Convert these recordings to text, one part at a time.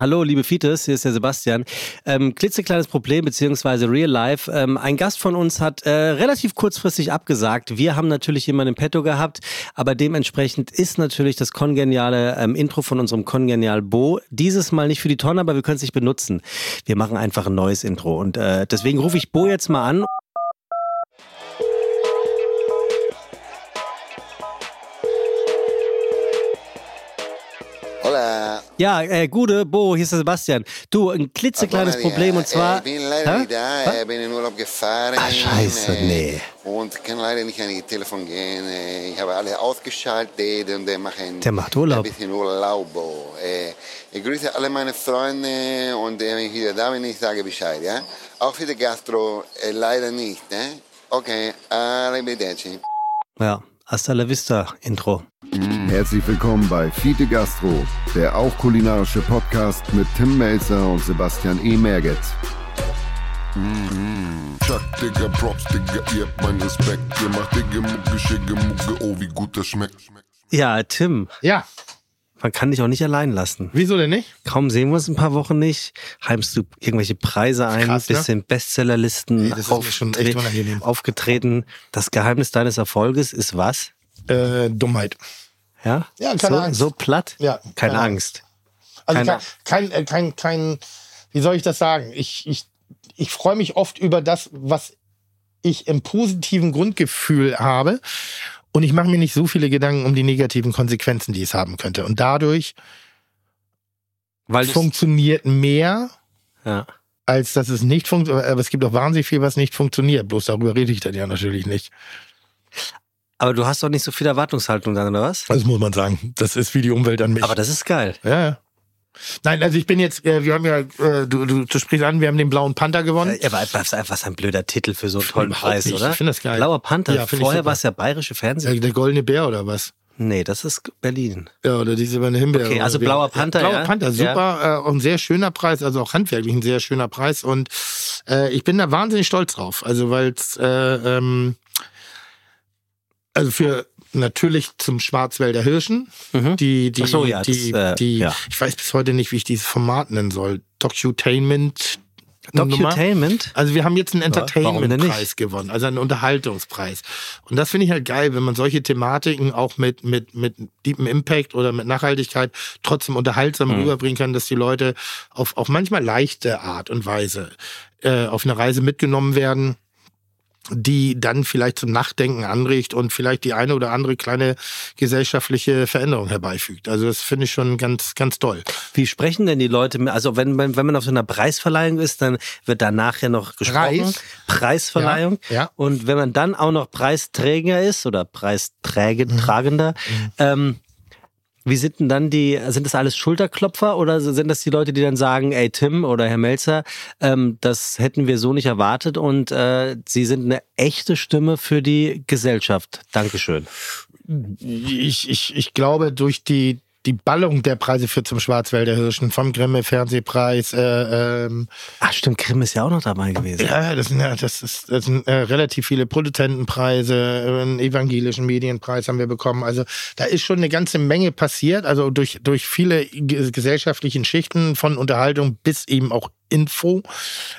Hallo, liebe Fites, hier ist der Sebastian. Ähm, klitzekleines Problem, beziehungsweise Real Life. Ähm, ein Gast von uns hat äh, relativ kurzfristig abgesagt. Wir haben natürlich jemanden im Petto gehabt, aber dementsprechend ist natürlich das kongeniale ähm, Intro von unserem Kongenial Bo dieses Mal nicht für die Tonne, aber wir können es nicht benutzen. Wir machen einfach ein neues Intro und äh, deswegen rufe ich Bo jetzt mal an. Hola. Ja, äh, Gude, Bo, hier ist der Sebastian. Du, ein klitzekleines Buona Problem und zwar. Ich bin leider Hä? nicht da, ich bin in Urlaub gefahren. Ah, scheiße, äh, nee. Und kann leider nicht an die Telefon gehen. Äh, Ich habe alle ausgeschaltet und der macht ein, Der macht Urlaub. ein bisschen Urlaub. Äh, Ich grüße alle meine Freunde und äh, wenn ich wieder da bin, ich sage Bescheid. Ja? Auch für die Gastro äh, leider nicht. Ne? Okay, arrivederci. Ja, hasta la vista, Intro. Herzlich willkommen bei Fiete Gastro, der auch kulinarische Podcast mit Tim Melzer und Sebastian E. Merget. Chuck, Digga, Props, Digga, ihr habt meinen Respekt. Ihr macht Digga, Mucke, Schicke, Mucke, oh, wie gut das schmeckt. Ja, Tim, Ja, man kann dich auch nicht allein lassen. wieso denn nicht? Kaum sehen wir uns ein paar Wochen nicht, heimst du irgendwelche Preise ein, Krass, ne? bist in Bestsellerlisten Nee, das ist mir schon echt auftre- unangenehm. aufgetreten. Das Geheimnis deines Erfolges ist was? Äh, Dummheit. Ja, Ja, keine so, Angst. so platt? Ja, keine, keine Angst. Also Keine- kein, kein, äh, kein, kein, wie soll ich das sagen? Ich, ich, ich freue mich oft über das, was ich im positiven Grundgefühl habe. Und ich mache mir nicht so viele Gedanken um die negativen Konsequenzen, die es haben könnte. Und dadurch Weil funktioniert mehr, ja. als dass es nicht funktioniert. Aber es gibt auch wahnsinnig viel, was nicht funktioniert. Bloß darüber rede ich dann ja natürlich nicht. Aber du hast doch nicht so viel Erwartungshaltung dann, oder was? Das muss man sagen. Das ist wie die Umwelt an mich. Aber das ist geil. Ja, ja. Nein, also ich bin jetzt, äh, wir haben ja, äh, du, du, du sprichst an, wir haben den blauen Panther gewonnen. Ja, aber was was ein blöder Titel für so einen tollen Überhaupt Preis, nicht. oder? Ich finde das geil. Blauer Panther. Ja, Vorher war es ja bayerische Fernsehen. Äh, der goldene Bär oder was? Nee, das ist Berlin. Ja, oder diese eine Himbeere. Okay, also blauer Panther, Ja, blauer ja? Panther, super, äh, ein sehr schöner Preis, also auch handwerklich ein sehr schöner Preis und äh, ich bin da wahnsinnig stolz drauf, also weil es äh, ähm, also für natürlich zum Schwarzwälder Hirschen, Mhm. die die so, ja, die, das, äh, die ja. ich weiß bis heute nicht, wie ich dieses Format nennen soll. Docutainment. Docutainment? Also wir haben jetzt einen? Entertainment-Preis gewonnen, also einen Unterhaltungspreis. Und das finde ich halt geil, wenn man solche Thematiken auch mit, mit, mit deepem Impact oder mit Nachhaltigkeit trotzdem unterhaltsam Mhm. rüberbringen kann, dass die Leute auf, auf manchmal leichte Art und Weise äh, auf eine Reise mitgenommen werden die dann vielleicht zum Nachdenken anregt und vielleicht die eine oder andere kleine gesellschaftliche Veränderung herbeifügt. Also das finde ich schon ganz, ganz toll. Wie sprechen denn die Leute? mit- Also wenn, wenn, wenn man auf so einer Preisverleihung ist, dann wird danach ja noch gesprochen. Preis? Preisverleihung. Ja, ja. Und wenn man dann auch noch Preisträger ist oder Preisträgender, Mhm. ähm, wie sind denn dann die, sind das alles Schulterklopfer oder sind das die Leute, die dann sagen, ey Tim oder Herr Melzer, ähm, das hätten wir so nicht erwartet und äh, Sie sind eine echte Stimme für die Gesellschaft. Dankeschön. Ich, ich, ich glaube, durch die, die Ballung der Preise für zum Schwarzwälder Hirschen, vom Grimme Fernsehpreis, äh, ähm, Ach stimmt, Grimm ist ja auch noch dabei gewesen. ja, das sind, ja, das ist, das sind äh, relativ viele Produzentenpreise, äh, einen evangelischen Medienpreis haben wir bekommen. Also da ist schon eine ganze Menge passiert, also durch, durch viele ge- gesellschaftlichen Schichten von Unterhaltung bis eben auch Info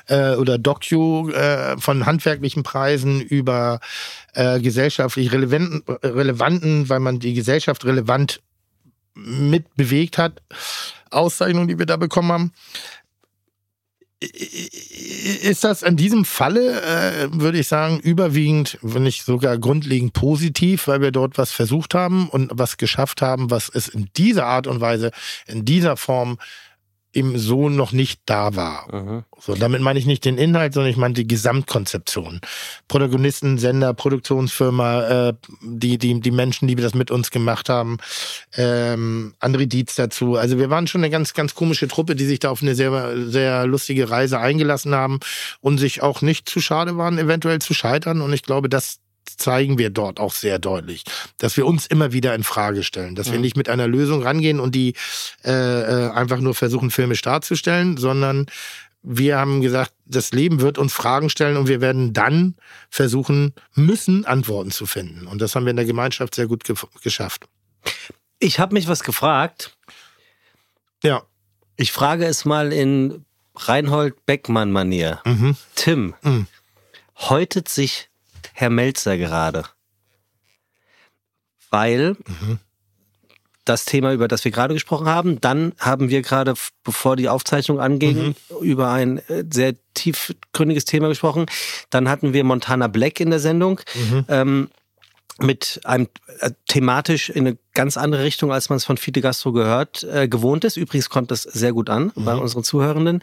äh, oder Docu äh, von handwerklichen Preisen über äh, gesellschaftlich relevanten, relevanten, weil man die Gesellschaft relevant mit bewegt hat. Auszeichnungen, die wir da bekommen haben. Ist das in diesem Falle, äh, würde ich sagen, überwiegend, wenn nicht sogar grundlegend positiv, weil wir dort was versucht haben und was geschafft haben, was es in dieser Art und Weise, in dieser Form eben so noch nicht da war. Mhm. So, damit meine ich nicht den Inhalt, sondern ich meine die Gesamtkonzeption. Protagonisten, Sender, Produktionsfirma, äh, die, die, die Menschen, die wir das mit uns gemacht haben, ähm, André Dietz dazu. Also wir waren schon eine ganz, ganz komische Truppe, die sich da auf eine sehr, sehr lustige Reise eingelassen haben und sich auch nicht zu schade waren, eventuell zu scheitern. Und ich glaube, das zeigen wir dort auch sehr deutlich, dass wir uns immer wieder in Frage stellen, dass wir nicht mit einer Lösung rangehen und die äh, äh, einfach nur versuchen, filmisch darzustellen, sondern wir haben gesagt, das Leben wird uns Fragen stellen und wir werden dann versuchen müssen, Antworten zu finden. Und das haben wir in der Gemeinschaft sehr gut ge geschafft. Ich habe mich was gefragt. Ja. Ich frage es mal in Reinhold Beckmann-Manier. Mhm. Tim, häutet sich Herr Melzer gerade? Weil Mhm. das Thema, über das wir gerade gesprochen haben, dann haben wir gerade, bevor die Aufzeichnung anging, Mhm. über ein äh, sehr tiefgründiges Thema gesprochen. Dann hatten wir Montana Black in der Sendung. Mhm. Ähm, mit einem äh, thematisch in eine ganz andere Richtung, als man es von Fide Gastro gehört, äh, gewohnt ist. Übrigens kommt das sehr gut an bei unseren Zuhörenden.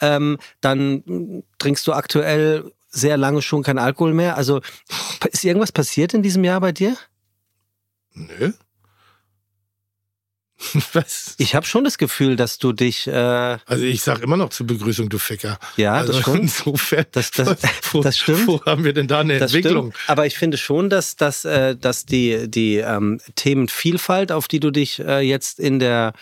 Ähm, dann trinkst du aktuell sehr lange schon kein Alkohol mehr. Also ist irgendwas passiert in diesem Jahr bei dir? Nö. Was? Ich habe schon das Gefühl, dass du dich, äh, Also ich sag immer noch zur Begrüßung, du Ficker. ja, also das stimmt. Insofern, Das- das- wo, das stimmt. Wo haben wir denn da eine Das Entwicklung? stimmt. Aber ich finde schon, dass, dass, äh, dass die, die ähm, Themenvielfalt, auf die du dich äh, jetzt in der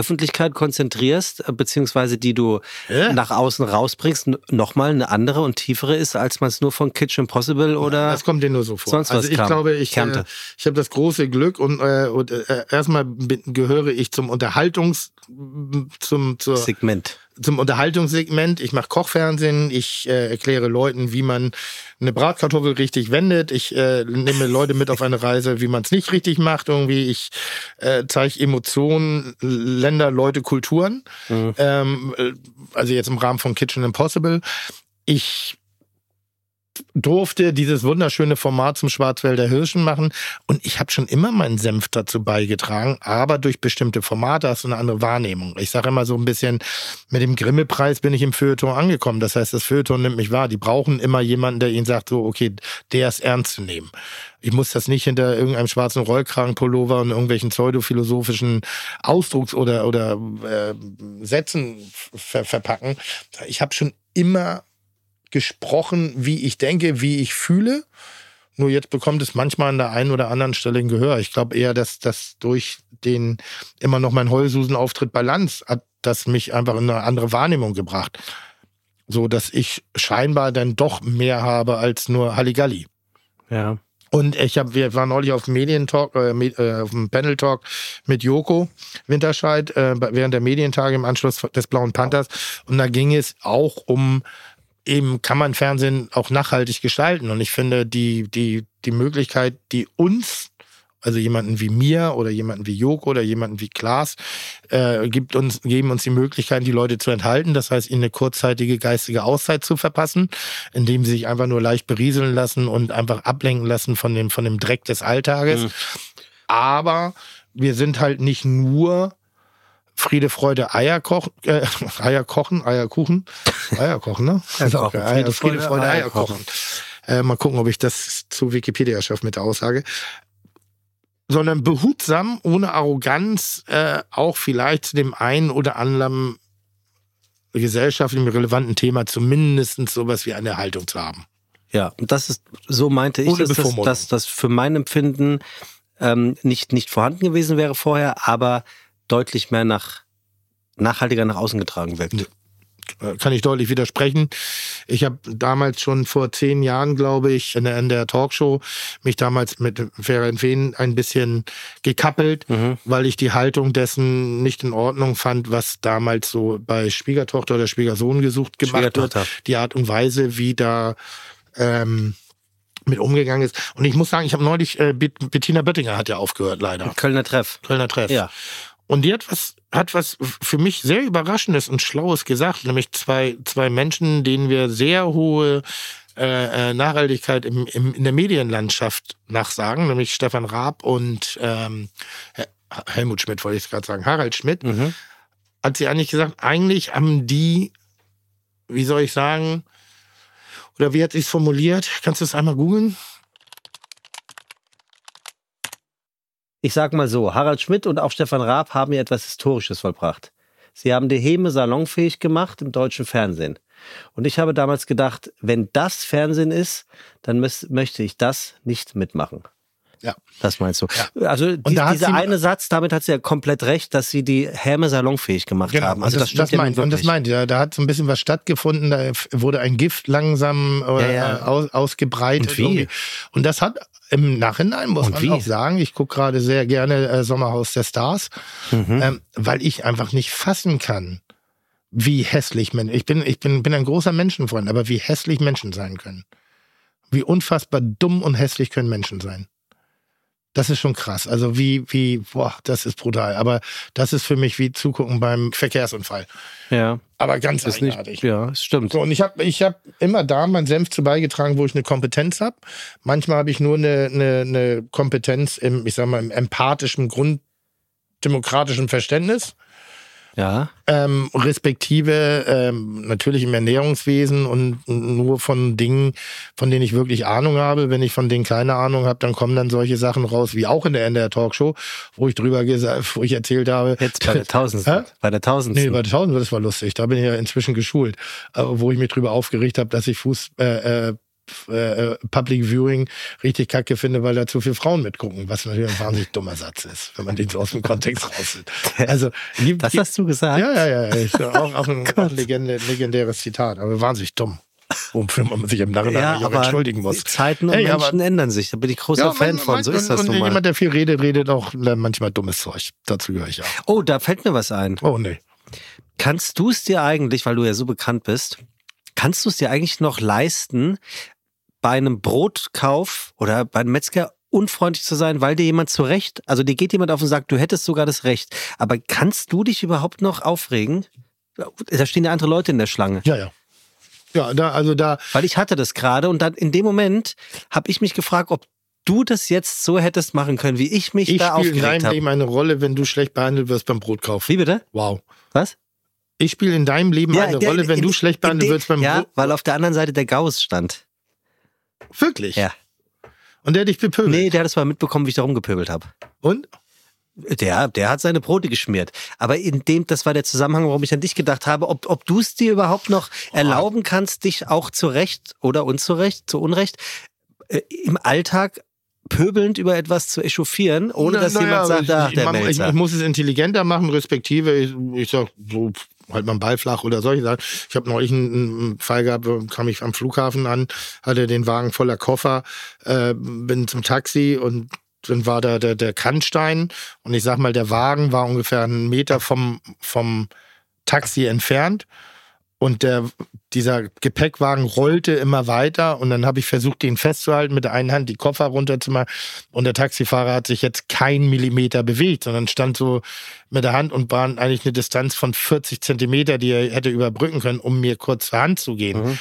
Öffentlichkeit konzentrierst, äh, beziehungsweise die du Ja. nach außen rausbringst, nochmal eine andere und tiefere ist, als man es nur von Kitchen Impossible oder das kommt dir nur so vor. sonst was also ich kam. glaube, ich, äh, ich habe das große Glück und, äh, und äh, erstmal gehöre ich zum Unterhaltungs zum zur, Segment. Zum Unterhaltungssegment. Ich mache Kochfernsehen. Ich äh, erkläre Leuten, wie man eine Bratkartoffel richtig wendet. Ich äh, nehme Leute mit auf eine Reise, wie man es nicht richtig macht. Irgendwie. Ich äh, zeige Emotionen, Länder, Leute, Kulturen. Ähm, äh, also jetzt im Rahmen von Kitchen Impossible. Ich durfte dieses wunderschöne Format zum Schwarzwälder Hirschen machen und ich habe schon immer meinen Senf dazu beigetragen, aber durch bestimmte Formate hast du eine andere Wahrnehmung. Ich sage immer so ein bisschen, mit dem Grimme-Preis bin ich im Feuilleton angekommen. Das heißt, das Feuilleton nimmt mich wahr. Die brauchen immer jemanden, der ihnen sagt, so, okay, der ist ernst zu nehmen. Ich muss das nicht hinter irgendeinem schwarzen Rollkragenpullover und irgendwelchen pseudophilosophischen Ausdrucks- oder, oder äh, Sätzen ver verpacken. Ich habe schon immer gesprochen, wie ich denke, wie ich fühle. Nur jetzt bekommt es manchmal an der einen oder anderen Stelle ein Gehör. Ich glaube eher, dass das durch den immer noch mein Heulsusen-Auftritt bei Lanz hat das mich einfach in eine andere Wahrnehmung gebracht. So dass ich scheinbar dann doch mehr habe als nur Halligalli. Ja. Und ich habe, wir waren neulich auf dem Medientalk, äh, äh, auf dem Panel-Talk mit Joko Winterscheid äh, während der Medientage im Anschluss des Blauen Panthers. Und da ging es auch um eben kann man Fernsehen auch nachhaltig gestalten. Und ich finde, die, die, die Möglichkeit, die uns, also jemanden wie mir oder jemanden wie Joko oder jemanden wie Klaas, äh, gibt uns, geben uns die Möglichkeit, die Leute zu enthalten. Das heißt, ihnen eine kurzzeitige geistige Auszeit zu verpassen, indem sie sich einfach nur leicht berieseln lassen und einfach ablenken lassen von dem, von dem Dreck des Alltages. Aber wir sind halt nicht nur Friede, Freude, Eier kochen, äh, Eier kochen, Eierkuchen, Eier kochen, ne? Eier kochen. Eier, Friede, Friede, Freude, Eier Eier kochen. Äh, mal gucken, ob ich das zu Wikipedia schaffe mit der Aussage. Sondern behutsam, ohne Arroganz, äh, auch vielleicht zu dem einen oder anderen gesellschaftlich relevanten Thema zumindest sowas wie eine Haltung zu haben. Ja, das ist, so meinte ich, dass das, Bevormundung. dass das für mein Empfinden ähm, nicht, nicht vorhanden gewesen wäre vorher, aber deutlich mehr nach nachhaltiger nach außen getragen wirkt. Äh, kann ich deutlich widersprechen. Ich habe damals schon vor zehn Jahren, glaube ich, in der, in der Talkshow mich damals mit Ferenc Wen ein bisschen gekappelt, weil ich die Haltung dessen nicht in Ordnung fand, was damals so bei Schwiegertochter oder Schwiegersohn gesucht gemacht wird. Die Art und Weise, wie da ähm, mit umgegangen ist. Und ich muss sagen, ich habe neulich, äh, Bet- Bettina Böttinger hat ja aufgehört, leider. Kölner Treff. Kölner Treff. Ja. Und die hat was, hat was für mich sehr Überraschendes und Schlaues gesagt, nämlich zwei, zwei Menschen, denen wir sehr hohe äh, äh, Nachhaltigkeit im, im, in der Medienlandschaft nachsagen, nämlich Stefan Raab und ähm, Hel- Helmut Schmidt, wollte ich gerade sagen, Harald Schmidt, Mhm. hat sie eigentlich gesagt, eigentlich haben die, wie soll ich sagen, oder wie hat sie es formuliert? Kannst du es einmal googeln? Ich sag mal so, Harald Schmidt und auch Stefan Raab haben ja etwas Historisches vollbracht. Sie haben die Heme salonfähig gemacht im deutschen Fernsehen. Und ich habe damals gedacht, wenn das Fernsehen ist, dann möchte ich das nicht mitmachen. Ja. Das meinst du? Also die, dieser eine Satz, damit hat sie ja komplett recht, dass sie die Häme salonfähig gemacht haben. Also das, das, ja nun meint, und das meint, ja, da hat so ein bisschen was stattgefunden, da wurde ein Gift langsam äh, Ja, ja. Aus, ausgebreitet. Und. Und das hat im Nachhinein, muss Und man wie? auch sagen, ich gucke gerade sehr gerne äh, Sommerhaus der Stars, Mhm. ähm, weil ich einfach nicht fassen kann, wie hässlich Menschen, ich bin, ich bin, bin ein großer Menschenfreund, aber wie hässlich Menschen sein können. Wie unfassbar dumm und hässlich können Menschen sein. Das ist schon krass. Also wie, wie, boah, das ist brutal. Aber das ist für mich wie zugucken beim Verkehrsunfall. Ja. Aber ganz Ist eigenartig. nicht, ja, stimmt. So, und ich habe ich hab immer da meinen Senf zu beigetragen, wo ich eine Kompetenz habe. Manchmal habe ich nur eine, eine, eine Kompetenz im, ich sag mal, im empathischen, grunddemokratischen Verständnis. Ja. Ähm, respektive ähm, natürlich im Ernährungswesen und nur von Dingen, von denen ich wirklich Ahnung habe. Wenn ich von denen keine Ahnung habe, dann kommen dann solche Sachen raus, wie auch in der NDR Talkshow, wo ich drüber gesagt, wo ich erzählt habe. Jetzt bei der Tausendsten. Hä? Bei der Tausendsten. Nee, bei der Tausend, das war lustig. Da bin ich ja inzwischen geschult. Aber wo ich mich drüber aufgeregt habe, dass ich Fuß, äh, äh, äh, Public Viewing richtig kacke finde, weil da zu viele Frauen mitgucken, was natürlich ein wahnsinnig dummer Satz ist, wenn man den so aus dem Kontext rauszieht. Also, das hast du gesagt? ja, ja, ja, ist auch, auch ein, auch ein legendäres Zitat, aber wahnsinnig dumm. Wofür man sich im Nachhinein Ja, aber entschuldigen muss. die Zeiten und Ey, aber- Menschen ändern sich. Da bin ich großer Ja, Fan man- von. So ist das und nun mal. Jemand, der viel redet, redet auch äh, manchmal dummes Zeug. Dazu gehöre ich auch. Oh, da fällt mir was ein. Oh, nee. Kannst du es dir eigentlich, weil du ja so bekannt bist, kannst du es dir eigentlich noch leisten, bei einem Brotkauf oder bei einem Metzger unfreundlich zu sein, weil dir jemand zurecht, also dir geht jemand auf und sagt, du hättest sogar das Recht. Aber kannst du dich überhaupt noch aufregen? Da stehen ja andere Leute in der Schlange. Ja, ja. Ja, da, also da, Weil ich hatte das gerade und dann in dem Moment habe ich mich gefragt, ob du das jetzt so hättest machen können, wie ich mich ich da spiele in aufgeregt deinem habe. Leben eine Rolle, wenn du schlecht behandelt wirst beim Brotkauf. Wie bitte? Wow. Was? Ich spiele in deinem Leben eine der- Rolle, wenn in- du schlecht behandelt wirst beim Ja, Brot. weil auf der anderen Seite der Gauss stand. Wirklich? Ja. Und der dich bepöbelt. Nee, der hat das mal mitbekommen, wie ich da rumgepöbelt habe. Und? Der, der hat seine Brote geschmiert. Aber in dem, das war der Zusammenhang, warum ich an dich gedacht habe, ob, ob du es dir überhaupt noch erlauben kannst, dich auch zu Recht oder unzurecht, zu Unrecht, äh, im Alltag pöbelnd über etwas zu echauffieren, ohne dass Na, jemand naja, sagt, ach, der ich, Melzer. ich muss es intelligenter machen, respektive, ich, ich sag so, halt mal einen Ball flach oder solche Sachen. Ich habe neulich einen, Fall gehabt, kam ich am Flughafen an, hatte den Wagen voller Koffer, äh, bin zum Taxi und dann war da der, der Kannstein und ich sag mal, der Wagen war ungefähr einen Meter vom, vom Taxi entfernt und der, dieser Gepäckwagen rollte immer weiter und dann habe ich versucht, den festzuhalten, mit der einen Hand die Koffer runterzumachen und der Taxifahrer hat sich jetzt kein Millimeter bewegt, sondern stand so mit der Hand und war eigentlich eine Distanz von 40 Zentimeter, die er hätte überbrücken können, um mir kurz zur Hand zu gehen.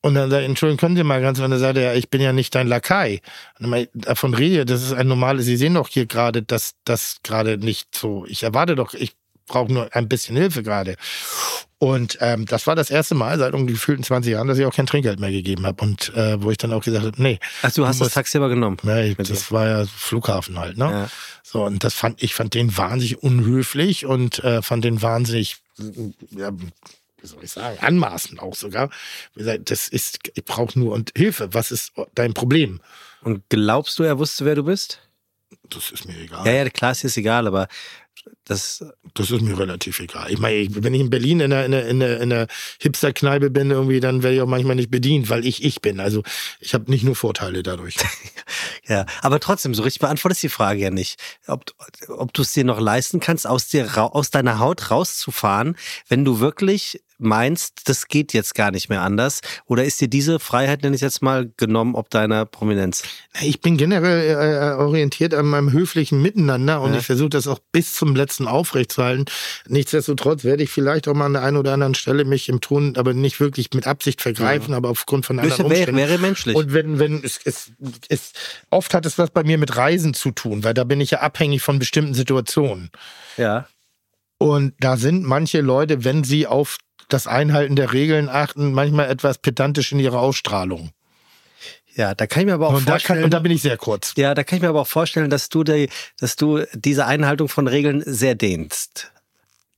Und dann sagt er, Entschuldigung, können Sie mal ganz, und dann sagt er, ich bin ja nicht dein Lakai. Ich, davon rede das ist ein normales, Sie sehen doch hier gerade, dass das gerade nicht so, ich erwarte doch, ich brauche nur ein bisschen Hilfe gerade. Und ähm, das war das erste Mal seit ungefähr gefühlten 20 Jahren, dass ich auch kein Trinkgeld mehr gegeben habe. Und äh, wo ich dann auch gesagt habe, nee, Ach, du hast du das musst- Taxi aber genommen. ja, ich, Mit dir. das war ja Flughafen halt, ne? Ja. So, und das fand ich fand den wahnsinnig unhöflich und äh, fand den wahnsinnig, ja, wie soll ich sagen, anmaßend auch sogar. Das ist, ich brauche nur und Hilfe. Was ist dein Problem? Und glaubst du, er wusste, wer du bist? Das ist mir egal. Ja, ja, klar, es ist egal, aber das, Das ist mir relativ egal. Ich meine, wenn ich in Berlin in einer, in einer, in einer, in einer Hipster-Kneipe bin, irgendwie, dann werde ich auch manchmal nicht bedient, weil ich ich bin. Also ich habe nicht nur Vorteile dadurch. ja, aber trotzdem, so richtig beantwortest die Frage ja nicht. Ob, ob du es dir noch leisten kannst, aus dir, aus deiner Haut rauszufahren, wenn du wirklich meinst, das geht jetzt gar nicht mehr anders? Oder ist dir diese Freiheit, nenne ich jetzt mal, genommen, ob deiner Prominenz? Ich bin generell äh, orientiert an meinem höflichen Miteinander und Ja. ich versuche das auch bis zum letzten aufrechtzuerhalten. Nichtsdestotrotz werde ich vielleicht auch mal an der einen oder anderen Stelle mich im Ton, aber nicht wirklich mit Absicht vergreifen, aber aufgrund von anderen Wäre, Umständen. wäre menschlich. Und wenn, wenn es, es, es, oft hat es was bei mir mit Reisen zu tun, weil da bin ich ja abhängig von bestimmten Situationen. ja. Und da sind manche Leute, wenn sie auf das Einhalten der Regeln achten, manchmal etwas pedantisch in ihrer Ausstrahlung. Ja, da kann ich mir aber auch Und da, vorstellen. kann, und da bin ich sehr kurz. ja, da kann ich mir aber auch vorstellen, dass du, die, dass du diese Einhaltung von Regeln sehr dehnst.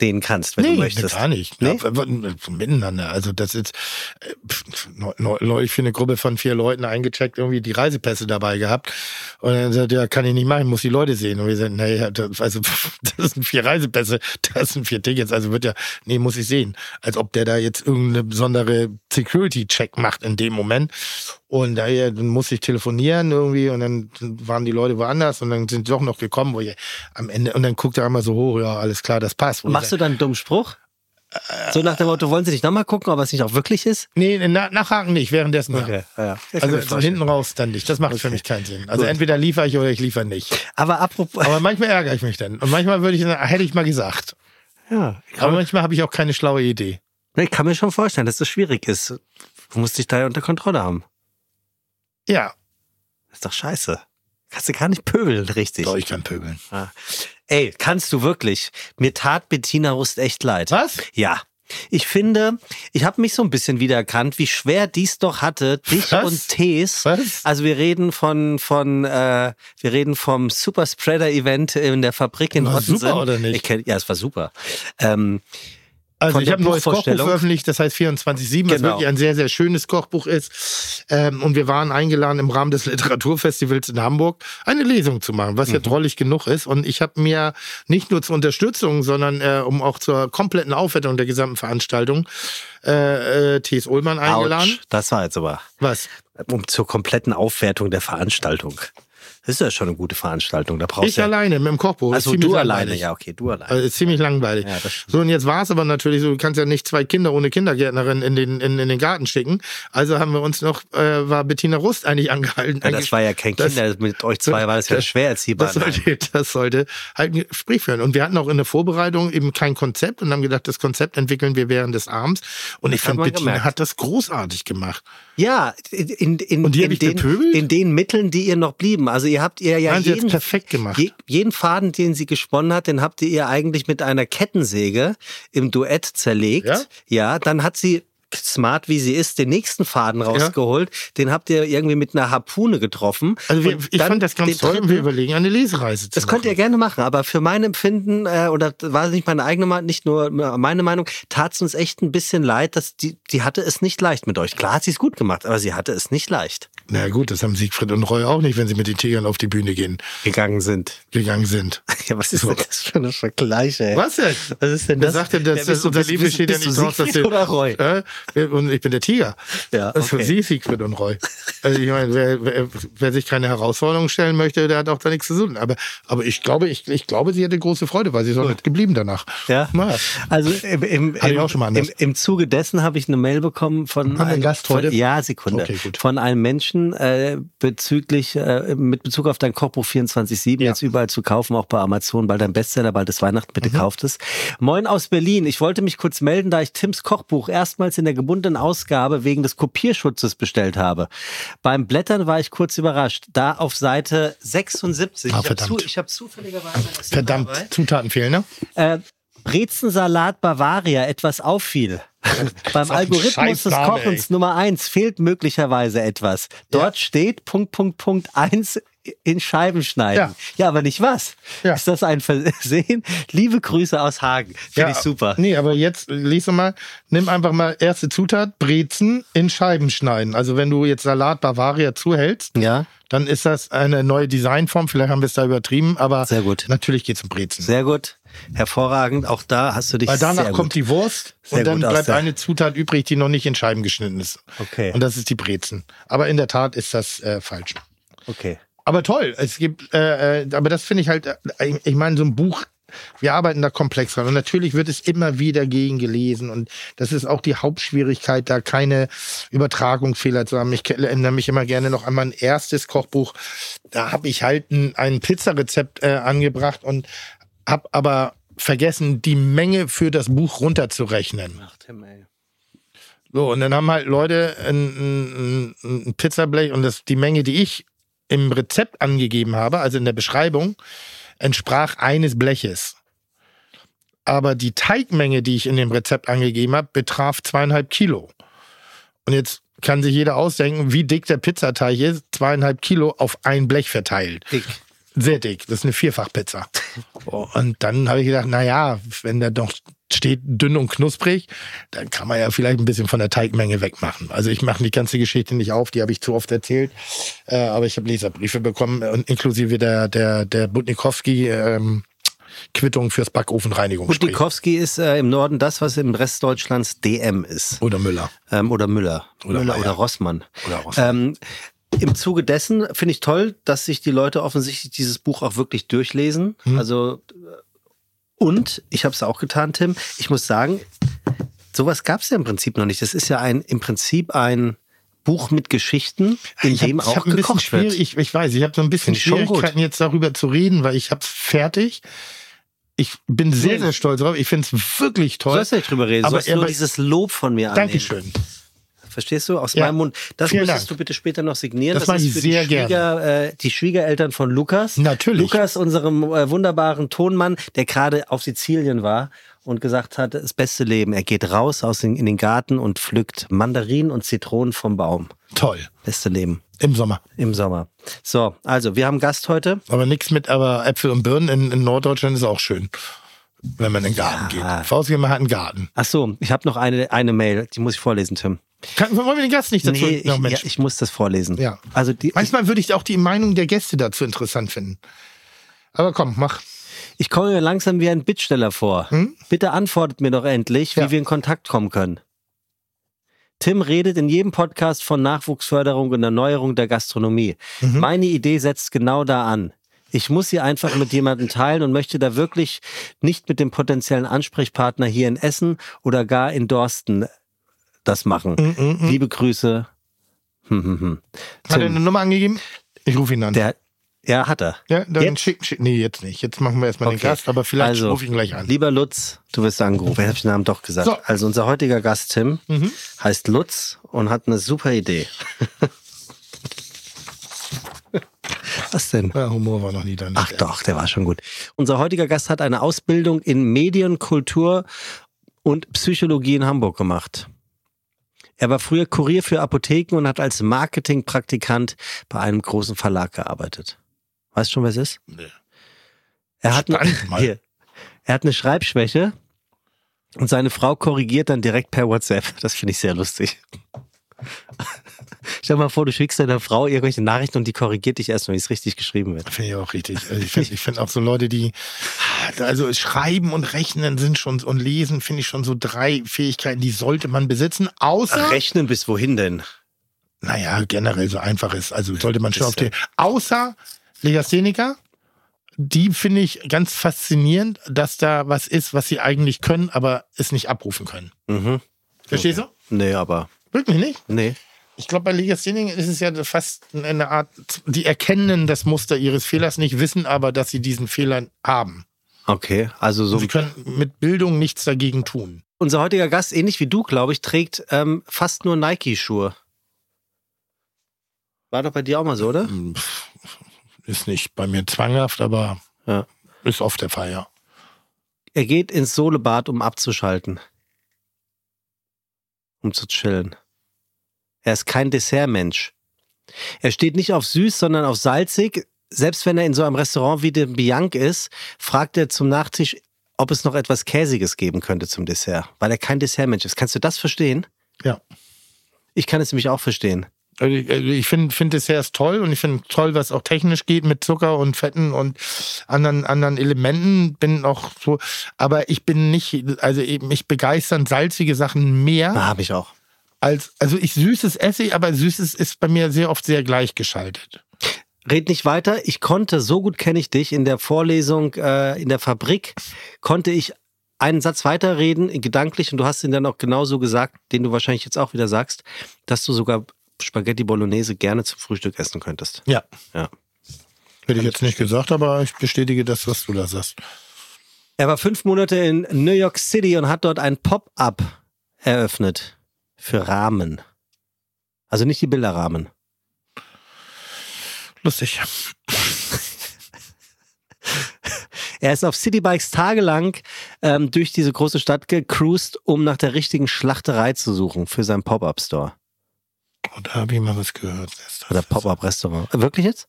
Dehnen kannst, wenn du möchtest. gar nicht. Nee? Ja, miteinander. Also das ist äh, neulich für eine Gruppe von vier Leuten eingecheckt, irgendwie die Reisepässe dabei gehabt. Und dann sagt er, ja, kann ich nicht machen, muss die Leute sehen. Und wir sagen, naja, das, also das sind vier Reisepässe, das sind vier Tickets, also wird ja, nee, muss ich sehen. Als ob der da jetzt irgendeine besondere Security-Check macht in dem Moment. Und daher dann muss ich telefonieren irgendwie und dann waren die Leute woanders und dann sind sie doch noch gekommen, wo ich am Ende, und dann guckt er einmal so hoch, ja, alles klar, das passt. Wo Machst du dann einen dummen Spruch? So nach dem Motto, wollen Sie nicht nochmal gucken, ob es nicht auch wirklich ist? Nee, na, nachhaken nicht, währenddessen. ja. ja. Also so hinten raus dann nicht. Das macht für mich keinen Sinn. Also Gut. entweder liefere ich oder ich liefere nicht. Aber apropos. Aber manchmal ärgere ich mich dann. Und manchmal würde ich sagen, hätte ich mal gesagt. ja, Aber manchmal habe ich auch keine schlaue Idee. ich kann mir schon vorstellen, dass das schwierig ist. Du musst dich da ja unter Kontrolle haben. Ja, Das ist doch scheiße. Kannst du gar nicht pöbeln, richtig. doch, ich kann pöbeln. Ah. Ey, kannst du wirklich? Mir tat Bettina Rust echt leid. Was? Ja. Ich finde, ich habe mich so ein bisschen wiedererkannt, wie schwer dies doch hatte, dich Was? und Tees. Was? Also wir reden von von äh, wir reden vom Super Spreader Event in der Fabrik in War Ottensen. super, oder nicht? Ich kenn, ja, es war super. Ähm, Also ich habe ein neues Kochbuch veröffentlicht, das heißt 24-7, was Genau. wirklich ein sehr, sehr schönes Kochbuch ist. Ähm, und wir waren eingeladen, im Rahmen des Literaturfestivals in Hamburg eine Lesung zu machen, was Mhm. ja drollig genug ist. Und ich habe mir nicht nur zur Unterstützung, sondern äh, um auch zur kompletten Aufwertung der gesamten Veranstaltung äh, äh, T.S. Ullmann eingeladen. ouch, das war jetzt aber Was? um zur kompletten Aufwertung der Veranstaltung. Das ist ja schon eine gute Veranstaltung. Da brauchst Ich ja, alleine mit dem Kochbuch. Also du alleine, ja, okay, du alleine. Also ist ziemlich langweilig. Ja, so, und jetzt war es aber natürlich so, du kannst ja nicht zwei Kinder ohne Kindergärtnerin in den, in, in den Garten schicken. Also haben wir uns noch, äh, war Bettina Rust eigentlich angehalten. Ja, das war ja kein Das- Kinder, mit euch zwei war das ja das- schwer erziehbar. Das sollte, das sollte halt ein Gespräch führen. Und wir hatten auch in der Vorbereitung eben kein Konzept und haben gedacht, das Konzept entwickeln wir während des Abends. Und ich man Bettina gemerkt. hat das großartig gemacht. Ja, in, in, in, in, den, in den Mitteln, die ihr noch blieben. Also ihr habt ihr ja Nein, jeden, perfekt gemacht. je, jeden Faden, den sie gesponnen hat, den habt ihr ihr eigentlich mit einer Kettensäge im Duett zerlegt. Ja? ja dann hat sie smart wie sie ist, den nächsten Faden rausgeholt. Den habt ihr irgendwie mit einer Harpune getroffen. Also wir, ich fand das ganz toll und wir dritten- überlegen, eine Lesereise zu Das könnt ihr machen. gerne machen, aber für mein Empfinden, äh, oder war es nicht meine eigene Meinung, nicht nur meine Meinung, tat es uns echt ein bisschen leid, dass die, die hatte es nicht leicht mit euch. Klar hat sie es gut gemacht, aber sie hatte es nicht leicht Na gut, das haben Siegfried und Roy auch nicht, wenn sie mit den Tigern auf die Bühne gehen, gegangen sind. gegangen sind. Ja, was ist denn das für ein Vergleich, ey? Was denn? Was ist denn Wer das? sagt denn, dass Ja, das, unser bist- besteht ja nicht daraus, dass Siegfried wir- oder Roy? Äh, und ich bin der Tiger. Ja, Das okay. ist sie, Siegfried und Roy. Also ich meine, wer, wer, wer sich keine Herausforderung stellen möchte, der hat auch da nichts zu tun. Aber, aber ich glaube, ich, ich glaube, sie hatte große Freude, weil sie ist auch nicht geblieben danach. Ja. Na, Also im, im, im, im, Zuge dessen habe ich eine Mail bekommen von einem Gast von, heute? Ja, Sekunde. Okay, gut. Von einem Menschen äh, bezüglich äh, mit Bezug auf dein Kochbuch 24/7 Ja. jetzt überall zu kaufen, auch bei Amazon, bald ein Bestseller, bald ist Weihnachten, bitte Mhm. kauft es. Moin aus Berlin. Ich wollte mich kurz melden, da ich Tims Kochbuch erstmals in der gebundenen Ausgabe wegen des Kopierschutzes bestellt habe. Beim Blättern war ich kurz überrascht. Da auf Seite 76. Ah, ich habe zu, hab zufälligerweise verdammt, Zutaten fehlen, ne? äh, Brezensalat Bavaria etwas auffiel. Beim Algorithmus des Kochens Nummer eins fehlt möglicherweise etwas. Dort steht Punkt, Punkt, Punkt eins in Scheiben schneiden. Ja. Ja, aber nicht was. Ja. Ist das ein Versehen? Liebe Grüße aus Hagen. Finde ich super. Nee, aber jetzt lies doch mal, nimm einfach mal erste Zutat, Brezen in Scheiben schneiden. Also wenn du jetzt Salat Bavaria zuhältst, Ja, dann ist das eine neue Designform. Vielleicht haben wir es da übertrieben, aber Sehr gut. natürlich geht's um Brezen. sehr gut. Hervorragend. Auch da hast du dich Weil danach sehr kommt gut. die Wurst und dann bleibt der- eine Zutat übrig, die noch nicht in Scheiben geschnitten ist. Okay. Und das ist die Brezen. Aber in der Tat ist das äh, falsch. Okay. Aber toll, es gibt, äh, äh, aber das finde ich halt, äh, ich, meine, so ein Buch, wir arbeiten da komplex dran und natürlich wird es immer wieder gegen gelesen und das ist auch die Hauptschwierigkeit, da keine Übertragungsfehler zu haben. Ich erinnere mich immer gerne noch an mein erstes Kochbuch, da habe ich halt ein, ein Pizzarezept äh, angebracht und habe aber vergessen, die Menge für das Buch runterzurechnen. Ach, Tim, ey. So, und dann haben halt Leute ein, ein, ein Pizzablech und das, die Menge, die ich im Rezept angegeben habe, also in der Beschreibung, entsprach eines Bleches. Aber die Teigmenge, die ich in dem Rezept angegeben habe, betraf zweieinhalb Kilo. Und jetzt kann sich jeder ausdenken, wie dick der Pizzateig ist, zweieinhalb Kilo auf ein Blech verteilt. Dick. Sehr dick, das ist eine Vierfachpizza. Und dann habe ich gedacht, na ja, wenn da doch steht dünn und knusprig, dann kann man ja vielleicht ein bisschen von der Teigmenge wegmachen. Also ich mache die ganze Geschichte nicht auf, die habe ich zu oft erzählt, äh, aber ich habe Leserbriefe bekommen und inklusive der der der Budnikowski ähm, Quittung fürs Backofenreinigungsspray Budnikowski ist äh, im Norden das, was im Rest Deutschlands DM ist. oder Müller. Ähm, oder Müller. Oder Müller Meier. oder Rossmann. Oder Rossmann. Ähm, Im Zuge dessen finde ich toll, dass sich die Leute offensichtlich dieses Buch auch wirklich durchlesen. Hm. Also äh, und ich habe es auch getan, Tim. Ich muss sagen, sowas gab es ja im Prinzip noch nicht. Das ist ja ein im Prinzip ein Buch mit Geschichten, in ich dem ich auch hab bisschen gekocht wird. ich, ich weiß, ich habe so ein bisschen. Schwierigkeiten jetzt darüber zu reden, weil ich habe es fertig. Ich bin sehr, sehr stolz drauf. Ich finde es wirklich Du toll. sollst nicht drüber reden, du Aber sollst nur aber- dieses Lob von mir annehmen. Dankeschön. Verstehst du? Aus Ja. meinem Mund. Das Vielen müsstest Dank. du bitte später noch signieren. Das mache ist ich für sehr die, Schwieger, äh, die Schwiegereltern von Lukas. Natürlich. Lukas, unserem äh, wunderbaren Tonmann, der gerade auf Sizilien war und gesagt hat, das beste Leben. Er geht raus aus den, in den Garten und pflückt Mandarinen und Zitronen vom Baum. Toll. Beste Leben Im Sommer. im Sommer. So, also wir haben Gast heute. Aber nichts mit, aber Äpfel und Birnen in, in Norddeutschland ist auch schön, wenn man in den Garten Ja. geht. Faustgeber hat einen Garten. Ach so, ich habe noch eine, eine Mail, die muss ich vorlesen, Tim. Kann, wollen wir den Gast nicht dazu? Nee, ich, Ja, ja, ich muss das vorlesen. Ja. Also die, Manchmal würde ich auch die Meinung der Gäste dazu interessant finden. Aber komm, mach. Ich komme mir langsam wie ein Bittsteller vor. Bitte antwortet mir doch endlich, wie Hm? Ja. wir in Kontakt kommen können. Tim redet in jedem Podcast von Nachwuchsförderung und Erneuerung der Gastronomie. Mhm. Meine Idee setzt genau da an. Ich muss sie einfach mit jemandem teilen und möchte da wirklich nicht mit dem potenziellen Ansprechpartner hier in Essen oder gar in Dorsten das machen. Mhm, Liebe Grüße. Hm, hm, hm. Hat er eine Nummer angegeben? Ich rufe ihn an. der, ja, hat er. ja, dann Jetzt? schick, schick. Nee, jetzt nicht. Jetzt machen wir erstmal den Okay. Gast, aber vielleicht Also, rufe ich ihn gleich an. Lieber Lutz, du wirst angerufen. Jetzt habe ich den Namen doch gesagt. So. Mhm. Also unser heutiger Gast Tim heißt Lutz und hat eine super Idee. Was denn? Ja, Humor war noch nie da. Ach doch, der war schon gut. Unser heutiger Gast hat eine Ausbildung in Medien, Kultur und Psychologie in Hamburg gemacht. Er war früher Kurier für Apotheken und hat als Marketingpraktikant bei einem großen Verlag gearbeitet. Weißt du schon, wer es ist? Nee. Er hat, Spannend hier, er hat eine Schreibschwäche und seine Frau korrigiert dann direkt per WhatsApp. Das finde ich sehr lustig. Stell dir mal vor, du schickst deiner Frau irgendwelche Nachrichten und die korrigiert dich erst, wenn es richtig geschrieben wird. Finde ich auch richtig. Also ich finde find auch so Leute, die also schreiben und rechnen sind schon und lesen, finde ich schon so drei Fähigkeiten, die sollte man besitzen. Außer, Rechnen bis wohin denn? naja, generell so einfach ist. Also sollte man schon auf die. Außer Legastheniker, die finde ich ganz faszinierend, dass da was ist, was sie eigentlich können, aber es nicht abrufen können. Mhm. Verstehst du? Nee, aber. Wirklich nicht? Nee. Ich glaube, bei Legasthenikern ist es ja fast eine Art, die erkennen das Muster ihres Fehlers nicht, wissen aber, dass sie diesen Fehler haben. Okay, also so. Sie können mit Bildung nichts dagegen tun. Unser heutiger Gast, ähnlich wie du, glaube ich, trägt ähm, fast nur Nike-Schuhe. War doch bei dir auch mal so, oder? Ist nicht bei mir zwanghaft, aber Ja. ist oft der Fall, ja. Er geht ins Sohlebad, um abzuschalten. Um zu chillen. Er ist kein Dessertmensch. Er steht nicht auf süß, sondern auf salzig. Selbst wenn er in so einem Restaurant wie dem Bianc ist, fragt er zum Nachtisch, ob es noch etwas Käsiges geben könnte zum Dessert, weil er kein Dessertmensch ist. Kannst du das verstehen? Ja. Ich kann es nämlich auch verstehen. Also ich- also ich finde find Desserts toll und ich finde toll, was auch technisch geht mit Zucker und Fetten und anderen, anderen Elementen. Bin auch so, aber ich bin nicht, also mich begeistern salzige Sachen mehr Da habe ich auch. Als, also ich süßes esse ich, aber süßes ist bei mir sehr oft sehr gleichgeschaltet. Red nicht weiter. Ich konnte, so gut kenne ich dich, in der Vorlesung äh, in der Fabrik, konnte ich einen Satz weiterreden, gedanklich, und du hast ihn dann auch genauso gesagt, den du wahrscheinlich jetzt auch wieder sagst, dass du sogar Spaghetti Bolognese gerne zum Frühstück essen könntest. Ja. Ja. Hätte ich jetzt nicht gesagt, aber ich bestätige das, was du da sagst. Er war fünf Monate in New York City und hat dort ein Pop-up eröffnet für Rahmen. Also nicht die Bilderrahmen. Lustig. Er ist auf Citybikes tagelang ähm, durch diese große Stadt gecruised, um nach der richtigen Schlachterei zu suchen für seinen Pop-Up-Store. Und da habe ich mal was gehört. Oder Pop-Up-Restaurant. Wirklich jetzt?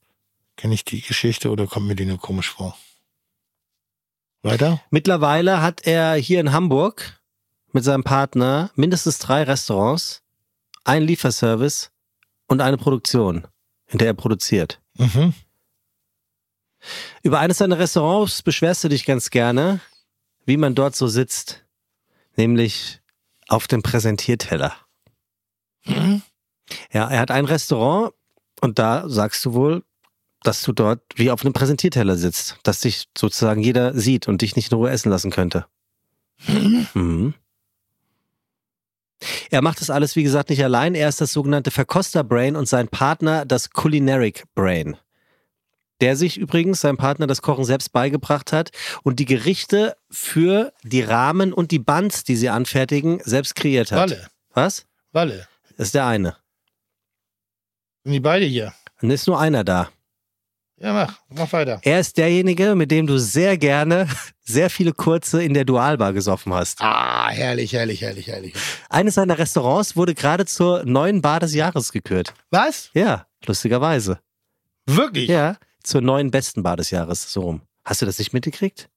Kenne ich die Geschichte oder kommt mir die nur komisch vor? Weiter? Mittlerweile hat er hier in Hamburg mit seinem Partner mindestens drei Restaurants, einen Lieferservice und eine Produktion, in der er produziert. Mhm. Über eines seiner Restaurants beschwerst du dich ganz gerne, wie man dort so sitzt. Nämlich auf dem Präsentierteller. Mhm. Ja, er hat ein Restaurant und da sagst du wohl, dass du dort wie auf einem Präsentierteller sitzt, dass dich sozusagen jeder sieht und dich nicht in Ruhe essen lassen könnte. Mhm. Er macht das alles, wie gesagt, nicht allein. Er ist das sogenannte Verkoster-Brain und sein Partner das Culinaric Brain. Der sich übrigens, sein Partner, das Kochen selbst beigebracht hat und die Gerichte für die Rahmen und die Buns, die sie anfertigen, selbst kreiert hat. Walle. Was? Walle. Das ist der eine. Sind die beide hier? Und ist nur einer da. Ja, mach. Mach weiter. Er ist derjenige, mit dem du sehr gerne sehr viele kurze in der Dualbar gesoffen hast. Ah, herrlich, herrlich, herrlich, herrlich. Eines seiner Restaurants wurde gerade zur neuen Bar des Jahres gekürt. Was? Ja, lustigerweise. Wirklich? Ja, zur neuen besten Bar des Jahres, so rum. Hast du das nicht mitgekriegt?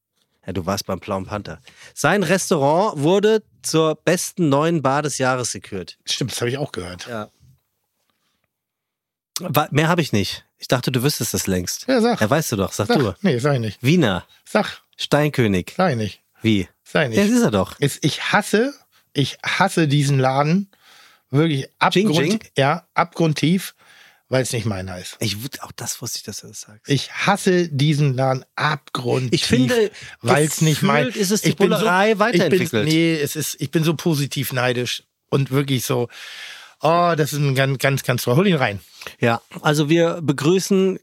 Ja, du warst beim Blauen Panther. Sein Restaurant wurde zur besten neuen Bar des Jahres gekürt. Stimmt, das habe ich auch gehört. Ja. Mehr habe ich nicht. Ich dachte, du wüsstest das längst. Ja, sag. Ja, weißt du doch, sag, Sag. du. Nee, sag ich nicht. Wiener, Sag. Steinkönig. Sag ich nicht. Wie? Sag ich Ja, das nicht. ist er doch. Ich hasse, ich hasse diesen Laden. Wirklich Jing abgrund, Jing? Ja, abgrundtief, weil es nicht meiner ist. Ich, auch das wusste ich, dass du das sagst. Ich hasse diesen Laden abgrundtief. Ich finde, weil es nicht mein ist es die ich bin Bullerei so, weiterentwickelt. Ich bin, nee, es ist, ich bin so positiv neidisch und wirklich so, oh, das ist ein ganz, ganz, ganz toll. Hol ihn rein. Ja, also wir begrüßen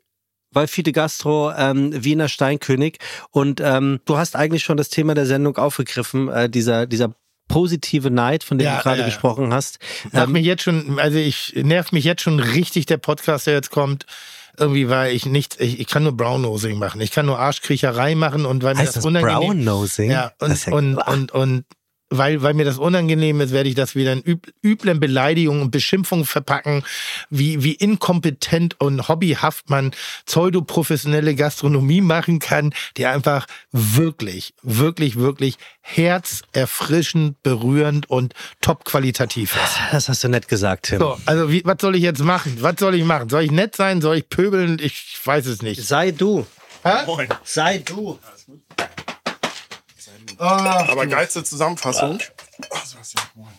bei Fide Gastro ähm, Wiener Steinkönig und ähm, du hast eigentlich schon das Thema der Sendung aufgegriffen, äh, dieser, dieser positive Neid, von dem Ja, du gerade ja, ja. gesprochen hast. Ähm, mich jetzt schon, also ich nervt mich jetzt schon richtig der Podcast, der jetzt kommt. Irgendwie, weil ich nicht, ich, ich kann nur Brown-Nosing machen. Ich kann nur Arschkriecherei machen und weil mir heißt das das unangenehm Brown Nosing? Ja, und, Das ist ja- und, und, und weil, weil mir das unangenehm ist, werde ich das wieder in üb üblen Beleidigungen und Beschimpfungen verpacken, wie, wie inkompetent und hobbyhaft man pseudoprofessionelle Gastronomie machen kann, die einfach wirklich, wirklich, wirklich herzerfrischend, berührend und top-qualitativ ist. Das hast du nett gesagt, Tim. So, also wie, was soll ich jetzt machen? Was soll ich machen? Soll ich nett sein? Soll ich pöbeln? Ich weiß es nicht. Sei du. Hä? Sei du. Ah, Aber geilste Zusammenfassung. Ach, Sebastian, moin.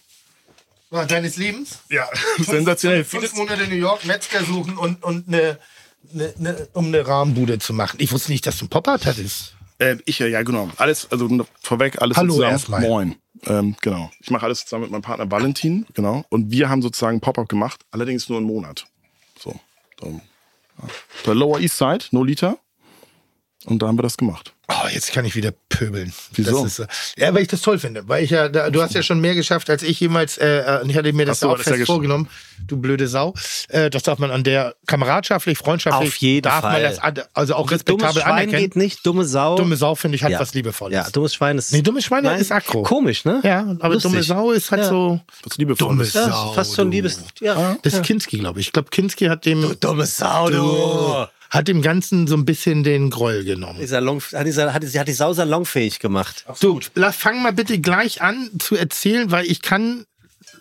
ah, deines Lebens? Ja, sensationell. Fünf Monate New York, Metzger suchen und, und eine, eine, eine, um eine Rahmenbude zu machen. Ich wusste nicht, dass du ein Pop-Art hattest. äh, ich, ja, ja, genau. Alles, also vorweg, alles Hallo zusammen. erstmal. Moin. Ähm, genau. Ich mache alles zusammen mit meinem Partner Valentin, genau. Und wir haben sozusagen Pop-Up gemacht, allerdings nur einen Monat. So. ja. Der Lower East Side, No Liter. Und da haben wir das gemacht. Oh, jetzt kann ich wieder pöbeln. Wieso? Das ist, äh, ja, weil ich das toll finde. Weil ich ja, da, du hast ja schon mehr geschafft als ich jemals. Äh, und ich hatte mir das so, auch ja fest gesch- vorgenommen. Du blöde Sau. Äh, das darf man an der kameradschaftlich, freundschaftlich. Auf jeden darf Fall. man das also auch Dummes respektabel Schwein anerkennen. geht nicht, dumme Sau. Dumme Sau finde ich hat Ja. was liebevolles. Ja, dummes Schwein ist. Nee, dummes Schwein Nein, ist aggro. Komisch, ne? Ja, aber Lustig. dumme Sau ist halt Ja. so. Das liebevoll. Dummes Ja, Sau, fast schon du. Liebes. Ja. Das ist Kinski, glaube ich. Ich glaube, Kinski hat dem, Dumme Sau, du. Hat dem Ganzen so ein bisschen den Groll genommen. Die Salon, hat, die, hat, die, hat die Sau salonfähig gemacht. Du, lass, fang mal bitte gleich an zu erzählen, weil ich kann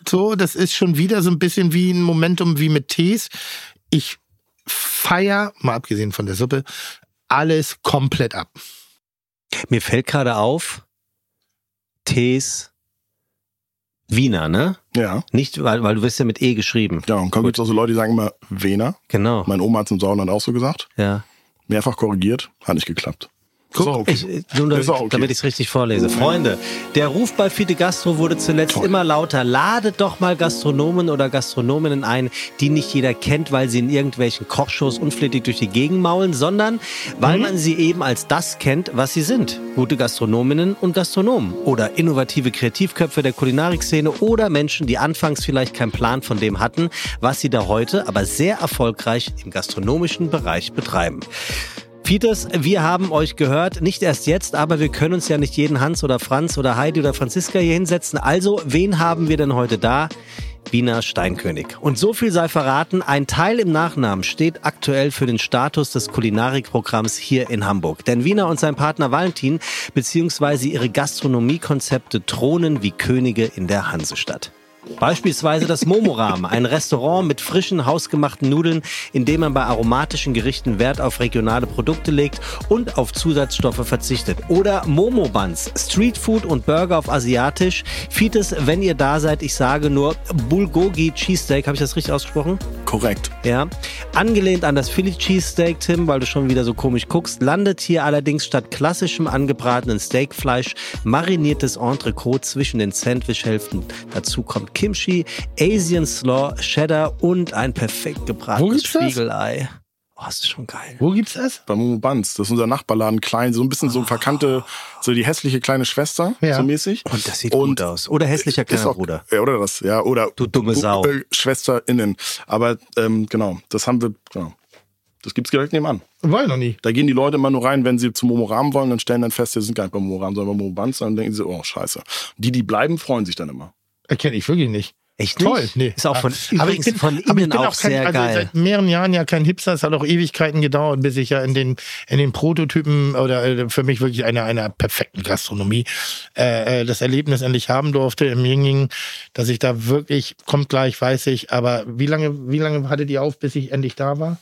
so, das ist schon wieder so ein bisschen wie ein Momentum wie mit Tees. Ich feier, mal abgesehen von der Suppe, alles komplett ab. Mir fällt gerade auf, Tees Wiener, ne? Ja. Nicht, weil, weil du wirst ja mit E geschrieben. Ja, und dann gibt es auch so Leute, die sagen immer Wiener. Genau. Meine Oma hat es im Sauerland auch so gesagt. Ja. Mehrfach korrigiert, hat nicht geklappt. Guck, So, okay. Ich, nur damit, okay. damit ich es richtig vorlese. Freunde, der Ruf bei Fide Gastro wurde zuletzt immer lauter. Ladet doch mal Gastronomen oder Gastronominnen ein, die nicht jeder kennt, weil sie in irgendwelchen Kochshows unflätig durch die Gegend maulen, sondern weil Mhm. man sie eben als das kennt, was sie sind. Gute Gastronominnen und Gastronomen oder innovative Kreativköpfe der Kulinarikszene oder Menschen, die anfangs vielleicht keinen Plan von dem hatten, was sie da heute aber sehr erfolgreich im gastronomischen Bereich betreiben. Fites, wir haben euch gehört, nicht erst jetzt, aber wir können uns ja nicht jeden Hans oder Franz oder Heidi oder Franziska hier hinsetzen. Also, wen haben wir denn heute da? Wiener Steinkönig. Und so viel sei verraten, ein Teil im Nachnamen steht aktuell für den Status des Kulinarikprogramms hier in Hamburg. Denn Wiener und sein Partner Valentin bzw. ihre Gastronomiekonzepte thronen wie Könige in der Hansestadt. Beispielsweise das Momoram, ein Restaurant mit frischen, hausgemachten Nudeln, in dem man bei aromatischen Gerichten Wert auf regionale Produkte legt und auf Zusatzstoffe verzichtet. Oder Momo Buns, Streetfood und Burger auf Asiatisch. Fites, wenn ihr da seid, ich sage nur Bulgogi Cheesesteak, habe ich das richtig ausgesprochen? Korrekt. Ja. Angelehnt an das Philly Cheesesteak, Tim, weil du schon wieder so komisch guckst, landet hier allerdings statt klassischem angebratenen Steakfleisch mariniertes Entrecote zwischen den Sandwichhälften. Dazu kommt Kimchi, Asian Slaw, Cheddar und ein perfekt gebratenes? Spiegelei. Oh, das ist schon geil. Wo gibt's das? Bei Momo Buns. Das ist unser Nachbarladen, klein, so ein bisschen so verkannte, so die hässliche kleine Schwester, Ja. so mäßig. Und das sieht Und gut aus. Oder hässlicher Ist kleiner auch, Bruder. Ja, oder das, ja, oder Du dumme Sau. Äh, SchwesterInnen. Aber ähm, genau, das haben wir, genau. Das gibt's direkt nebenan. War ich noch nie. Da gehen die Leute immer nur rein, wenn sie zu Momoram wollen, dann stellen dann fest, sie sind gar nicht bei Momoram, sondern bei Momo Buns, dann denken sie, oh, scheiße. Die, die bleiben, freuen sich dann immer. Erkenne ich wirklich nicht. Echt Toll, nicht? nee. Ist auch von, aber ich bin, von innen bin auch, auch kein, sehr also geil. seit mehreren Jahren ja kein Hipster. Es hat auch Ewigkeiten gedauert, bis ich ja in den, in den Prototypen oder äh, für mich wirklich einer, einer perfekten Gastronomie äh, äh, das Erlebnis endlich haben durfte im Yinging, dass ich da wirklich, kommt gleich, weiß ich, aber wie lange, wie lange hattet ihr auf, bis ich endlich da war?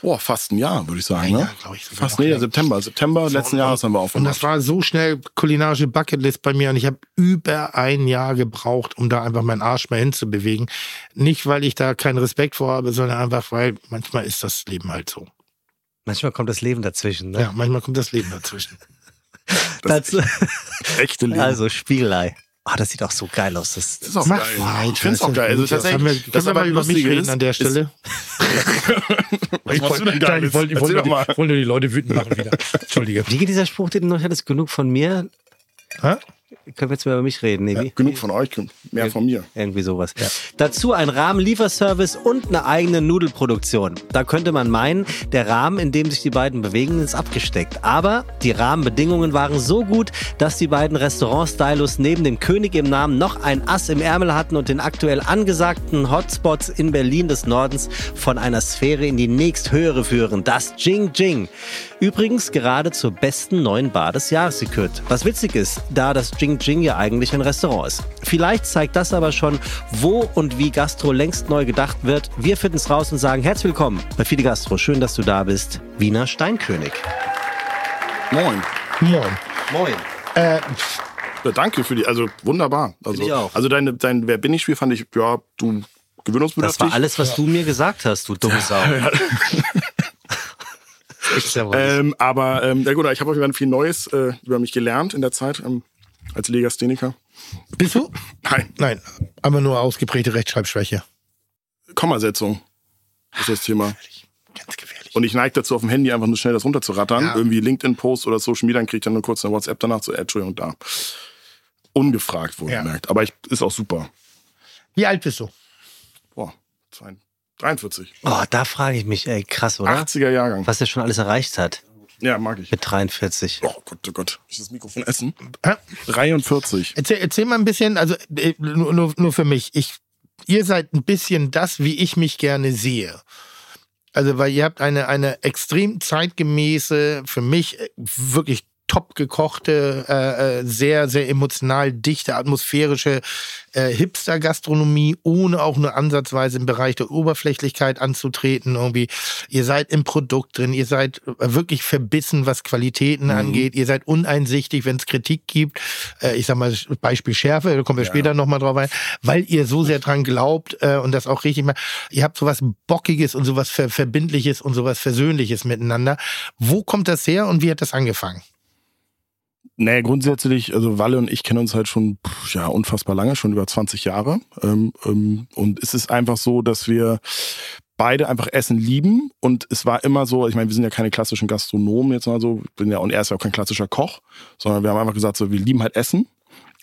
Boah, fast ein Jahr, würde ich sagen. Ein ne? Jahr, glaub ich, fast nee. September. September letzten und- Jahres haben wir Und aufgemacht. das war so schnell kulinarische Bucketlist bei mir und ich habe über ein Jahr gebraucht, um da einfach meinen Arsch mal hinzubewegen. Nicht, weil ich da keinen Respekt vor habe, sondern einfach, weil manchmal ist das Leben halt so. Manchmal kommt das Leben dazwischen. Ne? Ja, manchmal kommt das Leben dazwischen. Dazu, Echte Leben. also Spiegelei. Ah, das sieht auch so geil aus. Das, das ist auch geil. weiter. Ich finde es auch geil. Also Das tatsächlich, wir, das können wir aber mal über mich reden ist, an der Stelle? Denn ich wollte, mal. ich wollte die Leute wütend machen wieder. Entschuldige. wie geht dieser Spruch, den du noch hattest? Genug von mir? Hä? Können wir jetzt mal über mich reden? Nee, Ja, genug von euch, mehr von mir. Irgendwie sowas. Dazu ein Rahmenlieferservice und eine eigene Nudelproduktion. Da könnte man meinen, der Rahmen, in dem sich die beiden bewegen, ist abgesteckt. Aber die Rahmenbedingungen waren so gut, dass die beiden Restaurant-Stylos neben dem König im Namen noch ein Ass im Ärmel hatten und den aktuell angesagten Hotspots in Berlin des Nordens von einer Sphäre in die nächsthöhere führen. Das Jing Jing. Übrigens gerade zur besten neuen Bar des Jahres gekürt. Was witzig ist, da das Jing Jing ja eigentlich ein Restaurant ist. Vielleicht zeigt das aber schon, wo und wie Gastro längst neu gedacht wird. Wir finden es raus und sagen herzlich willkommen bei Fide Gastro. Schön, dass du da bist. Wiener Steinkönig. Moin. Moin. Moin. Äh, Ja, danke für die, also wunderbar. Also, ich auch. also deine, dein Wer bin ich Spiel fand ich, ja, du gewöhnungsbedürftig. Das war alles, was du mir gesagt hast, du dumme Sau. Ja. Ähm, aber ähm, ja gut, ich habe auf jeden Fall viel Neues äh, über mich gelernt in der Zeit ähm, als Legastheniker. bist du? Nein, Nein, aber nur ausgeprägte Rechtschreibschwäche. Kommasetzung ist das Thema. Ganz gefährlich. Und ich neige dazu, auf dem Handy einfach nur schnell das runterzurattern. Ja. Irgendwie LinkedIn-Post oder Social Media, dann kriege ich dann nur kurz eine WhatsApp danach so, äh, Entschuldigung, da. Ungefragt wohlgemerkt. Aber ich, ist auch super. Wie alt bist du? Boah, 42, 43. Oh, da frage ich mich, ey, krass, oder? 80er Jahrgang. Was er schon alles erreicht hat Ja, mag ich. mit 43. Oh Gott, oh Gott. Ich das Mikrofon essen. Hä? 43. Erzähl, erzähl mal ein bisschen, also äh, nur, nur, nur für mich. Ich, ihr seid ein bisschen das, wie ich mich gerne sehe. Also, weil ihr habt eine, eine extrem zeitgemäße, für mich äh, wirklich top gekochte, äh, äh, sehr, sehr emotional dichte, atmosphärische äh, Hipster-Gastronomie, ohne auch nur ansatzweise im Bereich der Oberflächlichkeit anzutreten. Irgendwie, ihr seid im Produkt drin, ihr seid wirklich verbissen, was Qualitäten angeht, ihr seid uneinsichtig, wenn es Kritik gibt. Äh, ich sag mal, Beispiel Schärfe, da kommen wir später nochmal drauf ein, weil ihr so sehr dran glaubt äh, und das auch richtig macht. Ihr habt sowas Bockiges und sowas Ver Verbindliches und sowas Versöhnliches miteinander. Wo kommt das her und wie hat das angefangen? Naja, grundsätzlich, also Walle und ich kennen uns halt schon, ja, unfassbar lange, schon über 20 Jahre. Ähm, ähm, und es ist einfach so, dass wir beide einfach Essen lieben. Und es war immer so, ich meine, wir sind ja keine klassischen Gastronomen jetzt mal so, bin ja, und er ist ja auch kein klassischer Koch, sondern wir haben einfach gesagt, so, wir lieben halt Essen.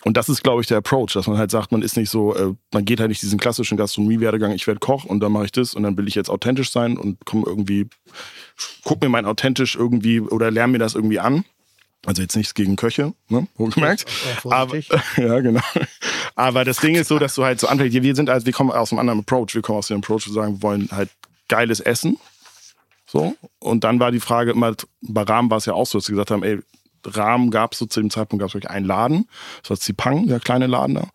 Und das ist, glaube ich, der Approach, dass man halt sagt, man ist nicht so, äh, man geht halt nicht diesen klassischen Gastronomie-Werdegang, ich werde Koch und dann mache ich das und dann will ich jetzt authentisch sein und komme irgendwie, guck mir mein authentisch irgendwie oder lerne mir das irgendwie an. Also jetzt nichts gegen Köche, ne? Wohlgemerkt. Ja, Aber, ja, genau. Aber das Ding ist so, dass du halt so anfängst, wir sind also, wir kommen aus einem anderen Approach. Wir kommen aus dem Approach, wir sagen, wir wollen halt geiles Essen. So. Und dann war die Frage immer, bei Rahmen war es ja auch so, dass sie gesagt haben, ey, Rahmen gab es so zu dem Zeitpunkt, gab es wirklich einen Laden. Das war Zipang, der kleine Laden da.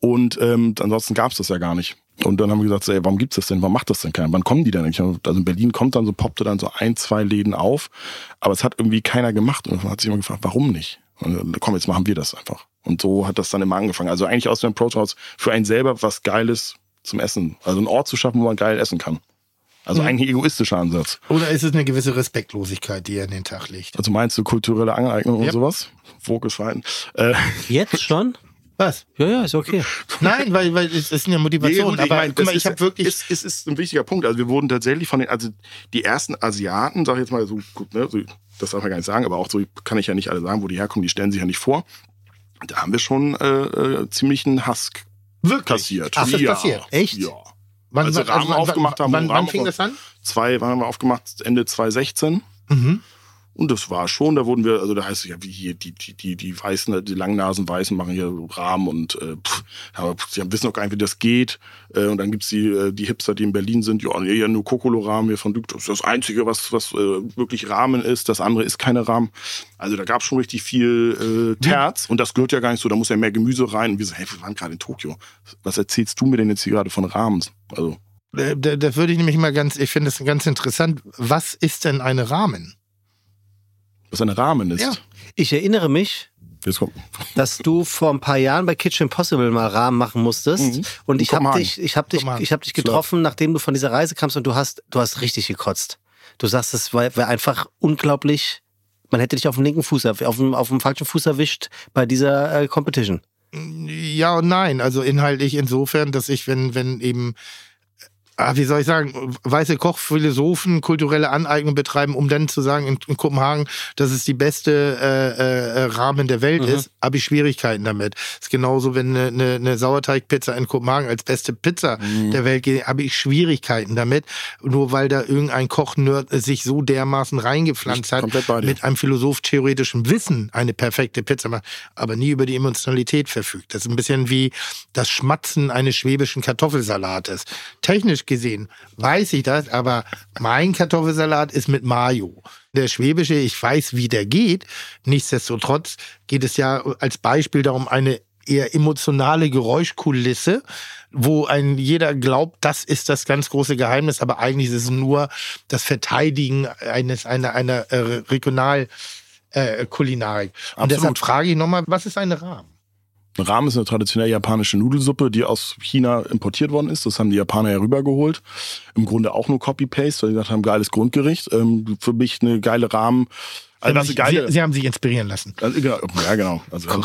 Und ähm, ansonsten gab es das ja gar nicht. Und dann haben wir gesagt, so, ey, warum gibt's das denn? Warum macht das denn keiner? Wann kommen die denn eigentlich? Also in Berlin kommt dann so, poppte dann so ein, zwei Läden auf. Aber es hat irgendwie keiner gemacht. Und man hat sich immer gefragt, warum nicht? Und dann, komm, jetzt machen wir das einfach. Und so hat das dann immer angefangen. Also eigentlich aus dem Approach raus für einen selber was Geiles zum Essen. Also einen Ort zu schaffen, wo man geil essen kann. Also eigentlich ein egoistischer Ansatz. Oder ist es eine gewisse Respektlosigkeit, die er an den Tag legt? Also meinst du kulturelle Aneignung Ja. und sowas? Vogelschwein. Äh, Jetzt schon? Was? Ja, ja, ist okay. Nein, weil, weil es ist eine Motivation. gut, aber guck mal, das ich ist- habe wirklich. Es, es ist ein wichtiger Punkt. Also wir wurden tatsächlich von den, also die ersten Asiaten, sag ich jetzt mal so, gut, ne, so, das darf man gar nicht sagen, aber auch so kann ich ja nicht alle sagen, wo die herkommen, die stellen sich ja nicht vor. Da haben wir schon äh, äh, ziemlich einen Hass wirklich kassiert. Ach, das ja. passiert. Echt? Ja. Wann, als wir wann- Rahmen aufgemacht haben, Wann, wann Rahmen fing das an? Zwei waren wir aufgemacht, Ende 2016. Mhm. Und das war schon, da wurden wir, also da heißt es ja, wie hier, die, die, die, die Weißen, die Langnasen Weißen machen hier Rahmen und äh, pff, aber sie wissen auch gar nicht, wie das geht. Äh, und dann gibt's die, äh, die Hipster, die in Berlin sind, ja, nee, ja nur Kokolo-Rahmen hier von Duke, das ist das Einzige, was, was äh, wirklich Rahmen ist. Das andere ist keine Rahmen. Also da gab's schon richtig viel äh, Terz und das gehört ja gar nicht so, da muss ja mehr Gemüse rein. Und wir so, hey, wir waren gerade in Tokio. Was erzählst du mir denn jetzt hier gerade von Rahmen? Also, Äh, Da, da würde ich nämlich mal ganz, ich finde es ganz interessant. Was ist denn eine Rahmen? Was ein Rahmen ist. Ja. Ich erinnere mich, dass du vor ein paar Jahren bei Kitchen Possible mal Rahmen machen musstest. Mhm. Und ich habe dich, ich habe dich, ich habe dich getroffen, nachdem du von dieser Reise kamst und du hast, du hast richtig gekotzt. Du sagst, es war, war einfach unglaublich. Man hätte dich auf dem linken Fuß, auf dem, auf dem falschen Fuß erwischt bei dieser äh, Competition. Ja und nein. Also inhaltlich insofern, dass ich, wenn, wenn eben, ah, wie soll ich sagen, weiße Kochphilosophen kulturelle Aneignung betreiben, um dann zu sagen in, in Kopenhagen, dass es die beste äh, äh, Rahmen der Welt ist, habe ich Schwierigkeiten damit. ist genauso, wenn eine, eine, eine Sauerteigpizza in Kopenhagen als beste Pizza der Welt geht, habe ich Schwierigkeiten damit, nur weil da irgendein Kochnerd sich so dermaßen reingepflanzt hat, mit einem philosoph-theoretischen Wissen eine perfekte Pizza macht, aber nie über die Emotionalität verfügt. Das ist ein bisschen wie das Schmatzen eines schwäbischen Kartoffelsalates. Technisch gesehen weiß ich das, aber mein Kartoffelsalat ist mit Mayo. Der schwäbische, ich weiß, wie der geht. Nichtsdestotrotz geht es ja als Beispiel darum, eine eher emotionale Geräuschkulisse, wo ein jeder glaubt, das ist das ganz große Geheimnis, aber eigentlich ist es nur das Verteidigen eines einer einer äh, Regional äh. Und deshalb frage ich nochmal, was ist ein Rahmen? Ein Ramen ist eine traditionelle japanische Nudelsuppe, die aus China importiert worden ist. Das haben die Japaner ja rübergeholt. Im Grunde auch nur Copy-Paste, weil die gesagt haben, geiles Grundgericht. Ähm, für mich eine geile Rahmen. Also das Sie, ist geile. Sie, Sie haben sich inspirieren lassen. Also, ja, genau. Also,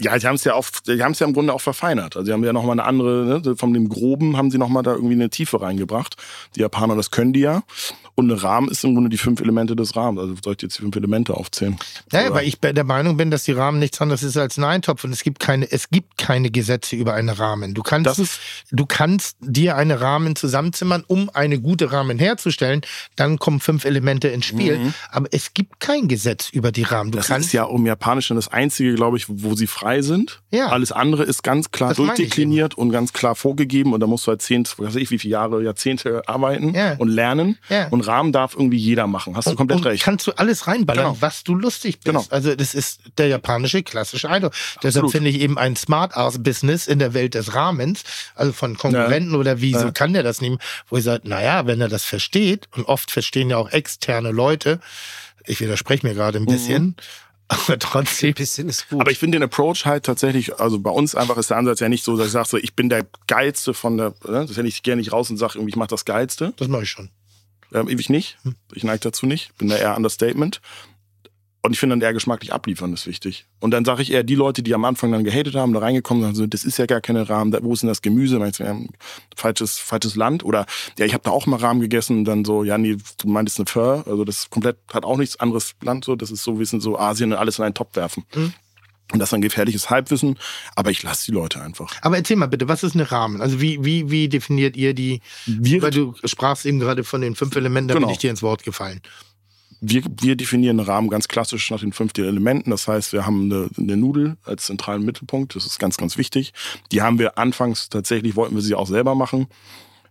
ja, sie haben es ja auch, sie haben es ja im Grunde auch verfeinert. Also sie haben ja nochmal eine andere, ne, von dem Groben haben sie nochmal da irgendwie eine Tiefe reingebracht. Die Japaner, das können die ja. Und ein Rahmen ist im Grunde die fünf Elemente des Rahmens. Also soll ich jetzt die fünf Elemente aufzählen? Ja, Oder- weil ich der Meinung bin, dass die Rahmen nichts anderes ist als ein Eintopf und es gibt keine, es gibt keine Gesetze über einen Rahmen. Du kannst, ist- du kannst dir eine Rahmen zusammenzimmern, um eine gute Rahmen herzustellen. Dann kommen fünf Elemente ins Spiel. Aber es gibt kein Gesetz über die Rahmen. Du Mhm. Das kannst ist ja im Japanischen das einzige, glaube ich, wo sie frei sind. Ja. Alles andere ist ganz klar Das durchdekliniert und ganz klar vorgegeben. Und da musst du halt zehn, weiß ich, wie viele Jahre, Jahrzehnte arbeiten Ja. und lernen. Ja. Und Rahmen darf irgendwie jeder machen. Hast du komplett und recht. kannst du alles reinballern, Genau. was du lustig bist. Genau. Also das ist der japanische klassische Eindruck. Deshalb finde ich eben ein Smart-Ass-Business in der Welt des Rahmens, also von Konkurrenten oder wieso Ja. kann der das nehmen, wo ich sage, naja, wenn er das versteht, und oft verstehen ja auch externe Leute, ich widerspreche mir gerade ein bisschen, aber trotzdem. Bisschen ist gut. Aber ich finde den Approach halt tatsächlich, also bei uns einfach ist der Ansatz ja nicht so, dass ich sage, so, ich bin der Geilste von der, ne? das hätte ich gerne nicht raus und sage, irgendwie, ich mache das Geilste. Das mache ich schon. Ähm, ewig nicht. Hm. Ich neige dazu nicht. Bin da eher Understatement. Und ich finde dann eher geschmacklich abliefern ist wichtig. Und dann sage ich eher, die Leute, die am Anfang dann gehatet haben, da reingekommen sind, so, das ist ja gar keine Rahmen, wo ist denn das Gemüse? Meinst du, ja, falsches, falsches Land? Oder ja, ich habe da auch mal Rahmen gegessen und dann so, ja, nee, du meintest eine Pho, also das komplett, hat auch nichts anderes Land so, das ist so, wie es in so Asien und alles in einen Topf werfen. Mhm. Und das ist ein gefährliches Halbwissen, aber ich lasse die Leute einfach. Aber erzähl mal bitte, was ist eine Rahmen? Also wie, wie, wie definiert ihr die, Wir- weil du sprachst eben gerade von den fünf Elementen, da bin Genau. ich dir ins Wort gefallen. Wir, wir definieren einen Rahmen ganz klassisch nach den fünf Elementen. Das heißt, wir haben eine, eine Nudel als zentralen Mittelpunkt. Das ist ganz, ganz wichtig. Die haben wir anfangs tatsächlich, wollten wir sie auch selber machen,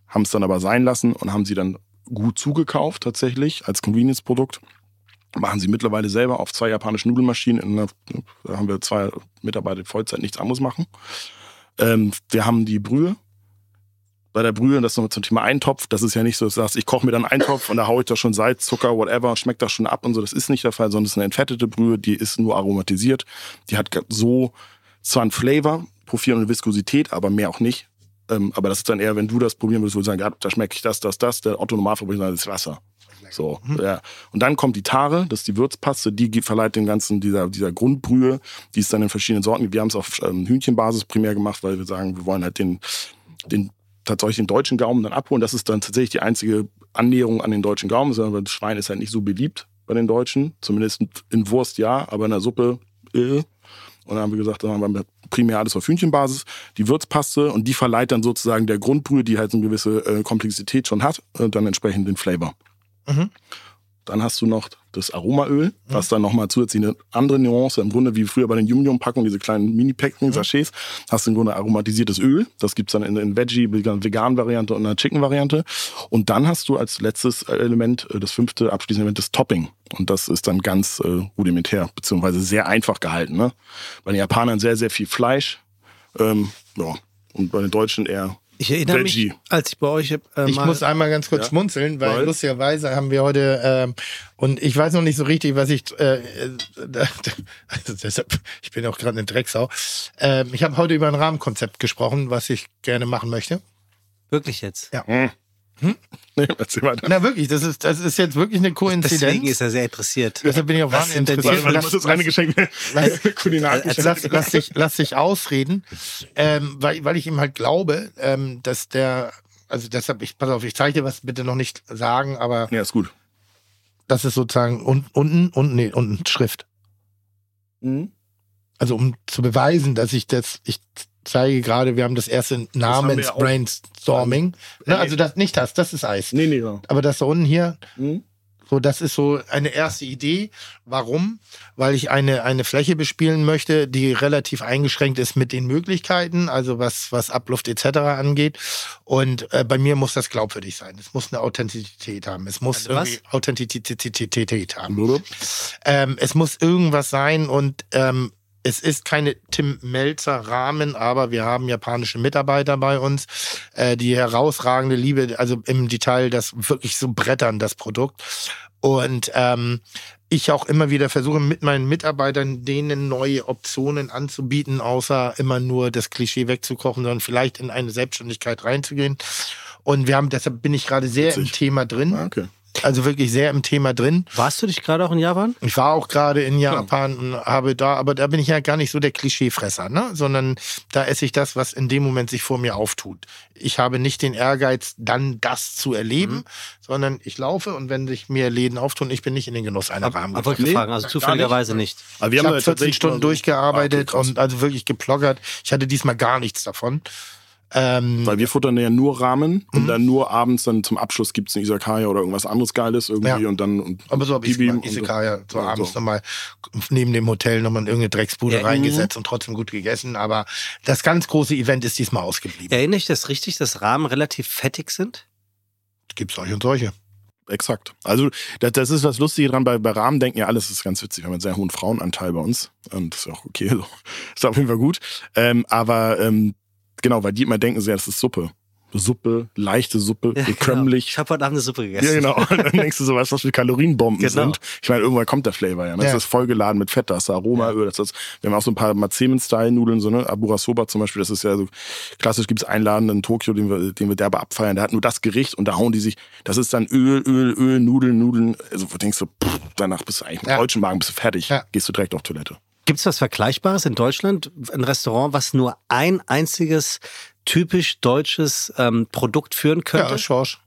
haben es dann aber sein lassen und haben sie dann gut zugekauft tatsächlich als Convenience-Produkt. Machen sie mittlerweile selber auf zwei japanischen Nudelmaschinen. In einer, da haben wir zwei Mitarbeiter Vollzeit nichts anderes machen. Ähm, wir haben die Brühe. Bei der Brühe, das ist noch zum Thema Eintopf, das ist ja nicht so, dass du sagst, ich koche mir dann einen Eintopf und da haue ich da schon Salz, Zucker, whatever, schmeckt das schon ab und so. Das ist nicht der Fall, sondern es ist eine entfettete Brühe, die ist nur aromatisiert. Die hat so zwar einen Flavor, Profil und Viskosität, aber mehr auch nicht. Ähm, aber das ist dann eher, wenn du das probieren würdest, würdest du sagen, ja, da schmecke ich das, das, das. Der Otto Normalverbraucher sagt, das ist Wasser. So, ja. Und dann kommt die Tare, das ist die Würzpaste, die verleiht dem Ganzen dieser, dieser Grundbrühe, die ist dann in verschiedenen Sorten. gibt. Wir haben es auf ähm, Hühnchenbasis primär gemacht, weil wir sagen, wir wollen halt den, den tatsächlich den deutschen Gaumen dann abholen. Das ist dann tatsächlich die einzige Annäherung an den deutschen Gaumen, sondern das Schwein ist halt nicht so beliebt bei den Deutschen. Zumindest in Wurst ja, aber in der Suppe äh. Und dann haben wir gesagt, dann haben wir primär alles auf Hühnchenbasis, die Würzpaste und die verleiht dann sozusagen der Grundbrühe, die halt eine gewisse äh, Komplexität schon hat, äh, dann entsprechend den Flavor. Mhm. Dann hast du noch das Aromaöl, was dann nochmal zusätzlich eine andere Nuance, im Grunde wie früher bei den Yum-Yum-Packungen, diese kleinen Mini-Päckchen, Sachets, hast du im Grunde aromatisiertes Öl. Das gibt's dann in, in Veggie, Vegan-Variante und einer Chicken-Variante. Und dann hast du als letztes Element, äh, das fünfte abschließende Element, das Topping. Und das ist dann ganz äh, rudimentär, beziehungsweise sehr einfach gehalten. Ne? Bei den Japanern sehr, sehr viel Fleisch. Ähm, ja. Und bei den Deutschen eher Ich erinnere Veggie. mich, als ich bei euch äh, Ich muss einmal ganz kurz Ja. schmunzeln, weil Weil? lustigerweise haben wir heute, ähm, und ich weiß noch nicht so richtig, was ich, äh, äh, also deshalb, ich bin auch gerade eine Drecksau. Ähm, ich habe heute über ein Rahmenkonzept gesprochen, was ich gerne machen möchte. wirklich jetzt. Ja. Nee, erzähl weiter. Na wirklich, das ist, das ist jetzt wirklich eine Koinzidenz. Deswegen ist er sehr interessiert. Deshalb bin ich auch Was wahnsinnig interessiert. Warte, Lass- das eine Geschenk. lass- lass, lass, dich, lass dich ausreden, ähm, weil, weil ich ihm halt glaube, ähm, dass der, also deshalb, ich, pass auf, ich zeige dir was, bitte noch nicht sagen, aber Ja, ist gut. das ist sozusagen un, unten, unten, nee, unten Schrift. Also um zu beweisen, dass ich das, ich zeige gerade, wir haben das erste wir ja. Namens-Brainstorming. Ne, also das nicht das, das ist Eis. Nee, nee, ja. Aber das da unten hier, Mhm. so, das ist so eine erste Idee. Warum? Weil ich eine, eine Fläche bespielen möchte, die relativ eingeschränkt ist mit den Möglichkeiten, also was, was Abluft etc. angeht. Und äh, bei mir muss das glaubwürdig sein. Es muss eine Authentizität haben. Es muss Also was? irgendwie Authentizität haben. Blub. Ähm, es muss irgendwas sein und ähm, es ist keine Tim Melzer Rahmen, aber wir haben japanische Mitarbeiter bei uns, äh, die herausragende Liebe, also im Detail das wirklich so brettern, das Produkt. Und ähm, ich auch immer wieder versuche mit meinen Mitarbeitern denen neue Optionen anzubieten, außer immer nur das Klischee wegzukochen, sondern vielleicht in eine Selbstständigkeit reinzugehen. Und wir haben, deshalb bin ich gerade sehr im Witzig. Thema drin. Ah, okay. Also wirklich sehr im Thema drin. Warst du dich gerade auch in Japan? Ich war auch gerade in Japan und habe da, aber da bin ich ja gar nicht so der Klischeefresser, ne? Sondern da esse ich das, was in dem Moment sich vor mir auftut. Ich habe nicht den Ehrgeiz, dann das zu erleben, Mhm. sondern ich laufe und wenn sich mir Läden auftun, ich bin nicht in den Genuss einer Rahmen Aber wollte ich Nee, fragen, also zufälligerweise nicht. Aber wir Ich haben habe ja 14 tatsächlich Stunden durchgearbeitet Ah, und also wirklich geploggert. Ich hatte diesmal gar nichts davon. Ähm, Weil wir futtern ja nur Rahmen Mhm. und dann nur abends dann zum Abschluss gibt's eine Isakaya oder irgendwas anderes Geiles irgendwie Ja. und dann und aber so habe ich und Isekaya, so abends so. nochmal neben dem Hotel nochmal in irgendeine Drecksbude Ja, reingesetzt und trotzdem gut gegessen. Aber das ganz große Event ist diesmal ausgeblieben. Erinnere ich das richtig, dass Rahmen relativ fettig sind? Gibt's solche und solche. Exakt. Also das, das ist was Lustige dran. Bei, bei Rahmen denken ja alles ist ganz witzig. Wir haben einen sehr hohen Frauenanteil bei uns. Und das ist ja auch okay. So. Ist auf jeden Fall gut. Ähm, aber ähm, genau, weil die immer denken sehr, das ist Suppe. Suppe, leichte Suppe, Ja, bekömmlich. Ich habe heute Abend eine Suppe gegessen. Ja, genau. Und dann denkst du so, was, was für Kalorienbomben Genau. sind. Ich meine, irgendwann kommt der Flavor ja. Ne? Das Ja. ist vollgeladen mit Fett, da hast du Aromaöl. Das ist, wir haben auch so ein paar Mazemen-Style-Nudeln, so, ne? Abura Soba zum Beispiel, das ist ja so klassisch, gibt's Einladen in Tokio, den wir, den wir derbe abfeiern. Der hat nur das Gericht und da hauen die sich, das ist dann Öl, Öl, Öl, Nudeln, Nudeln. Also du denkst du, pff, danach bist du eigentlich mit Ja. deutschen Magen bist du fertig. Ja. Gehst du direkt auf Toilette. Gibt es was Vergleichbares in Deutschland? Ein Restaurant, was nur ein einziges typisch deutsches ähm, Produkt führen könnte? Ja, Schorsch.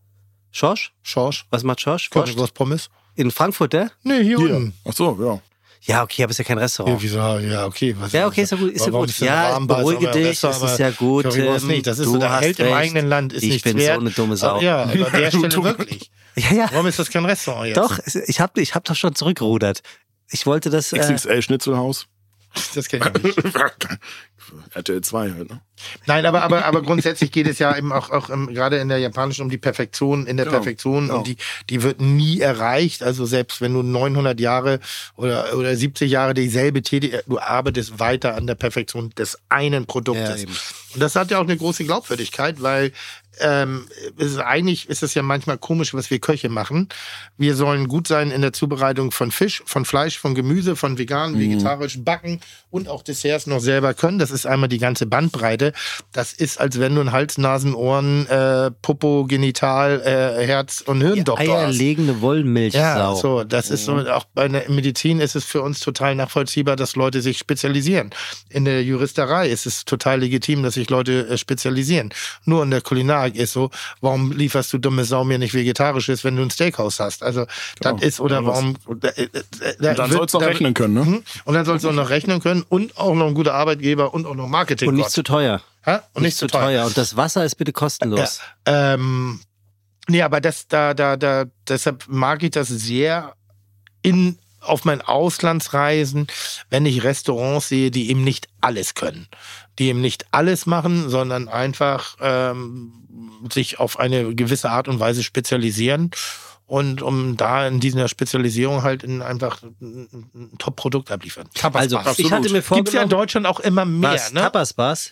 Schorsch? Schorsch. Was macht Schorsch? Wurst? Currywurst Pommes. In Frankfurt, der? Nee, hier, Hier. unten. Ach so, ja. Ja, okay, aber ist ja kein Ja, Restaurant. wieso? Ja, okay. Was Ja, okay, ist ja gut, ist ja gut. Ja, beruhige dich, es ist ja gut, Currywurst Tim, nicht. Das ist du so, der Held im recht. eigenen Land ist Ich nichts bin so eine dumme Sau. Aber Ja, aber an der Stelle wirklich. Ja, ja. Warum ist das kein Restaurant jetzt? Doch, es- ich habe ich hab doch schon zurückgerudert. Ich wollte das. Äh, XXL Schnitzelhaus. Das kenne ich nicht. RTL 2 halt, ne? Nein, aber, aber, aber grundsätzlich geht es ja eben auch, auch im, gerade in der japanischen um die Perfektion, in der Genau, Perfektion genau. und die, die wird nie erreicht. Also selbst wenn du 900 Jahre oder, oder 70 Jahre dieselbe Tätigkeit, du arbeitest weiter an der Perfektion des einen Produktes. Ja, eben. und das hat ja auch eine große Glaubwürdigkeit, weil ähm, es ist eigentlich ist es ja manchmal komisch, was wir Köche machen. Wir sollen gut sein in der Zubereitung von Fisch, von Fleisch, von Gemüse, von vegan, vegetarisch, backen und auch Desserts noch selber können. Das ist einmal die ganze Bandbreite. Das ist, als wenn du einen Hals, Nasen, Ohren, äh, Popo, Genital, äh, Herz und Hirndoktor hast. Eierlegende Wollmilchsau. Ja, so, das ist so, auch bei der Medizin ist es für uns total nachvollziehbar, dass Leute sich spezialisieren. In der Juristerei ist es total legitim, dass sich Leute äh, spezialisieren. Nur in der Kulinarik ist so, warum lieferst du dumme Sau mir nicht vegetarisches, wenn du ein Steakhouse hast? Also, Genau. das ist, oder Ja, warum, äh, äh, äh, da Und dann sollst du auch da- rechnen können, ne? Mhm. Und dann sollst du auch noch rechnen können und auch noch ein guter Arbeitgeber und auch noch Marketing. Und nicht zu teuer. Hä? und nicht zu teuer. Und das Wasser ist bitte kostenlos. Ja, ähm, nee, aber das, da, da, da, deshalb mag ich das sehr in, auf meinen Auslandsreisen, wenn ich Restaurants sehe, die eben nicht alles können. Die eben nicht alles machen, sondern einfach ähm, sich auf eine gewisse Art und Weise spezialisieren. Und um da in dieser Spezialisierung halt in einfach ein, Top-Produkt abliefern. Tapas Also, Bars. ich hatte mir Gibt's ja in vorgenommen, Deutschland auch immer mehr, was, ne? Tapas-Bars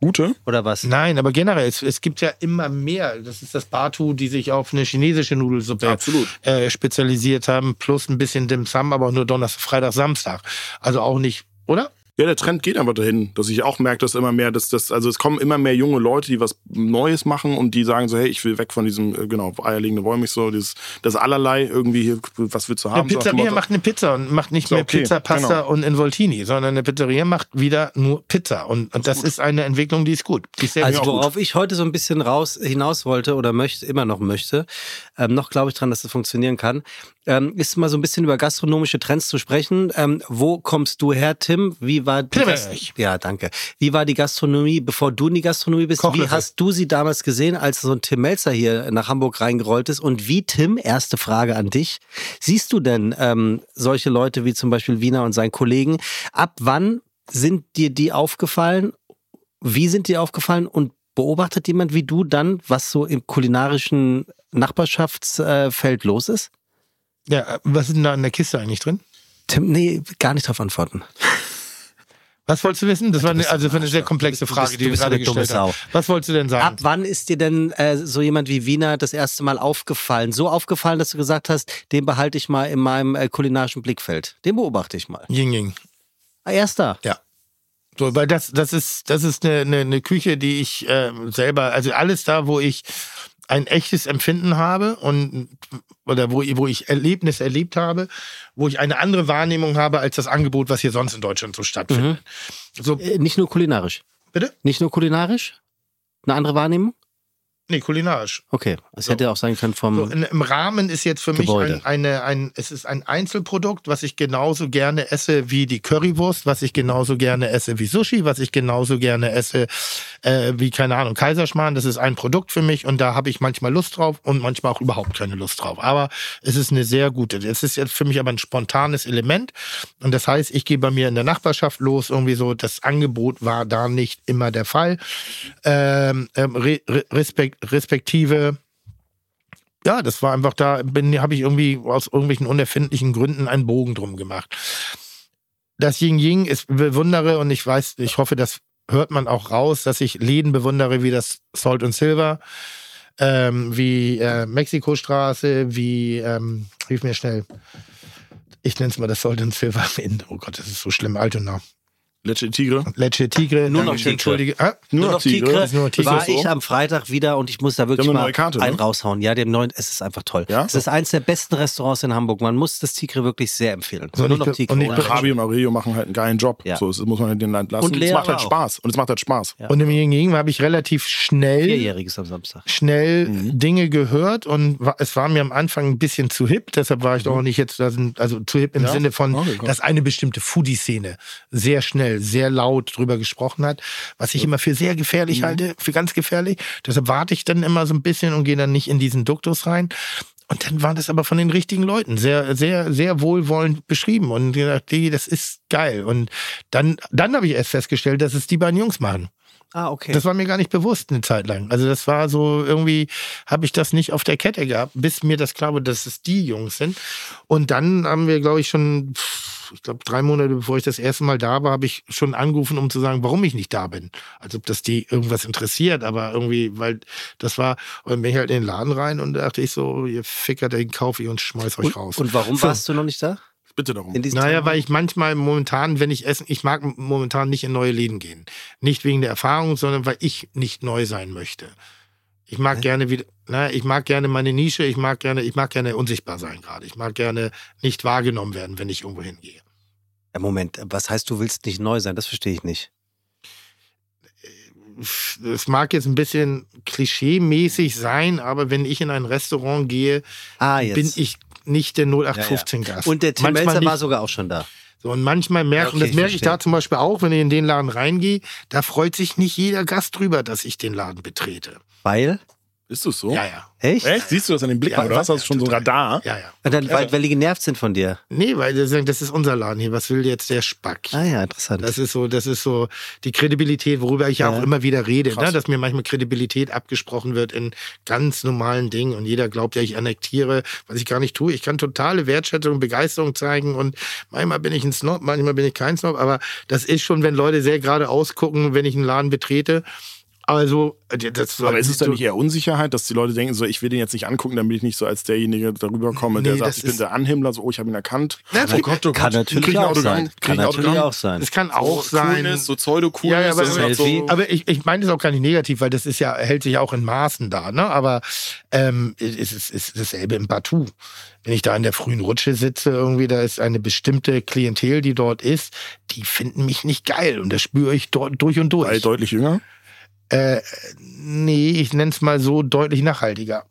Gute? oder was? Nein, aber generell, es, es gibt ja immer mehr. Das ist das Batu, die sich auf eine chinesische Nudelsuppe Absolut. äh, spezialisiert haben, plus ein bisschen Dim Sum, aber auch nur Donnerstag, Freitag, Samstag. Also auch nicht, oder? Ja, der Trend geht einfach dahin, dass ich auch merke, dass immer mehr, dass das, also es kommen immer mehr junge Leute, die was Neues machen und die sagen so, hey, ich will weg von diesem, äh, genau, eierlegende Wollmilch, so, dieses, das allerlei irgendwie hier, was willst du Eine haben? So dem Pizzeria Motto. macht eine Pizza und macht nicht So, mehr okay, Pizza, Pasta genau. und Involtini, sondern eine Pizzeria macht wieder nur Pizza. Und, und das ist eine Entwicklung, die ist gut. Die ist sehr Also gut. worauf ich heute so ein bisschen raus hinaus wollte oder möchte, immer noch möchte, ähm, noch glaube ich dran, dass das funktionieren kann, ähm, ist mal so ein bisschen über gastronomische Trends zu sprechen. Ähm, wo kommst du her, Tim? Wie war die. Gast- Ja, danke. Wie war die Gastronomie, bevor du in die Gastronomie bist? Wie Kochlöffel. hast du sie damals gesehen, als so ein Tim Melzer hier nach Hamburg reingerollt ist? Und wie, Tim, erste Frage an dich, siehst du denn ähm, solche Leute wie zum Beispiel Wiener und seinen Kollegen? Ab wann sind dir die aufgefallen wie sind dir aufgefallen und beobachtet jemand wie du dann, was so im kulinarischen Nachbarschaftsfeld los ist? ja, was ist denn da in der Kiste eigentlich drin? Tim, nee, gar nicht darauf antworten. Was wolltest du wissen? Das war eine, bist also eine sehr komplexe Du bist- Frage, du die du bist gerade eine dumme gestellt hast. Was wolltest du denn sagen? Ab wann ist dir denn äh, so jemand wie Wiener das erste Mal aufgefallen? So aufgefallen, dass du gesagt hast, den behalte ich mal in meinem äh, kulinarischen Blickfeld. Den beobachte ich mal. Ying Ying. Ah, Erster. Ja. So, weil das, das ist, das ist eine, eine, eine Küche, die ich äh, selber, also alles da, wo ich ein echtes Empfinden habe und oder wo, wo ich Erlebnis erlebt habe, wo ich eine andere Wahrnehmung habe als das Angebot, was hier sonst in Deutschland so stattfindet. So, Äh, nicht nur kulinarisch. bitte? Nicht nur kulinarisch? Eine andere Wahrnehmung? Nee, kulinarisch. Okay. Es So. hätte auch sein können vom. So, in, Im Rahmen ist jetzt für Gebäude. mich ein, eine, ein, es ist ein Einzelprodukt, was ich genauso gerne esse wie die Currywurst, was ich genauso gerne esse wie Sushi, was ich genauso gerne esse äh, wie, keine Ahnung, Kaiserschmarrn. Das ist ein Produkt für mich und da habe ich manchmal Lust drauf und manchmal auch überhaupt keine Lust drauf. Aber es ist eine sehr gute. Es ist jetzt für mich aber ein spontanes Element und das heißt, ich gehe bei mir in der Nachbarschaft los, irgendwie so, das Angebot war da nicht immer der Fall. Ähm, ähm, re, re, respekt, respektive ja, das war einfach da, bin, habe ich irgendwie aus irgendwelchen unerfindlichen Gründen einen Bogen drum gemacht. Das Ying Ying ist bewundere und ich weiß, ich hoffe, das hört man auch raus, dass ich Läden bewundere wie das Salt und Silver, ähm, wie äh, Mexikostraße, wie, ähm, hilf mir schnell. Ich nenne es mal das Salt und Silver in, oh Gott, das ist so schlimm, Altona. Leche Tigre. Leche Tigre, Nur noch Tigre. Entschuldige. Ah, Nur, Nur noch Tigre. Ist nur Tigre. war ich am Freitag wieder und ich muss da wirklich mal Karte, ne? einen raushauen. Ja, dem neuen, es ist einfach toll. Ja? Es ist eins der besten Restaurants in Hamburg. Man muss das Tigre wirklich sehr empfehlen. So, und Nur noch Tigre. und. Rabi und Aurelio machen halt einen geilen Job. Ja. So, das muss man den Land lassen. Und es Lea macht halt auch. Spaß. Und es macht halt Spaß. Ja. Und im Ying habe ich relativ schnell Vierjähriges am Samstag. schnell Mhm. Dinge gehört und es war mir am Anfang ein bisschen zu hip, deshalb war ich doch auch nicht jetzt, also zu hip im Mhm. Sinne von, dass eine bestimmte Foodie-Szene sehr schnell, sehr laut drüber gesprochen hat, was ich immer für sehr gefährlich Mhm. halte, für ganz gefährlich. Deshalb warte ich dann immer so ein bisschen und gehe dann nicht in diesen Duktus rein. Und dann war das aber von den richtigen Leuten sehr, sehr, sehr wohlwollend beschrieben und gesagt, die, das ist geil. Und dann, dann habe ich erst festgestellt, dass es die beiden Jungs machen. Ah, okay. Das war mir gar nicht bewusst eine Zeit lang. Also das war so irgendwie habe ich das nicht auf der Kette gehabt, bis mir das klar wurde, dass es die Jungs sind. Und dann haben wir, glaube ich, schon pff, ich glaube, drei Monate bevor ich das erste Mal da war, habe ich schon angerufen, um zu sagen, warum ich nicht da bin. Als ob das die irgendwas interessiert, aber irgendwie, weil das war, und dann bin ich halt in den Laden rein und da dachte ich so, ihr Ficker, den kaufe ich und schmeiß euch raus. Und warum So. warst du noch nicht da? Bitte darum. Naja, weil ich manchmal momentan, wenn ich essen, ich mag momentan nicht in neue Läden gehen. Nicht wegen der Erfahrung, sondern weil ich nicht neu sein möchte. Ich mag gerne wieder, na, ich mag gerne meine Nische, ich mag gerne, ich mag gerne unsichtbar sein gerade. Ich mag gerne nicht wahrgenommen werden, wenn ich irgendwo hingehe. Ja, Moment, was heißt, du willst nicht neu sein? Das verstehe ich nicht. Es mag jetzt ein bisschen klischee-mäßig sein, aber wenn ich in ein Restaurant gehe, Ah, bin ich nicht der 0815-Gast. Und der Tim Manchmal Melzer war sogar auch schon da. So, und manchmal Ja, und okay, das merke ich da zum Beispiel auch, wenn ich in den Laden reingehe, da freut sich nicht jeder Gast drüber, dass ich den Laden betrete. Weil? Ist das so? Ja, ja. Echt? Echt? Siehst du das an den Blicken? Ja, oder hast du das schon so ein Radar? Ja, ja. Und dann, weil, weil die genervt sind von dir. Nee, weil die sagen, das ist unser Laden hier. Was will jetzt der Spack? Ah ja, interessant. Das ist so, das ist so die Kredibilität, worüber ich ja, Ja. auch immer wieder rede, ne? dass mir manchmal Kredibilität abgesprochen wird in ganz normalen Dingen und jeder glaubt ja, ich annektiere, was ich gar nicht tue. Ich kann totale Wertschätzung und Begeisterung zeigen und manchmal bin ich ein Snob, manchmal bin ich kein Snob, aber das ist schon, wenn Leute sehr gerade ausgucken, wenn ich einen Laden betrete. Also, das Aber ist es dann nicht eher Unsicherheit, dass die Leute denken, so, ich will den jetzt nicht angucken, damit ich nicht so als derjenige darüber komme, der Nee, sagt, das ich bin der Anhimmler, so, oh, ich habe ihn erkannt. Na, oh Gott, oh Kann Gott, natürlich auch sein. Kann natürlich auch sein. Das kann auch so sein. Coolness, so Pseudo-Coolness. Ja, ja, aber- das ist halt so. Aber ich, ich meine das auch gar nicht negativ, weil das ist ja, hält sich ja auch in Maßen da, ne? Aber ähm, es ist, es ist dasselbe im Partout. Wenn ich da in der frühen Rutsche sitze, irgendwie, da ist eine bestimmte Klientel, die dort ist, die finden mich nicht geil. Und das spüre ich dort durch und weil durch. deutlich jünger. Äh, nee, ich nenne es mal so deutlich nachhaltiger.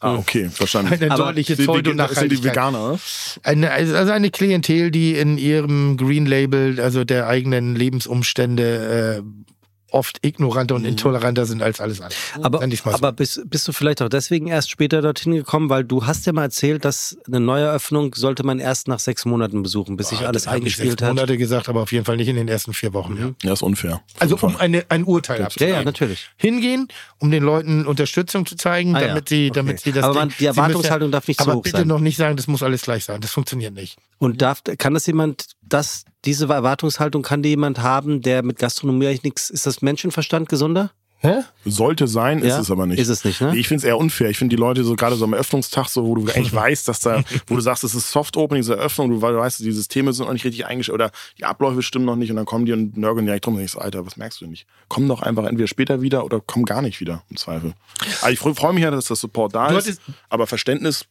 Ah, okay, verstanden. Eine Aber deutliche Die, die, das sind die Pseudo-Nachhaltigkeit. Veganer. Eine, also eine Klientel, die in ihrem Green Label, also der eigenen Lebensumstände, äh, oft ignoranter und intoleranter sind als alles andere. Aber, so. aber bist, bist du vielleicht auch deswegen erst später dorthin gekommen, weil du hast ja mal erzählt, dass eine Neueröffnung sollte man erst nach sechs Monaten besuchen, bis sich Ah, alles eingespielt sechs hat. Monate gesagt, aber auf jeden Fall nicht in den ersten vier Wochen. Ja. Ja, ist unfair. Also um eine, ein Urteil Ja, abzugeben. ja, natürlich. Hingehen, um den Leuten Unterstützung zu zeigen, Ah, ja. damit sie, Okay. damit sie das. Aber man- die sie müssen Erwartungshaltung darf nicht zu aber hoch bitte sein. noch nicht sagen, das muss alles gleich sein. Das funktioniert nicht. Und darf, kann das jemand, das, diese Erwartungshaltung kann die jemand haben, der mit Gastronomie eigentlich nichts, ist das Menschenverstand gesunder? Hä? Sollte sein, ist Ja? es aber nicht. Ist es nicht, ne? Ich finde es eher unfair. Ich finde die Leute so gerade so am Öffnungstag, so, wo du eigentlich weißt, dass da, wo du sagst, es ist Soft Opening, diese Eröffnung, du weißt, die Systeme sind noch nicht richtig eingestellt oder die Abläufe stimmen noch nicht und dann kommen die und nörgeln direkt drum und ich so, Alter, was merkst du denn nicht? Komm doch einfach entweder später wieder oder komm gar nicht wieder, im Zweifel. Also ich freue freu mich ja, dass das Support da Du ist, hattest- aber Verständnis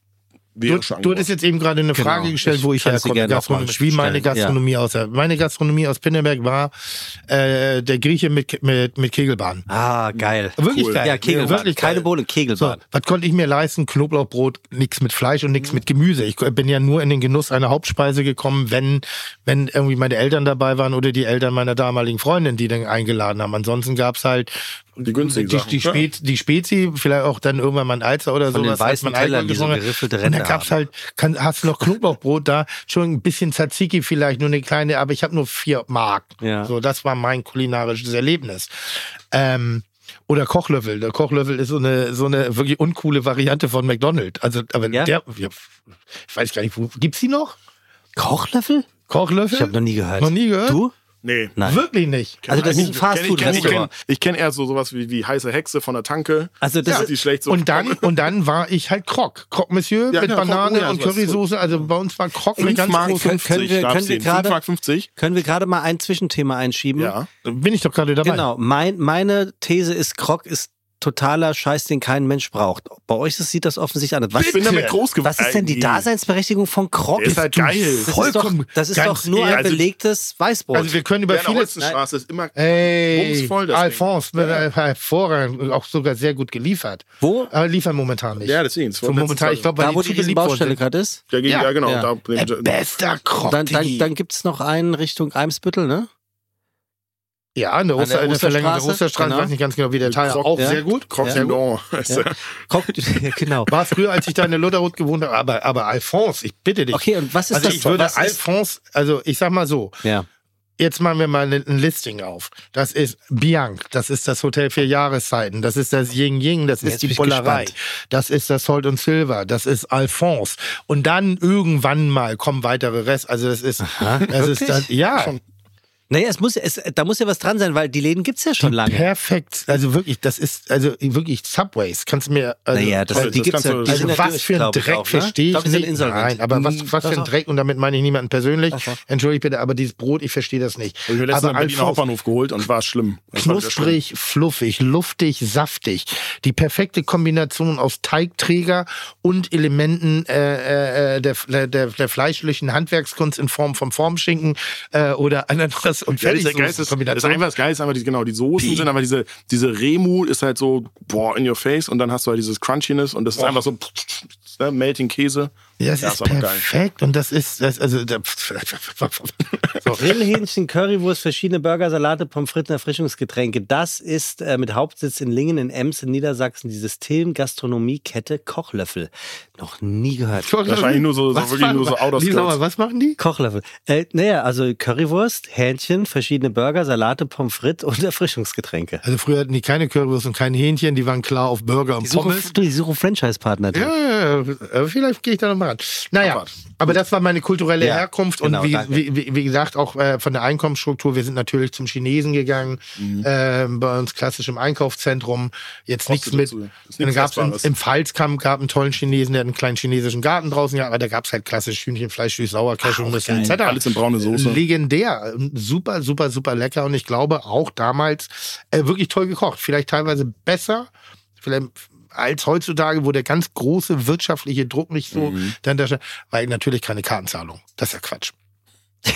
Du, schon du hattest jetzt eben gerade eine Genau. Frage gestellt, Ich wo ich herkomme. Gastronomie, wie meine Gastronomie aussah. Meine Gastronomie aus Pinneberg war äh, der Grieche mit, mit, mit Kegelbahn. Ah, geil. Wirklich Cool. geil. Ja, Kegelbahn. Wirklich Keine. Bohne, So, Kegelbahn. was konnte ich mir leisten? Knoblauchbrot, nichts mit Fleisch und nichts mit Gemüse. Ich bin ja nur in den Genuss einer Hauptspeise gekommen, wenn, wenn irgendwie meine Eltern dabei waren oder die Eltern meiner damaligen Freundin, die dann eingeladen haben. Ansonsten gab's halt Die günstigen die, Sachen. die, Spez, die Spezi, vielleicht auch dann irgendwann mal ein Alzer oder Von den sowas. weißen man Alkohol Tellern, die so hat. geriffelte Und Ränder da gab's halt, kann, hast du noch Knoblauchbrot da, schon ein bisschen Tzatziki vielleicht, nur eine kleine, aber ich habe nur vier Mark. Ja. So, das war mein kulinarisches Erlebnis. Ähm, oder Kochlöffel. Der Kochlöffel ist so eine, so eine wirklich uncoole Variante von McDonald's. Also, aber Ja? der, ja, ich weiß gar nicht, wo, gibt's die noch? Kochlöffel? Kochlöffel? Ich habe noch nie gehört. Noch nie gehört? Du? Nee. Nein. Wirklich nicht. Also das ist ein Ich kenne ich kenn, ich kenn, kenn eher so sowas wie, wie heiße Hexe von der Tanke. Also das ja, ist- die schlecht so Und dann, und dann war ich halt Croc. Croc Monsieur Ja, mit genau, Banane Croc, oh ja, und sowas. Currysoße. Also bei uns war Croc 5 ganz Mark große. 50 können wir- können wir sehen. gerade- 5 Mark 50? Können wir gerade mal ein Zwischenthema einschieben? Ja. Bin ich doch gerade dabei. Genau. Mein, meine These ist, Krog ist totaler Scheiß, den kein Mensch braucht. Bei euch sieht das offensichtlich anders. Was, Ich bin damit groß geworden. was ist denn die Daseinsberechtigung von Krog? Der ist halt Du- geil. Das ist doch, Vollkommen. das ist Ganz doch nur ein ehrlich. belegtes Weißbrot. Also wir können über Ja, vieles. Holzenstraße ist immer Ey, bumsvoll, das Ding. Alphonse, äh, hervorragend, auch sogar sehr gut geliefert. Wo? Aber liefern momentan nicht. Ja, deswegen. So momentan, ich glaube, weil da, wo die worden gerade ist? Ja, ja, Ja. genau. Ja. Da, bester Croc. Dann, dann, dann gibt es noch einen Richtung Eimsbüttel, ne? Ja, an Oster, der in der Verlängerung der Osterstraße, genau. ich weiß nicht ganz genau, wie der Teil Croc- auch ja. sehr gut. Croc Ja. Blanc. Ja. Ja, genau. War früher, als ich da in der Lutherhut gewohnt habe, aber, aber Alphonse, ich bitte dich. Okay, und was ist also das? ich würde was Alphonse, also ich sag mal so, ja. Jetzt machen wir mal ein Listing auf. Das ist Bianc, das ist das Hotel vier Jahreszeiten, das ist das Ying Ying, das ist die Bullerei, das ist das Salt und Silver, das ist Alphonse. Und dann irgendwann mal kommen weitere Rest. Also das ist, das ist dann, ja. Naja, es muss, es, da muss ja was dran sein, weil die Läden gibt's ja schon lange. Perfekt. Also wirklich, das ist, also wirklich Subways. Kannst du mir. Also, Naja, das, Also, die das gibt's kannst ja. Die also sind was für ein Dreck auch, ne? verstehe ich glaub, die sind nicht. insolvent. Nein, aber was, Hm, was doch, für ein doch. Dreck und damit meine ich niemanden persönlich. So. Entschuldigt bitte, aber dieses Brot, ich verstehe das nicht. Hab ich mir letztens aber am Berliner Hauptbahnhof geholt und war schlimm. Das wieder schlimm. Knusprig, fluffig, luftig, saftig. Die perfekte Kombination aus Teigträger und Elementen äh, äh, der, der, der, der fleischlichen Handwerkskunst in Form von Formschinken äh, oder Ananas und Ja, das ist, der Geist ist, das ist einfach das Geil ist einfach die, genau die Soßen sind aber diese diese Remu ist halt so boah in your face und dann hast du halt dieses Crunchiness und das ist einfach so ne, melting Käse. Ja, das Ja, ist perfekt und das ist das, also da, so. Grillhähnchen, Currywurst, verschiedene Burger, Salate, Pommes frites, Erfrischungsgetränke. Das ist äh, mit Hauptsitz in Lingen in Ems in Niedersachsen die System-Gastronomie-Kette Kochlöffel. Noch nie gehört. Wahrscheinlich nur so, so Was wirklich machen- nur so out of Lies noch mal, skirts. Was machen die? Kochlöffel. Äh, naja, also Currywurst, Hähnchen, verschiedene Burger, Salate, Pommes frites und Erfrischungsgetränke. Also früher hatten die keine Currywurst und kein Hähnchen, die waren klar auf Burger und Die suchen, Pommes. die suchen Franchise-Partner. Ja, ja, ja, vielleicht gehe ich da nochmal ran. Naja, Abfahrt. aber das war meine kulturelle Ja, Herkunft genau, und wie, wie, wie, gesagt, auch äh, von der Einkommensstruktur. Wir sind natürlich zum Chinesen gegangen, Mhm. äh, bei uns klassisch im Einkaufszentrum. Jetzt nichts mit. Dann gab's im, im Pfalzkamp gab einen tollen Chinesen, der hat einen kleinen chinesischen Garten draußen gehabt, aber da gab's halt klassisch Hühnchen, Fleisch, süß, sauer, Cashewnüsse geil. etc. Alles in braune Soße. Legendär. Super, super, super lecker und ich glaube auch damals äh, wirklich toll gekocht. Vielleicht teilweise besser, vielleicht als heutzutage, wo der ganz große wirtschaftliche Druck nicht so Mhm. dahinter steht, weil natürlich keine Kartenzahlung. Das ist ja Quatsch.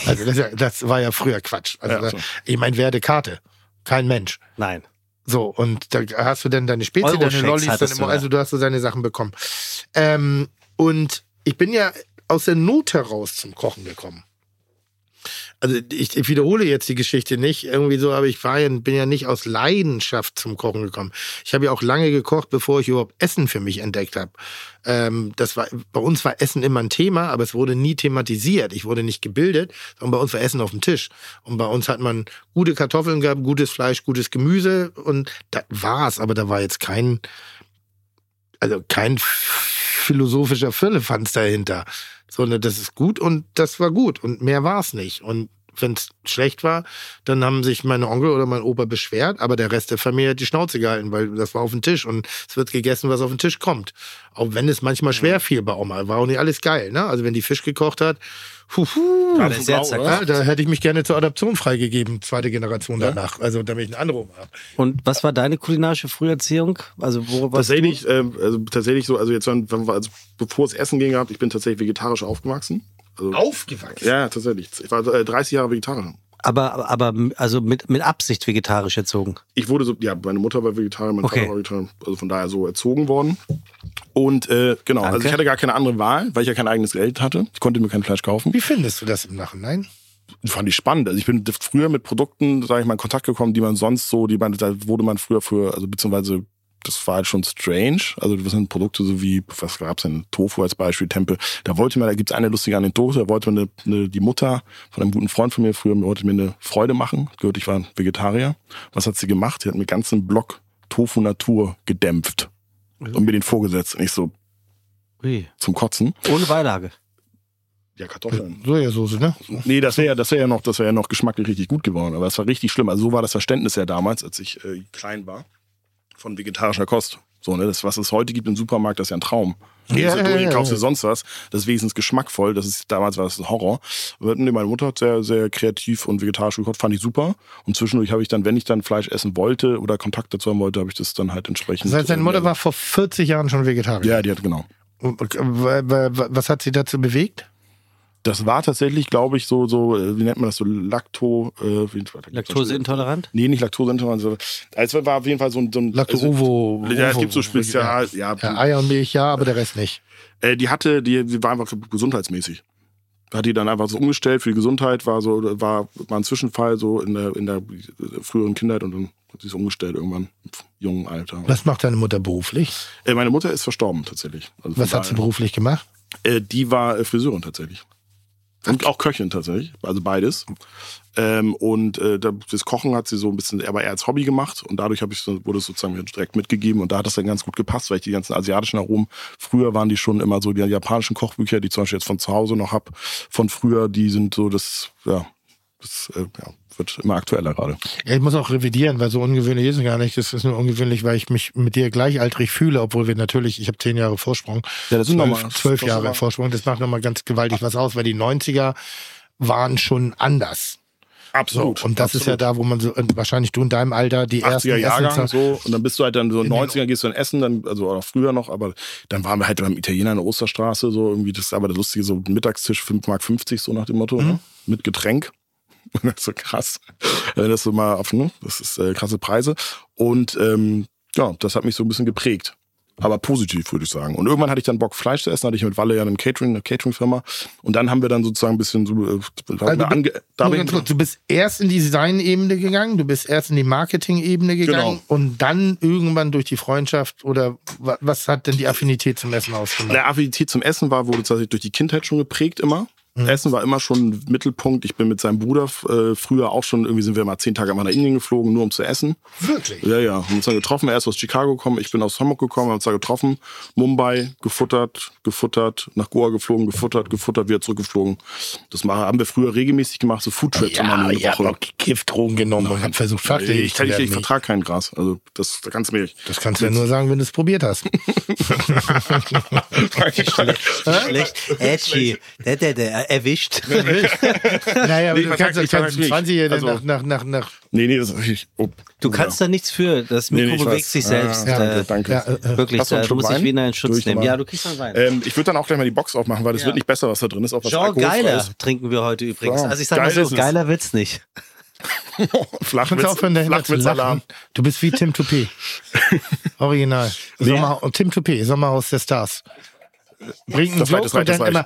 Also das, ja, das war ja früher Quatsch. Also Ja, da, so. ich meine, wer hatte Karte? Kein Mensch. Nein. So, und da hast du dann deine Spezi, deine Lollis, dann immer, da. also du hast so deine Sachen bekommen. Ähm, und ich bin ja aus der Not heraus zum Kochen gekommen. Also ich, ich wiederhole jetzt die Geschichte nicht irgendwie so, aber ich war ja, bin ja nicht aus Leidenschaft zum Kochen gekommen. Ich habe ja auch lange gekocht, bevor ich überhaupt Essen für mich entdeckt habe. Ähm, das war bei uns war Essen immer ein Thema, aber es wurde nie thematisiert. Ich wurde nicht gebildet, sondern bei uns war Essen auf dem Tisch. Und bei uns hat man gute Kartoffeln gehabt, gutes Fleisch, gutes Gemüse und das war's. Aber da war jetzt kein, also kein philosophischer Firlefanz dahinter, sondern das ist gut und das war gut und mehr war's nicht. Und wenn es schlecht war, dann haben sich meine Onkel oder mein Opa beschwert, aber der Rest der Familie hat die Schnauze gehalten, weil das war auf dem Tisch und es wird gegessen, was auf den Tisch kommt. Auch wenn es manchmal schwer fiel bei Oma, war auch nicht alles geil. Ne? Also wenn die Fisch gekocht hat, huhu, Ja, ja, da hätte ich mich gerne zur Adoption freigegeben, zweite Generation danach. Also damit ich einen Oma habe. Und was war deine kulinarische Früherziehung? Also wo was Tatsächlich, ähm, also tatsächlich so, also jetzt, wenn, wenn wir, also bevor es Essen ging gehabt, ich bin tatsächlich vegetarisch aufgewachsen. Also, Aufgewachsen. ja, tatsächlich. Ich war äh, 30 Jahre Vegetarier. Aber, aber also mit, mit Absicht vegetarisch erzogen. Ich wurde so, ja, meine Mutter war Vegetarier, mein Okay. Vater war Vegetarier, also von daher so erzogen worden. Und äh, genau, also Danke. ich hatte gar keine andere Wahl, weil ich ja kein eigenes Geld hatte. Ich konnte mir kein Fleisch kaufen. Wie findest du das im Nachhinein? fand ich spannend. Also ich bin früher mit Produkten, sage ich mal, in Kontakt gekommen, die man sonst so, die man, da wurde man früher für, also beziehungsweise das war halt schon strange. Also das sind Produkte so wie, was gab's denn, Tofu als Beispiel, Tempel. Da wollte man, da gibt's eine lustige Anekdote, da wollte man eine, eine, die Mutter von einem guten Freund von mir früher, wollte mir eine Freude machen. Gehört, ich war Vegetarier. Was hat sie gemacht? Sie hat mir ganzen Block Tofu Natur gedämpft und mir den vorgesetzt. Und ich so Ui. zum Kotzen. Ohne Beilage. Ja, Kartoffeln. Sojasauce, ne? Nee, das wäre ja, das wäre ja noch, das wäre ja noch geschmacklich richtig gut geworden. Aber das war richtig schlimm. Also so war das Verständnis ja damals, als ich äh, klein war, von vegetarischer Kost. So, ne, das, was es heute gibt im Supermarkt, das ist ja ein Traum. Du Ja, da ja, ja, kaufst ja. dir sonst was. Das ist wenigstens geschmackvoll. Das ist, damals war das ein Horror. Aber nee, meine Mutter hat sehr, sehr kreativ und vegetarisch gekocht, fand ich super. Und zwischendurch habe ich dann, wenn ich dann Fleisch essen wollte oder Kontakt dazu haben wollte, habe ich das dann halt entsprechend. Das heißt, deine Mutter äh, war vor 40 Jahren schon Vegetarier. Ja, die hat, genau. Äh, wa- wa- wa- Was hat sie dazu bewegt? Das war tatsächlich, glaube ich, so, so, äh, wie nennt man das, so Lacto, äh, Laktoseintolerant? Nee, nicht Laktoseintolerant. so- Also es war auf jeden Fall so ein. So ein Lacto-Uvo. Also, ja, es gibt so Spezial. Ja, Ja, Eier und Milch, ja, aber der Rest nicht. äh, die hatte, die, die war einfach gesundheitsmäßig. Hat die dann einfach so umgestellt für die Gesundheit, war so, war, war ein Zwischenfall so in der, in der früheren Kindheit und dann hat sie es umgestellt irgendwann im jungen Alter. Was macht deine Mutter beruflich? Äh, meine Mutter ist verstorben tatsächlich. Also Was hat sie beruflich gemacht? Äh, die war äh, Friseurin tatsächlich. Und auch Köchin tatsächlich, also beides. Ähm, und äh, da- das Kochen hat sie so ein bisschen, aber eher als Hobby gemacht und dadurch habe ich wurde es sozusagen direkt mitgegeben und da hat das dann ganz gut gepasst, weil ich die ganzen asiatischen Aromen, früher waren die schon immer so die japanischen Kochbücher, die ich zum Beispiel jetzt von zu Hause noch hab, von früher, die sind so das, ja, das äh, ja, wird immer aktueller gerade. Ja, ich muss auch revidieren, weil so ungewöhnlich ist es gar nicht. Das ist nur ungewöhnlich, weil ich mich mit dir gleichaltrig fühle, obwohl wir natürlich, ich habe zehn Jahre Vorsprung. Ja, das sind zwölf, nochmal- zwölf Jahre war- Vorsprung. Das macht nochmal ganz gewaltig was aus, weil die 90er waren schon anders. So, Absolut. und das ist ja da, wo man so, und wahrscheinlich du in deinem Alter die ersten 80er Jahrgang Essen- so und dann bist du halt dann so In den- 90er gehst du in Essen dann also auch früher noch aber dann waren wir halt beim Italiener in der Osterstraße so irgendwie das ist aber das lustige so Mittagstisch 5 Mark 50 so nach dem Motto Mhm. ne? mit Getränk so krass Wenn das so mal auf ne? das ist äh, krasse Preise und ähm, ja das hat mich so ein bisschen geprägt aber positiv, würde ich sagen. Und irgendwann hatte ich dann Bock, Fleisch zu essen, hatte ich mit Walle ja einen Catering, eine Catering-Firma. Und dann haben wir dann sozusagen ein bisschen so, äh, da Also, ange, da ich, kurz, du bist erst in die Design-Ebene gegangen, du bist erst in die Marketing-Ebene gegangen Genau. und dann irgendwann durch die Freundschaft oder wa- was hat denn die Affinität zum Essen ausgemacht? Der Affinität zum Essen war, wurde tatsächlich durch die Kindheit schon geprägt immer. Essen war immer schon ein Mittelpunkt. Ich bin mit seinem Bruder äh, früher auch schon, irgendwie sind wir mal zehn Tage mal nach Indien geflogen, nur um zu essen. Wirklich? Ja, ja. Haben uns dann getroffen. Er ist aus Chicago gekommen, ich bin aus Hamburg gekommen, haben uns da getroffen. Mumbai, gefuttert, gefuttert, nach Goa geflogen, gefuttert, gefuttert, wieder zurückgeflogen. Das machen, haben wir früher regelmäßig gemacht, so Foodtrips immer Ja, eine ihr habt Woche. auch gekifft, Drogen genommen und habt versucht, Ich, schlagfähig ich, zu ich, werden. ich vertrage kein Gras. Also das, das kannst du mir nicht. Das kannst du ja nur sagen, wenn du es probiert hast. Schlecht. Edgy. Der, erwischt. naja, aber Nee, du ich kannst, vertrag- du ich kannst vertrag's nicht. 20 Also- nach, nach, nach, nach Nee, nee, das ich, oh, Du kannst da nichts für. Das Nee, Mikro nee, ich bewegt weiß. sich selbst. Ah, äh, danke, danke. ja, äh, Wirklich, du einen da muss ich Wein? wieder einen Schutz nehmen. Ja, du kriegst einen Wein. Ähm, ich würde dann auch gleich mal die Box aufmachen, weil das Ja. wird nicht besser, was da drin ist. Auch was Jean Geiler ist. trinken wir heute übrigens. Ja, Also ich sag mal so, ist es. geiler wird's nicht. Flachwitz, Flachwitzalarm. Du bist wie Tim Toupé. Original. Sommer, Tim Toupé, Sommerhaus der Stars. Bringt einen Joke und dann immer...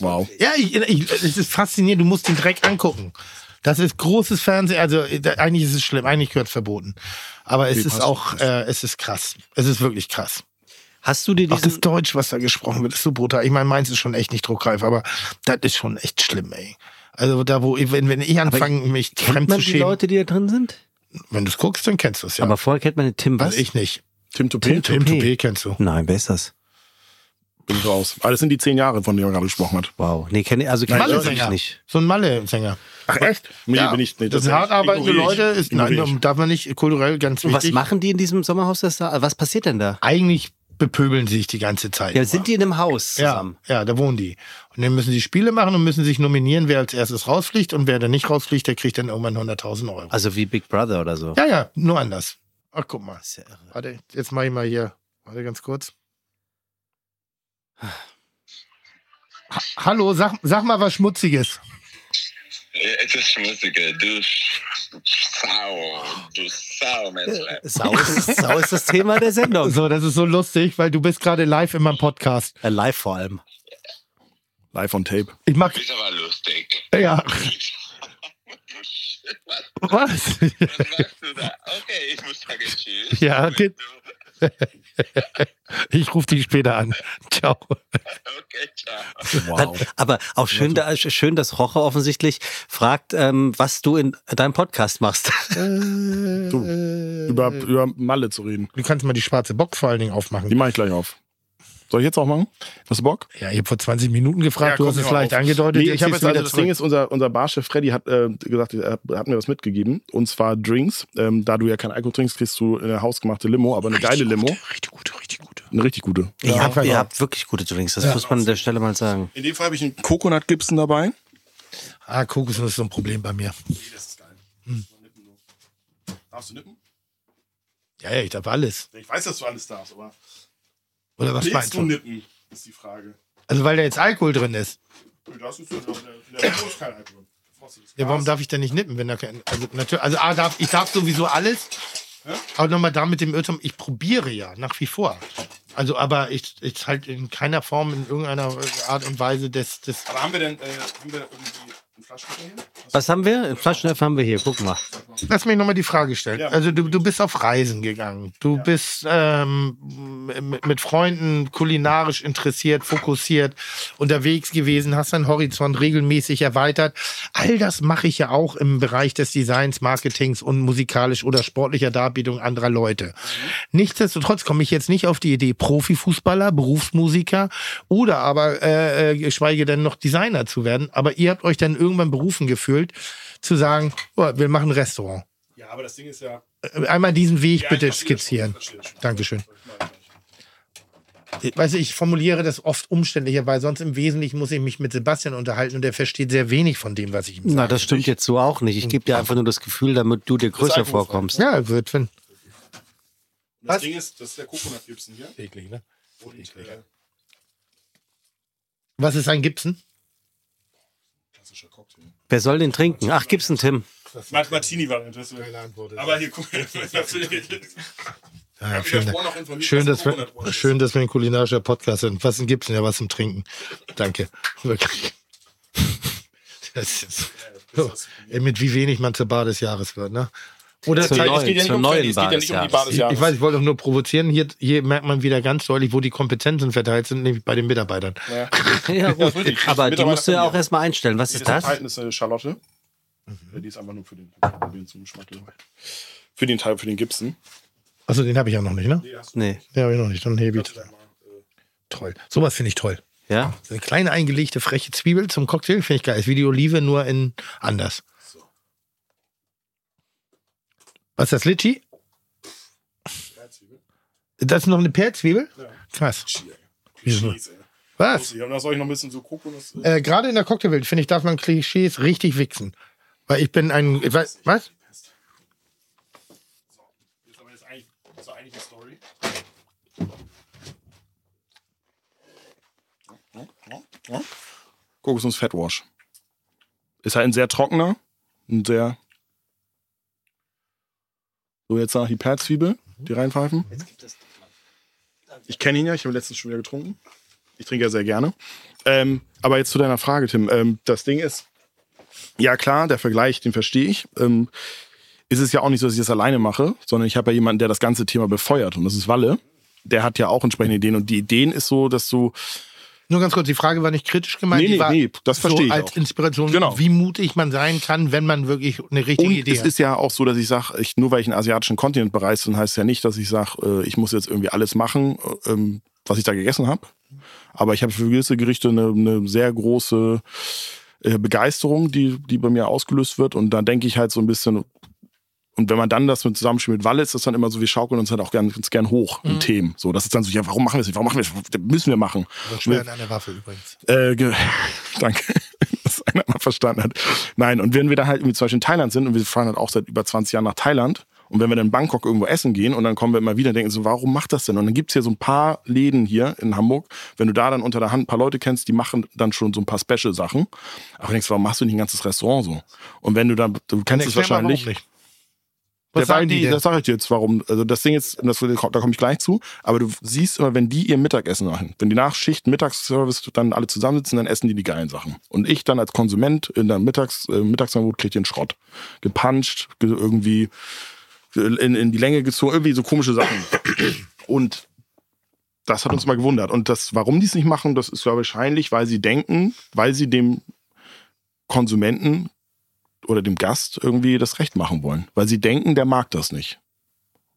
Wow. Ja, ich, ich, es ist faszinierend. Du musst den Dreck angucken. Das ist großes Fernsehen. Also da- eigentlich ist es schlimm. Eigentlich gehört verboten. Aber es Nee, ist auch, äh, es ist krass. Es ist wirklich krass. Hast du dir Auch das diesen... Deutsch, was da gesprochen wird, ist so brutal. Ich meine, meins ist schon echt nicht druckreif, aber das ist schon echt schlimm, ey. Also da, wo, wenn, wenn ich anfange, mich Kennt fremd man zu die schämen, Leute, die da drin sind? wenn du es guckst, dann kennst du es ja. Aber vorher kennt man den Tim was? also ich nicht. Tim Toupé, Tim Toupé. Toupé kennst du. Nein, wer ist das? Bin ich raus. Aber das sind die zehn Jahre, von denen er gerade gesprochen hat. Wow. Nee, kenn, also kenn ich nicht. So ein Malle-Sänger. Ach echt? Nee, Ja. bin ich, nee, das sind hart arbeitende. Leute. Ist, nein, darf man nicht kulturell ganz Und was wichtig. machen die in diesem Sommerhaus? Das da? Was passiert denn da? Eigentlich bepöbeln sie sich die ganze Zeit. Ja, sind die in einem Haus Ja, zusammen? ja, da wohnen die. Und dann müssen sie Spiele machen und müssen sich nominieren, wer als erstes rausfliegt. Und wer dann nicht rausfliegt, der kriegt dann irgendwann 100.000 Euro. Also wie Big Brother oder so. Ja, ja, nur anders. Ach, guck mal. Ja. Warte, jetzt mache ich mal hier. Warte ganz kurz. Ha Hallo, sag, sag mal was Schmutziges. Es ist schmutziger, du Sau, du Sau, Mensch. Sau ist, Sau ist das Thema der Sendung. So, das ist so lustig, weil du bist gerade live in meinem Podcast. Äh, live vor allem. Live on Tape. Ich mag, Das ist aber lustig. ja, Was, was? machst du da? Okay, ich muss sagen Tschüss. Ja, geht. Ich rufe dich später an. Ciao. Okay, ciao. Wow. Aber auch schön, da, schön, dass Roche offensichtlich fragt, ähm, was du in deinem Podcast machst. Du, über, über Malle zu reden. Du kannst mal die schwarze Box vor allen Dingen Die aufmachen. mache ich gleich auf. Soll ich jetzt auch machen? Hast du Bock? Ja, ich habe vor 20 Minuten gefragt, du komm, hast es vielleicht auf. angedeutet. Nee, ich habe jetzt du also das Ding zurück. ist, unser, unser Barchef Freddy hat äh, gesagt, er hat mir was mitgegeben. Und zwar Drinks. Ähm, da du ja kein Alkohol trinkst, kriegst du eine hausgemachte Limo, aber eine geile Limo. Richtig gute, richtig gute. Eine richtig gute. ihr, Ja, habt, einfach ihr habt wirklich gute Drinks, das muss man an der Stelle mal sagen. In dem Fall habe ich einen Coconut Gibson dabei. Ah, Kokosnuss ist so ein Problem bei mir. Das ist geil. Darfst du nippen? Ja, ja, ich darf alles. Ich weiß, dass du alles darfst, aber Oder was meinst du? nippen? Ist die Frage. Also weil da jetzt Alkohol drin ist. Das ist in der Limo ist kein Alkohol. Ja, warum darf ich denn nicht nippen, wenn da kein. Also natürlich, also A, darf, ich darf sowieso alles. Aber nochmal da mit dem Irrtum, ich probiere ja nach wie vor. Also, aber ich, ich halt in keiner Form, in irgendeiner Art und Weise des, des Aber haben wir denn äh, haben wir irgendwie Was haben wir? Einen Flaschenöffner haben wir hier. Guck mal. Lass mich nochmal die Frage stellen. Also du, du bist auf Reisen gegangen. Du bist ähm, mit, mit Freunden kulinarisch interessiert, fokussiert, unterwegs gewesen, hast deinen Horizont regelmäßig erweitert. All das mache ich ja auch im Bereich des Designs, Marketings und musikalisch oder sportlicher Darbietung anderer Leute. Nichtsdestotrotz komme ich jetzt nicht auf die Idee, Profifußballer, Berufsmusiker oder aber äh, äh, geschweige denn noch Designer zu werden. Aber ihr habt euch dann irgendwann berufen gefühlt, zu sagen, oh, wir machen ein Restaurant. Ja, aber das Ding ist ja. Einmal diesen Weg Ja, bitte skizzieren. schon. Dankeschön. Weißt du, ich formuliere das oft umständlicher, weil sonst im Wesentlichen muss ich mich mit Sebastian unterhalten und der versteht sehr wenig von dem, was ich ihm sage. Na, das stimmt jetzt so auch nicht. Ich gebe dir einfach nur das Gefühl, damit du dir größer vorkommst. Ja, wird wenn. Das Was? Ding ist, das ist der Coconut Gibson hier. Eklig, ne? Und, äh, Was ist ein Gibson? Wer soll den trinken? Ach, gibt's einen Tim. Martini-Variante. Aber hier, guck mal. natürlich. Ja, schön, schön, dass wir, schön, dass wir ein kulinarischer Podcast sind. Was ein Gibson? Ja, was zum Trinken. Danke. Wirklich. Das ist, so, mit wie wenig man zur Bar des Jahres wird, ne? Oder Zur neuen- Es geht ja nicht um neuen es geht ja nicht um die. Bar des Ich, Jahres. ich weiß, ich wollte auch nur provozieren. Hier, hier merkt man wieder ganz deutlich, wo die Kompetenzen verteilt sind, nämlich bei den Mitarbeitern. Ja, gut. wirklich. Aber die musst du ja auch erstmal einstellen. Was ist das? enthalten ist eine Charlotte. Ja, Die ist einfach nur für den, zum Geschmack. Für den Teil, für den Gibson. Achso, den habe ich ja noch nicht, ne? Nee. Den habe ich noch nicht. Dann hebe ich. Toll. Sowas finde ich toll. Ja? So eine kleine eingelegte freche Zwiebel zum Cocktail finde ich geil. Ist wie die Olive, nur in anders. Was ist das, Litchi? Das ist noch eine Perlzwiebel? Krass. Wieso? Was? Ja, und da soll ich noch ein bisschen so Kokos. Äh, Gerade in der Cocktailwelt, finde ich, darf man Klischees richtig wichsen. Weil ich bin ein. Ich weiß, was? Aber jetzt eigentlich, ist doch eigentlich eine Story. Kokosnuss Fatwash. Ist halt ein sehr trockener, ein sehr. So, jetzt noch die Perlzwiebel, die reinpfeifen. Ich kenne ihn ja, ich habe letztens schon wieder getrunken. Ich trinke ja sehr gerne. Ähm, aber jetzt zu deiner Frage, Tim. Ähm, das Ding ist, ja klar, der Vergleich, den verstehe ich. Ähm, ist es ja auch nicht so, dass ich das alleine mache, sondern ich habe ja jemanden, der das ganze Thema befeuert und das ist Walle. Der hat ja auch entsprechende Ideen und die Ideen ist so, dass du Nur ganz kurz, die Frage war nicht kritisch gemeint. Nee, die nee, war nee, das verstehe so ich als auch. Inspiration, Genau. wie mutig man sein kann, wenn man wirklich eine richtige Und Idee es hat. ist ja auch so, dass ich sage, ich, nur weil ich einen asiatischen Kontinent bereise, dann heißt es ja nicht, dass ich sage, äh, ich muss jetzt irgendwie alles machen, äh, ähm, was ich da gegessen habe. Aber ich habe für gewisse Gerichte eine, eine sehr große äh, Begeisterung, die, die bei mir ausgelöst wird. Und da denke ich halt so ein bisschen, und wenn man dann das mit zusammenspielt mit Walle, ist das dann immer so, wir schaukeln uns halt auch gern, ganz gern hoch in Themen. So, das ist dann so, ja, warum machen wir das nicht? Warum machen wir das? Das müssen wir machen. Schwer an der Waffe übrigens. Äh, danke, dass einer mal verstanden hat. Nein, und wenn wir da halt irgendwie zum Beispiel in Thailand sind und wir fahren halt auch seit über 20 Jahren nach Thailand und wenn wir dann in Bangkok irgendwo essen gehen und dann kommen wir immer wieder und denken so, warum macht das denn? Und dann gibt's hier so ein paar Läden hier in Hamburg, wenn du da dann unter der Hand ein paar Leute kennst, die machen dann schon so ein paar Special-Sachen. Aber du denkst, warum machst du nicht ein ganzes Restaurant so? Und wenn du dann, du kennst es Erklär mal, Der Was weil die die, das sage ich dir jetzt, warum. Also das Ding ist, das, da komme ich gleich zu, aber du siehst immer, wenn die ihr Mittagessen machen, wenn die Nachschicht, Mittagsservice dann alle zusammensitzen, dann essen die die geilen Sachen. Und ich dann als Konsument in der Mittags, äh, Mittagsangebot krieg ich den Schrott. Gepuncht, ge irgendwie in, in die Länge gezogen, irgendwie so komische Sachen. Und das hat uns mal gewundert. Und das, warum die es nicht machen, das ist ja wahrscheinlich, weil sie denken, weil sie dem Konsumenten oder dem Gast irgendwie das Recht machen wollen. Weil sie denken, der mag das nicht.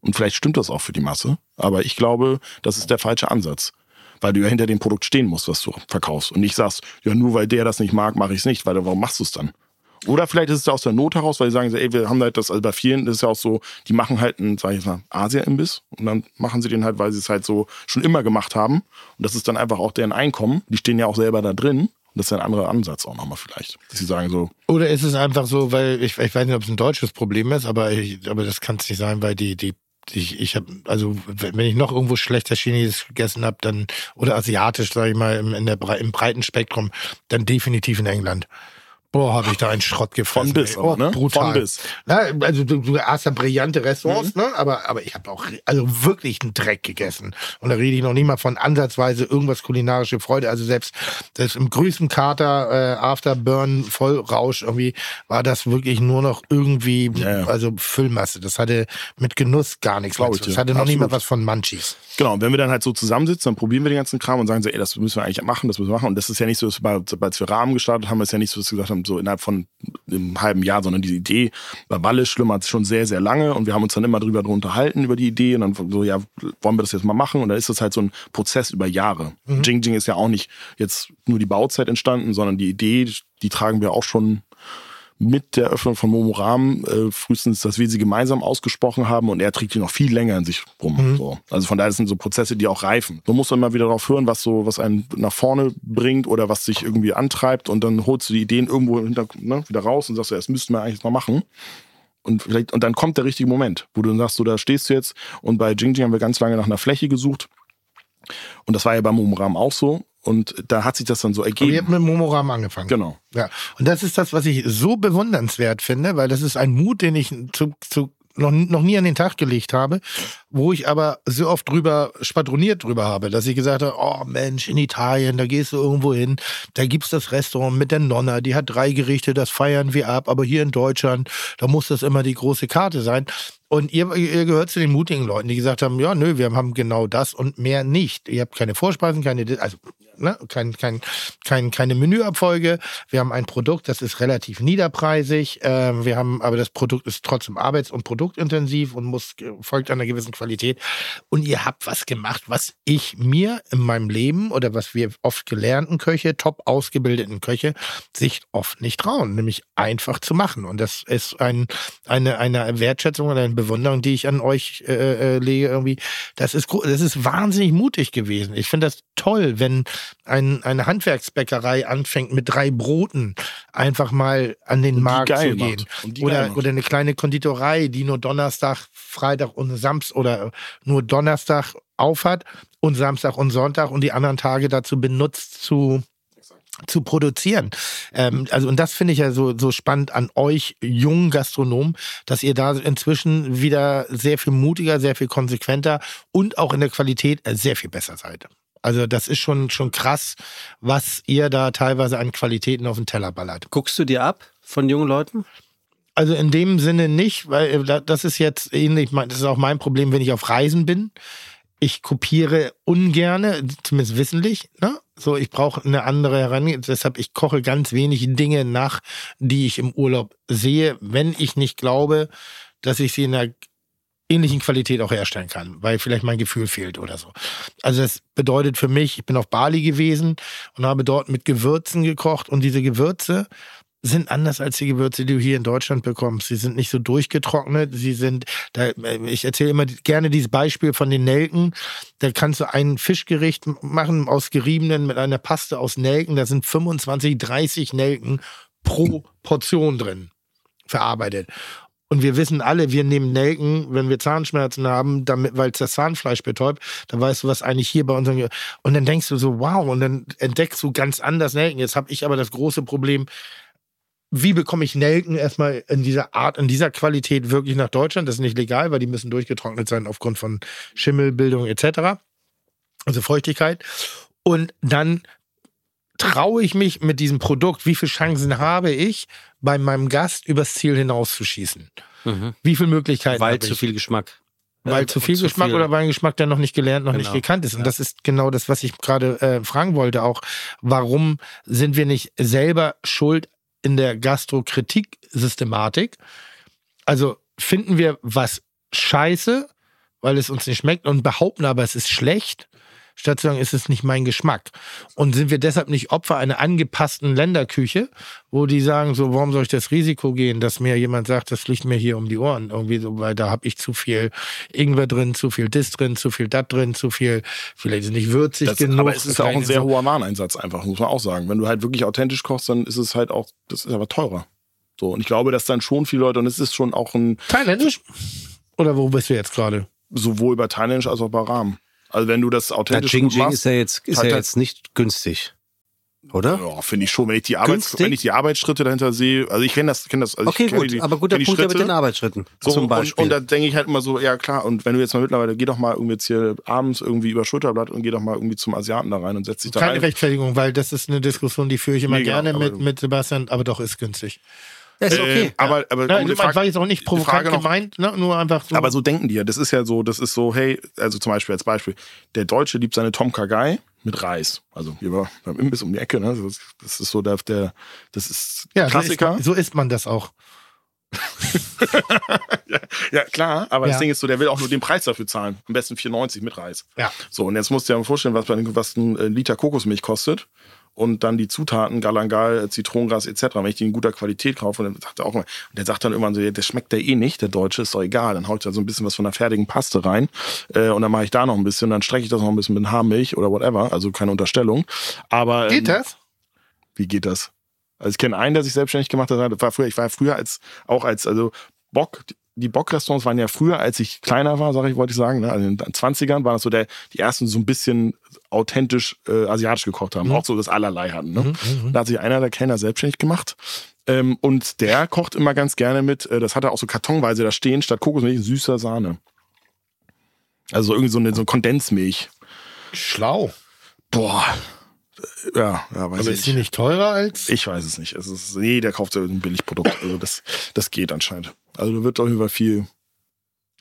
Und vielleicht stimmt das auch für die Masse, aber ich glaube, das ist der falsche Ansatz. Weil du ja hinter dem Produkt stehen musst, was du verkaufst. Und nicht sagst, ja, nur weil der das nicht mag, mache ich es nicht, weil warum machst du es dann? Oder vielleicht ist es aus der Not heraus, weil die sagen, ey, wir haben halt das, also bei vielen ist es ja auch so, die machen halt einen, sag ich mal, Asia-Imbiss und dann machen sie den halt, weil sie es halt so schon immer gemacht haben. Und das ist dann einfach auch deren Einkommen. Die stehen ja auch selber da drin. Das ist ein anderer Ansatz auch nochmal vielleicht. Dass sie sagen so, Oder ist es einfach so, weil ich, ich weiß nicht, ob es ein deutsches Problem ist, aber, ich, aber das kann es nicht sein, weil die, die ich, ich habe, also wenn ich noch irgendwo schlechter Chinesisch gegessen habe, dann oder asiatisch, sage ich mal, im, in der, im breiten Spektrum, dann definitiv in England. Boah, habe ich da einen Schrott gefressen. Von bis, oh, ne? brutal. Von bis. Na, also du, du hast ja brillante Restaurants, Mhm. ne? Aber, aber ich habe auch also wirklich einen Dreck gegessen. Und da rede ich noch nicht mal von ansatzweise irgendwas kulinarische Freude. Also selbst, selbst im größten Kater, äh, Afterburn, Vollrausch, irgendwie war das wirklich nur noch irgendwie, Ja, ja. also Füllmasse. Das hatte mit Genuss gar nichts mehr Glaub zu ich. Das hatte noch nicht mal was von Munchies. Genau, und wenn wir dann halt so zusammensitzen, dann probieren wir den ganzen Kram und sagen so, ey, das müssen wir eigentlich machen, das müssen wir machen. Und das ist ja nicht so, dass wir, als wir Rahmen gestartet haben, ist ja nicht so, dass wir gesagt haben, so innerhalb von einem halben Jahr, sondern diese Idee bei Walle schlummert schon sehr, sehr lange und wir haben uns dann immer drüber unterhalten, über die Idee und dann so, ja, wollen wir das jetzt mal machen? Und dann ist das halt so ein Prozess über Jahre. Jing Jing ist ja auch nicht jetzt nur die Bauzeit entstanden, sondern die Idee, die tragen wir auch schon mit der Öffnung von Momo Rahmen äh, frühestens, dass wir sie gemeinsam ausgesprochen haben und er trägt die noch viel länger in sich rum. So. Also von daher sind so Prozesse, die auch reifen. Man muss immer wieder darauf hören, was so, was einen nach vorne bringt oder was sich irgendwie antreibt und dann holst du die Ideen irgendwo hinter, ne, wieder raus und sagst, ja, das müssten wir eigentlich mal machen. Und vielleicht, und dann kommt der richtige Moment, wo du dann sagst, so, da stehst du jetzt. Und bei Jing Jing haben wir ganz lange nach einer Fläche gesucht. Und das war ja beim Momoram auch so. Und da hat sich das dann so Aber ihr ergeben. habt mit Momoram angefangen. Genau. Ja, und das ist das, was ich so bewundernswert finde, weil das ist ein Mut, den ich zu, zu noch, noch nie an den Tag gelegt habe, wo ich aber so oft drüber spadroniert drüber habe, dass ich gesagt habe, oh Mensch, in Italien, da gehst du irgendwo hin, da gibt's das Restaurant mit der Nonna, die hat drei Gerichte, das feiern wir ab, aber hier in Deutschland, da muss das immer die große Karte sein. Und ihr, ihr gehört zu den mutigen Leuten, die gesagt haben, ja, nö, wir haben genau das und mehr nicht. Ihr habt keine Vorspeisen, keine, also ne, kein, kein, kein, keine Menüabfolge. Wir haben ein Produkt, das ist relativ niederpreisig. Ähm, wir haben, aber das Produkt ist trotzdem arbeits- und produktintensiv und muss folgt einer gewissen Qualität. Und ihr habt was gemacht, was ich mir in meinem Leben oder was wir oft gelernten Köche, top ausgebildeten Köche, sich oft nicht trauen, nämlich einfach zu machen. Und das ist ein, eine, eine Wertschätzung oder eine Bewunderung, die ich an euch äh, äh, lege irgendwie. Das ist, das ist wahnsinnig mutig gewesen. Ich finde das toll, wenn ein, eine Handwerksbäckerei anfängt mit drei Broten einfach mal an den Und Markt zu gehen. Oder, oder eine kleine Konditorei, die nur Donnerstag, Freitag und Samstag oder nur Donnerstag aufhat und Samstag und Sonntag und die anderen Tage dazu benutzt zu zu produzieren. Ähm, also und das finde ich ja so so spannend an euch jungen Gastronomen, dass ihr da inzwischen wieder sehr viel mutiger, sehr viel konsequenter und auch in der Qualität sehr viel besser seid. Also das ist schon schon krass, was ihr da teilweise an Qualitäten auf den Teller ballert. Guckst du dir ab von jungen Leuten? Also in dem Sinne nicht, weil äh, da- das ist jetzt ähnlich, das ist auch mein Problem, wenn ich auf Reisen bin. Ich kopiere ungerne, zumindest wissentlich. Ne? So, ich brauche eine andere Herangehensweise. Deshalb, ich koche ganz wenig Dinge nach, die ich im Urlaub sehe, wenn ich nicht glaube, dass ich sie in einer ähnlichen Qualität auch herstellen kann, weil vielleicht mein Gefühl fehlt oder so. Also das bedeutet für mich, ich bin auf Bali gewesen und habe dort mit Gewürzen gekocht und diese Gewürze sind anders als die Gewürze, die du hier in Deutschland bekommst. Sie sind nicht so durchgetrocknet. Sie sind, da, äh, ich erzähle immer gerne dieses Beispiel von den Nelken. Da kannst du ein Fischgericht machen aus geriebenen mit einer Paste aus Nelken. Da sind 25, 30 Nelken pro Portion drin verarbeitet. Und wir wissen alle, wir nehmen Nelken, wenn wir Zahnschmerzen haben, weil es das Zahnfleisch betäubt, dann weißt du, was eigentlich hier bei unseren. Und dann denkst du so, wow, und dann entdeckst du ganz anders Nelken. Jetzt habe ich aber das große Problem, wie bekomme ich Nelken erstmal in dieser Art, in dieser Qualität wirklich nach Deutschland? Das ist nicht legal, weil die müssen durchgetrocknet sein aufgrund von Schimmelbildung etc. Also Feuchtigkeit. Und dann traue ich mich mit diesem Produkt, wie viele Chancen habe ich, bei meinem Gast übers Ziel hinauszuschießen? Wie viele Möglichkeiten Weil zu viel Geschmack. Weil Äh, zu viel zu Geschmack viel- oder weil ein Geschmack, der noch nicht gelernt, noch nicht Genau. gekannt ist. Und das ist genau das, was ich gerade äh, fragen wollte auch. Warum sind wir nicht selber schuld in der Gastrokritik-Systematik? Also finden wir was scheiße, weil es uns nicht schmeckt und behaupten aber, es ist schlecht, statt zu sagen, es ist nicht mein Geschmack. Und sind wir deshalb nicht Opfer einer angepassten Länderküche, wo die sagen, so, warum soll ich das Risiko gehen, dass mir jemand sagt, das fliegt mir hier um die Ohren, irgendwie so, weil da habe ich zu viel Ingwer drin, zu viel Dis drin, zu viel Dat drin, zu viel, vielleicht es nicht würzig Das, genug. aber es ist ja auch ein sehr hoher Wareneinsatz einfach, muss man auch sagen. Wenn du halt wirklich authentisch kochst, dann ist es halt auch, das ist aber teurer. So, und ich glaube, dass dann schon viele Leute, und es ist schon auch ein, Thailändisch? Oder wo bist du jetzt gerade? sowohl bei Thailändisch als auch bei Rahmen. Also wenn du das authentisch Jing gut Jing machst, ist ja jetzt, ist halt ja halt- jetzt nicht günstig. oder? Ja, finde ich schon, wenn ich die Arbeits wenn ich die Arbeitsschritte dahinter sehe, also ich kenne das, kenne das. Also Okay, ich kenne gut, die, aber guter kenn Punkt ja mit Schritte. den Arbeitsschritten So, zum Beispiel. Und, und da denke ich halt immer so, ja klar, und wenn du jetzt mal mittlerweile, geh doch mal irgendwie jetzt hier abends irgendwie über Schulterblatt und geh doch mal irgendwie zum Asiaten da rein und setz dich da Keine rein. Rechtfertigung, weil das ist eine Diskussion, die führe ich immer Nee, gerne mit, mit Sebastian, aber doch ist günstig. Ja, ist okay. Äh, aber, aber, Ja, um das Frage- war jetzt auch nicht provokant noch- gemeint, ne? nur einfach so. Aber so denken die ja. Das ist ja so, das ist so, hey, also zum Beispiel als Beispiel, der Deutsche liebt seine Tom Kagai mit Reis. Also hier war beim Imbiss um die Ecke, ne? Das, das ist so der, der das ist ja, Klassiker. So isst, so isst man das auch. Ja, klar, aber das Ja. Ding ist so, der will auch nur den Preis dafür zahlen. Am besten 94 mit Reis. Ja. So, und jetzt musst du dir mal vorstellen, was, bei- was ein äh, Liter Kokosmilch kostet. Und dann die Zutaten, Galangal, Zitronengras etc. Wenn ich die in guter Qualität kaufe, dann sagt er auch immer, und der sagt dann irgendwann so, ja, das schmeckt der eh nicht, der Deutsche, ist doch egal. Dann haut ich da so ein bisschen was von der fertigen Paste rein. Äh, und dann mache ich da noch ein bisschen, dann strecke ich das noch ein bisschen mit Haarmilch oder whatever. Also keine Unterstellung. Aber Geht ähm, das? wie geht das? Also ich kenne einen, der sich selbstständig gemacht hat. War früher, ich war früher als auch als also Bock. Die Bockrestaurants waren ja früher, als ich kleiner war, sage ich, wollte ich sagen. Ne? Also in den 20ern waren das so der, die ersten so ein bisschen authentisch äh, asiatisch gekocht haben, auch so das allerlei hatten. Ne? Da hat sich einer der Kellner selbstständig gemacht. Ähm, und der kocht immer ganz gerne mit, äh, das hat er auch so kartonweise da stehen, statt Kokosmilch süßer Sahne. Also so irgendwie so eine, so eine Kondensmilch. Schlau. Boah. Ja, ja, weiß Aber ich ist die nicht teurer als? ich weiß es nicht. Es ist, nee, der kauft so ein Billigprodukt. Also das, das geht anscheinend. Also da wird auf jeden Fall viel.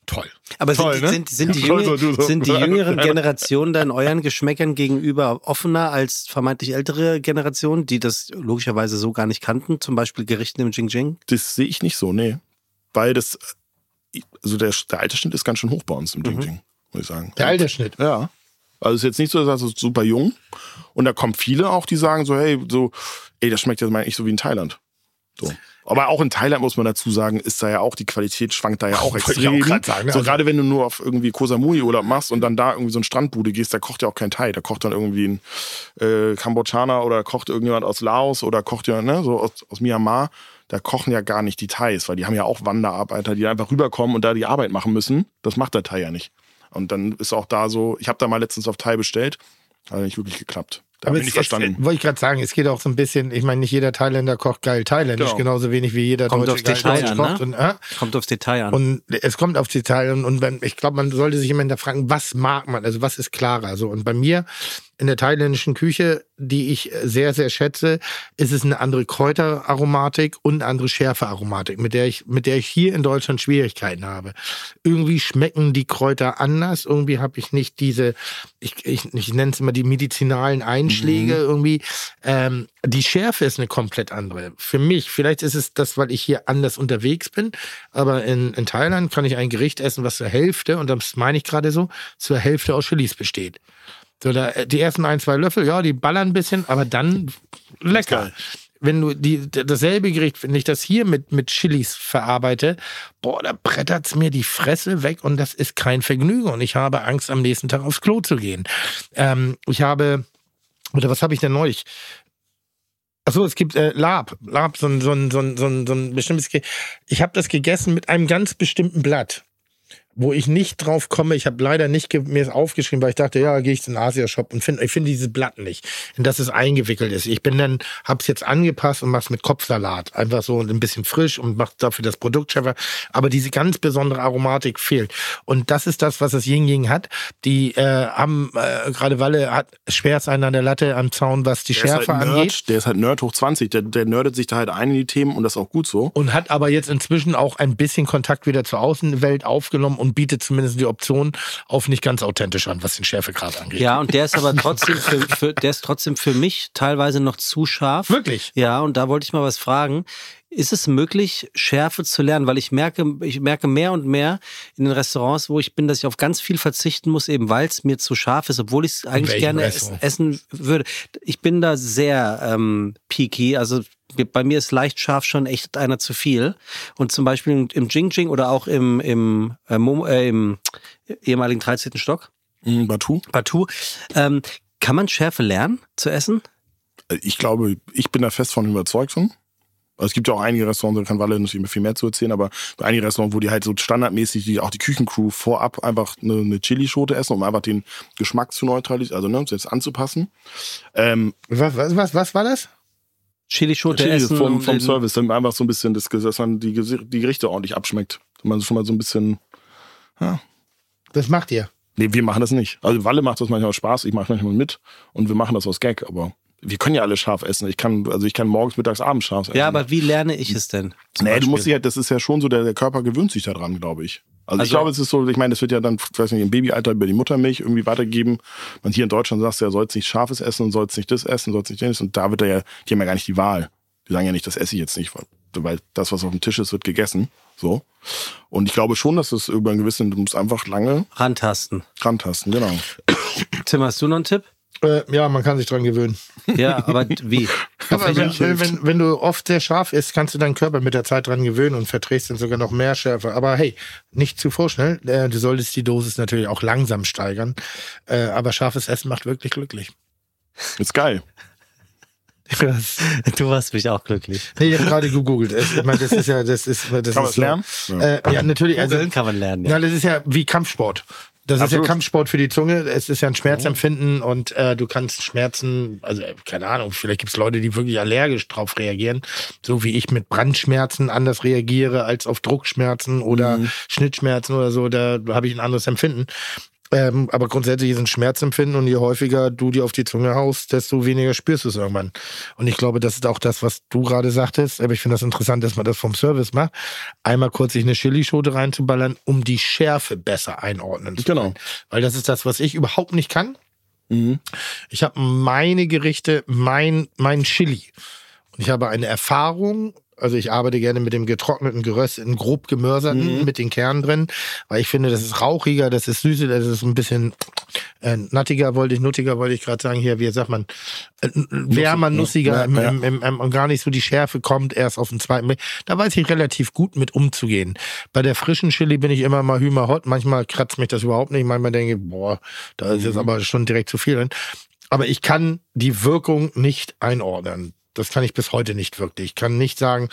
Toll. Aber Toll, sind, ne? sind, sind, die jüngeren, so, sind die jüngeren Generationen dann euren Geschmäckern gegenüber offener als vermeintlich ältere Generationen, die das logischerweise so gar nicht kannten? Zum Beispiel Gerichten im Jing Jing? Das sehe ich nicht so, nee. Weil das, also der, der Altersschnitt ist ganz schön hoch bei uns im Ding Ding, muss ich sagen. Der Altersschnitt. Ja. Also es ist jetzt nicht so, dass das super jung. Und da kommen viele auch, die sagen so, hey, so, ey, das schmeckt jetzt mal nicht so wie in Thailand. So. Aber auch in Thailand muss man dazu sagen, ist da ja auch, die Qualität schwankt da ja auch Wollte ich auch extrem. grad sagen, so Also- gerade wenn du nur auf irgendwie Koh Samui Urlaub machst und dann da irgendwie so eine Strandbude gehst, da kocht ja auch kein Thai. Da kocht dann irgendwie ein äh, Kambodschaner oder kocht irgendjemand aus Laos oder kocht ja, ne, so aus, aus Myanmar. Da kochen ja gar nicht die Thais, weil die haben ja auch Wanderarbeiter, die einfach rüberkommen und da die Arbeit machen müssen. Das macht der Thai ja nicht. Und dann ist auch da so, ich habe da mal letztens auf Thai bestellt, hat nicht wirklich geklappt. Da Aber bin ich verstanden. Wollte ich gerade sagen, es geht auch so ein bisschen, ich meine, nicht jeder Thailänder kocht geil thailändisch, Genau. genauso wenig wie jeder Kommt Deutsche aufs geil Detail deutsch an, kocht. ne? Und, äh, Kommt aufs Detail an. und es kommt aufs Detail und, und wenn, ich glaube, man sollte sich immer hinterfragen, was mag man, also was ist klarer. So, und bei mir in der thailändischen Küche, die ich sehr, sehr schätze, ist es eine andere Kräuteraromatik und eine andere Schärfearomatik, mit der ich, mit der ich hier in Deutschland Schwierigkeiten habe. Irgendwie schmecken die Kräuter anders, irgendwie habe ich nicht diese, ich, ich, ich nenne es immer die medizinalen Einschläge irgendwie. Ähm, die Schärfe ist eine komplett andere. Für mich, vielleicht ist es das, weil ich hier anders unterwegs bin, aber in, in Thailand kann ich ein Gericht essen, was zur Hälfte, und das meine ich gerade so, zur Hälfte aus Chilis besteht. So, da, die ersten ein, zwei Löffel, ja, die ballern ein bisschen, aber dann lecker. Wenn du die, dasselbe Gericht, wenn ich das hier mit, mit Chilis verarbeite, boah, da brettert's mir die Fresse weg und das ist kein Vergnügen und ich habe Angst, am nächsten Tag aufs Klo zu gehen. Ähm, ich habe, oder was habe ich denn neulich? Achso, es gibt äh, Lab. Lab, so ein, so ein, so ein, so ein, so ein bestimmtes. Ge ich habe das gegessen mit einem ganz bestimmten Blatt, wo ich nicht drauf komme. Ich habe leider nicht mir es aufgeschrieben, weil ich dachte, ja, gehe ich den Asia-Shop und finde ich finde dieses Blatt nicht, in das es eingewickelt ist. Ich bin dann, hab's jetzt angepasst und mach's mit Kopfsalat. Einfach so ein bisschen frisch und mach dafür das Produkt schärfer. Aber diese ganz besondere Aromatik fehlt. Und das ist das, was das Ying Ying hat. Die äh, haben, äh, gerade Walle hat schwer sein an der Latte am Zaun, was die Der ist, Schärfe halt angeht. Nerd, der ist halt Nerd hoch 20. Der, der nerdet sich da halt ein in die Themen und das ist auch gut so. und hat aber jetzt inzwischen auch ein bisschen Kontakt wieder zur Außenwelt aufgenommen und bietet zumindest die Option auf nicht ganz authentisch an, was den Schärfegrad angeht. ja, und der ist aber trotzdem für, für, der ist trotzdem für mich teilweise noch zu scharf. Wirklich? Ja, und da wollte ich mal was fragen. Ist es möglich, Schärfe zu lernen? Weil ich merke, ich merke mehr und mehr in den Restaurants, wo ich bin, dass ich auf ganz viel verzichten muss, eben weil es mir zu scharf ist, obwohl ich es eigentlich gerne es, essen würde. Ich bin da sehr ähm, picky. Also bei mir ist leicht scharf schon echt einer zu viel. Und zum Beispiel im, Jing Jing oder auch im, im, äh, Momo, äh, im ehemaligen 13. Stock, Mhm, Batu. Batu, ähm, kann man Schärfe lernen zu essen? Ich glaube, ich bin da fest von überzeugt von. Also es gibt ja auch einige Restaurants, da kann Walle natürlich viel mehr zu erzählen, aber einige Restaurants, wo die halt so standardmäßig, die, auch die Küchencrew vorab einfach eine, eine Chilischote essen, um einfach den Geschmack zu neutralisieren, also ne, jetzt anzupassen. Ähm, Was, was, was, was war das? Chilischote Chili essen. vom, vom Service, dann einfach so ein bisschen, das, dass man die, die Gerichte ordentlich abschmeckt. Dass man schon mal so ein bisschen, Das macht ihr. nee, wir machen das nicht. Also Walle macht das manchmal aus Spaß, ich mache manchmal mit und wir machen das aus Gag, aber wir können ja alle scharf essen. Ich kann, also ich kann morgens, mittags, abends scharf essen. Ja, aber wie lerne ich es denn? Nee, du Beispiel? musst dich halt, das ist ja schon so, der, der Körper gewöhnt sich daran, glaube ich. Also, Also- ich glaube, es ist so, ich meine, das wird ja dann, ich weiß nicht, im Babyalter über die Muttermilch irgendwie weitergeben. Und hier in Deutschland sagst du ja, sollst nicht scharfes essen und sollst nicht das essen, sollst nicht das. Und da wird er ja, die haben ja gar nicht die Wahl. Die sagen ja nicht, das esse ich jetzt nicht, weil, weil das, was auf dem Tisch ist, wird gegessen. So. Und ich glaube schon, dass das über einen gewissen, du musst einfach lange Rantasten. rantasten, genau. Tim, hast du noch einen Tipp? Äh, ja, man kann sich dran gewöhnen. Ja, aber wie? Aber wenn, wenn, wenn, wenn du oft sehr scharf isst, kannst du deinen Körper mit der Zeit dran gewöhnen und verträgst dann sogar noch mehr Schärfe. Aber hey, nicht zu vorschnell. Äh, du solltest die Dosis natürlich auch langsam steigern. Äh, aber scharfes Essen macht wirklich glücklich. Ist geil. Du warst mich auch glücklich. nee, ich habe gerade gegoogelt. Es- Ich meine, das ist ja, das ist, das Kann ist man lernen? Äh, ja, natürlich. Also, Googeln kann man lernen, ja. Ja, das ist ja wie Kampfsport. Das ist Absolut. ja Kampfsport für die Zunge. Es ist ja ein Schmerzempfinden und äh, du kannst Schmerzen, also äh, keine Ahnung, vielleicht gibt es Leute, die wirklich allergisch drauf reagieren, so wie ich mit Brandschmerzen anders reagiere als auf Druckschmerzen oder Schnittschmerzen oder so. Da habe ich ein anderes Empfinden. Ähm, aber grundsätzlich ist ein Schmerzempfinden und je häufiger du dir auf die Zunge haust, desto weniger spürst du es irgendwann. Und ich glaube, das ist auch das, was du gerade sagtest. Aber ich finde das interessant, dass man das vom Service macht. Einmal kurz sich eine Chilischote reinzuballern, um die Schärfe besser einordnen zu Genau. können. Weil das ist das, was ich überhaupt nicht kann. Mhm. Ich habe meine Gerichte, mein, mein Chili. Und ich habe eine Erfahrung, also ich arbeite gerne mit dem getrockneten, gerösteten, grob gemörserten, Mhm. mit den Kernen drin, weil ich finde, das ist rauchiger, das ist süßer, das ist ein bisschen äh, nattiger, wollte ich, nuttiger, wollte ich gerade sagen, hier, wie sagt man, äh, wärmer, nussiger Ja, im. Im, im, im, und gar nicht so die Schärfe kommt erst auf den zweiten Blick. Da weiß ich relativ gut mit umzugehen. Bei der frischen Chili bin ich immer mal hümer hot, manchmal kratzt mich das überhaupt nicht, manchmal denke ich, boah, da ist Mhm. jetzt aber schon direkt zu viel drin. Aber ich kann die Wirkung nicht einordnen. Das kann ich bis heute nicht wirklich. Ich kann nicht sagen,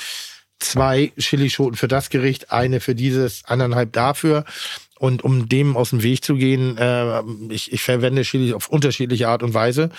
zwei Chilischoten für das Gericht, eine für dieses, anderthalb dafür. Und um dem aus dem Weg zu gehen, äh, ich, ich verwende Chili auf unterschiedliche Art und Weise.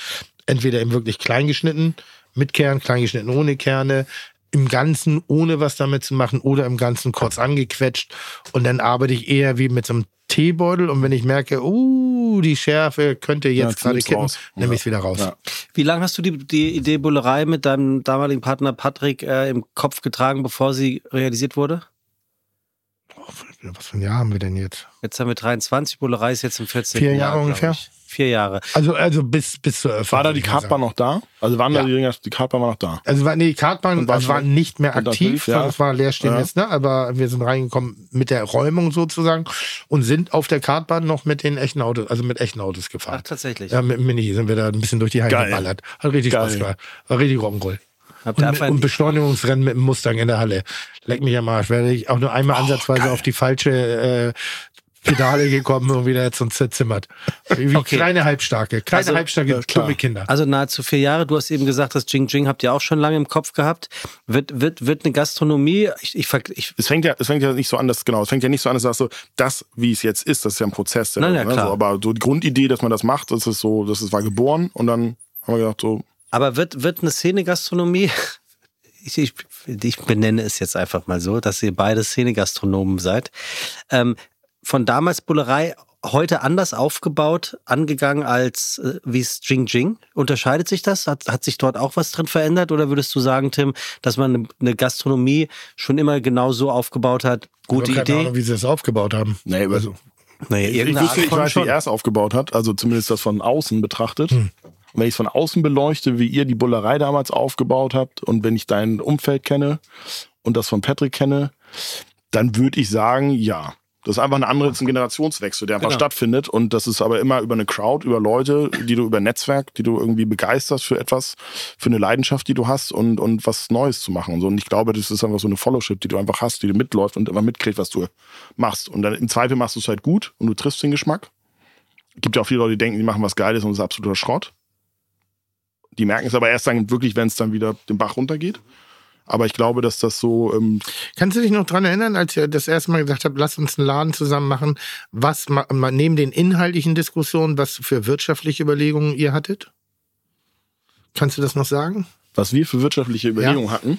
Entweder eben wirklich klein geschnitten, mit Kern, klein geschnitten ohne Kerne, im Ganzen ohne was damit zu machen oder im Ganzen kurz angequetscht. Und dann arbeite ich eher wie mit so einem Teebeutel. Und wenn ich merke, uh, die Schärfe könnte Ja, jetzt gerade nimm's kippen, raus. nehme Ja. ich es wieder raus. Ja. Wie lange hast du die, die Idee Bullerei mit deinem damaligen Partner Patrick äh, im Kopf getragen, bevor sie realisiert wurde? Was für ein Jahr haben wir denn jetzt? Jetzt haben wir 23, Bullerei ist jetzt im 14. Vier Jahr, Jahre glaub ungefähr? ich. Vier Jahre. Also, also bis, bis zur Eröffnung. War da die Kartbahn sagen. noch da? Also waren da Ja. die Dinger, die Kartbahn war noch da. Also war, nee, die Kartbahn Und war also war nicht mehr aktiv, ja. sondern es war leerstehendes, Ja. ne? aber wir sind reingekommen mit der Räumung sozusagen und sind auf der Kartbahn noch mit den echten Autos, also mit echten Autos Ach, gefahren. tatsächlich. Ja, mit dem Mini sind wir da ein bisschen durch die Geil. geballert. Hat richtig Geil. Spaß gemacht. War richtig Rock'n'Roll. Habt ihr Und, einfach und Beschleunigungsrennen mit dem Mustang in der Halle. Leck mich am Arsch. Wäre ich auch nur einmal Oh, ansatzweise auf die falsche äh, Pedale gekommen und wieder jetzt uns zerzimmert. Wie Okay. kleine Halbstarke. Kleine Also, halbstarke, ja, klar. dumme Kinder. Also nahezu vier Jahre. Du hast eben gesagt, das Jing Jing habt ihr auch schon lange im Kopf gehabt. Wird, wird, wird eine Gastronomie, ich, ich, ich Es fängt ja, es fängt ja nicht so an, dass, genau, es fängt ja nicht so an, dass du sagst so, das, wie es jetzt ist, das ist ja ein Prozess. Nein, ja, ne, klar. So, aber so die Grundidee, dass man das macht, das ist so, das ist, war geboren und dann haben wir gedacht so, Aber wird, wird eine Szene-Gastronomie, ich, ich, ich benenne es jetzt einfach mal so, dass ihr beide Szene-Gastronomen seid, ähm, von damals Bullerei heute anders aufgebaut, angegangen als äh, wie es Jing Jing? Unterscheidet sich das? Hat, hat sich dort auch was drin verändert? Oder würdest du sagen, Tim, dass man eine- Gastronomie schon immer genau so aufgebaut hat? Gute keine Idee? Ahnung, wie sie das aufgebaut haben. nee, aber Also, Naja, ich, ich Art ich weiß, wie er es aufgebaut hat, also zumindest das von außen betrachtet. Und wenn ich es von außen beleuchte, wie ihr die Bullerei damals aufgebaut habt und wenn ich dein Umfeld kenne und das von Patrick kenne, dann würde ich sagen, ja. Das ist einfach ein anderes ein Generationswechsel, der einfach Genau. stattfindet. Und das ist aber immer über eine Crowd, über Leute, die du über Netzwerk, die du irgendwie begeisterst für etwas, für eine Leidenschaft, die du hast und, und was Neues zu machen. Und, so. und ich glaube, das ist einfach so eine Followship, die du einfach hast, die du mitläuft und immer mitkriegst, was du machst. Und dann im Zweifel machst du es halt gut und du triffst den Geschmack. Gibt ja auch viele Leute, die denken, die machen was Geiles und es ist absoluter Schrott. Die merken es aber erst dann wirklich, wenn es dann wieder den Bach runtergeht. Aber ich glaube, dass das so, ähm, Kannst du dich noch dran erinnern, als ihr das erste Mal gesagt habt, lass uns einen Laden zusammen machen, was neben den inhaltlichen Diskussionen, was für wirtschaftliche Überlegungen ihr hattet? Kannst du das noch sagen? was wir für wirtschaftliche Überlegungen hatten.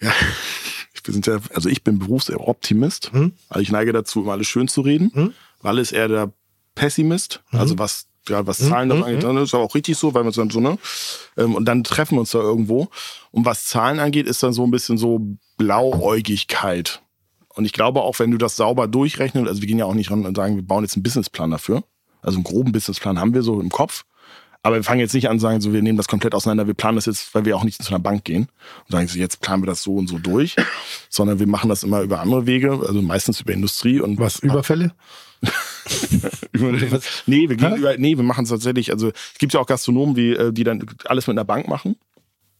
Ja, wir sind ja, also ich bin Berufsoptimist. Mhm. Also ich neige dazu, immer alles schön zu reden. Mhm. Walle ist eher der Pessimist. Also was, ja, was Zahlen das Mhm. angeht, das ist aber auch richtig so, weil wir uns dann so, ne? Ähm, Und dann treffen wir uns da irgendwo. Und was Zahlen angeht, ist dann so ein bisschen so Blauäugigkeit. Und ich glaube auch, wenn du das sauber durchrechnest, also wir gehen ja auch nicht ran und sagen, wir bauen jetzt einen Businessplan dafür. Also einen groben Businessplan haben wir so im Kopf. Aber wir fangen jetzt nicht an zu sagen, so, wir nehmen das komplett auseinander, wir planen das jetzt, weil wir auch nicht zu einer Bank gehen und sagen, so, jetzt planen wir das so und so durch, sondern wir machen das immer über andere Wege, also meistens über Industrie und Was, Überfälle? über, nee, wir gehen über, nee, wir machen es tatsächlich, also es gibt ja auch Gastronomen, die, äh, die dann alles mit einer Bank machen.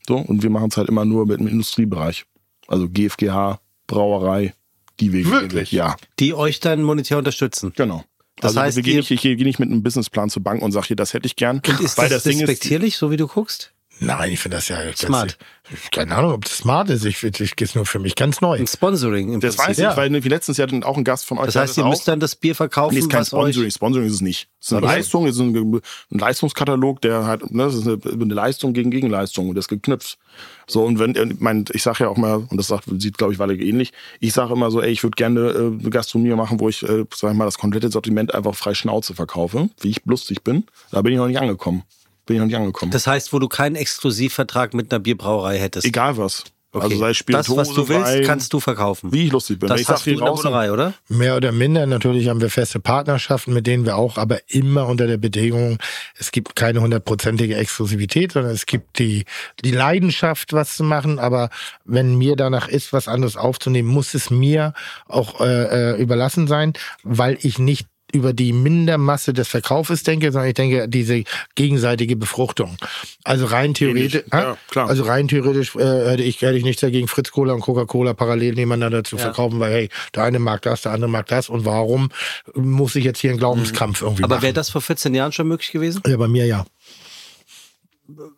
So, und wir machen es halt immer nur mit dem Industriebereich. Also GFGH, Brauerei, die Wege. Wirklich? Ja, Die euch dann monetär unterstützen. genau. Das also heißt, wir gehen nicht, ich gehe nicht mit einem Businessplan zur Bank und sage hier, das hätte ich gern. Und ist weil das, Ding ist, respektierlich, so wie du guckst? Nein, ich finde das ja Smart. Das, keine Ahnung, ob das smart ist. Ich, ich ist nur für mich ganz neu. Ein Sponsoring im das Prinzip. weiß ich, ja. weil wie letztens ja dann auch ein Gast von euch Das heißt, ihr auch- müsst dann das Bier verkaufen, Nee, ist kein was Sponsoring. euch... Sponsoring ist es nicht. Es ist eine Okay. Leistung, es ist ein, ein Leistungskatalog, der hat, ne, das ist eine, eine Leistung gegen Gegenleistung und das geknüpft. So, und wenn, ich mein, ich sage ja auch mal, und das sagt, sieht, glaube ich, Walle ähnlich, ich sage immer so, ey, ich würde gerne äh, eine Gastronomie machen, wo ich, äh, sag ich mal, das komplette Sortiment einfach frei Schnauze verkaufe, wie ich lustig bin. Da bin ich noch nicht angekommen. Bin ich noch nicht angekommen. Das heißt, wo du keinen Exklusivvertrag mit einer Bierbrauerei hättest. Egal was. Okay. Also sei es Spirituose, das, was du willst, Wein, kannst du verkaufen. wie ich lustig bin. Das ich hast du in der Bullerei, oder? Mehr oder minder. Natürlich haben wir feste Partnerschaften, mit denen wir auch, aber immer unter der Bedingung, es gibt keine hundertprozentige Exklusivität, sondern es gibt die, die Leidenschaft, was zu machen. Aber wenn mir danach ist, was anderes aufzunehmen, muss es mir auch äh, äh, überlassen sein, weil ich nicht über die Mindermasse des Verkaufes denke, sondern ich denke, diese gegenseitige Befruchtung. Also rein theoretisch. Ja, klar. also rein theoretisch äh, hätte ich hätte ich nichts dagegen, Fritz Cola und Coca-Cola parallel nebeneinander zu Ja. verkaufen, weil hey, der eine mag das, der andere mag das und warum muss ich jetzt hier einen Glaubenskampf irgendwie Aber machen? wäre das vor 14 Jahren schon möglich gewesen? ja, bei mir ja.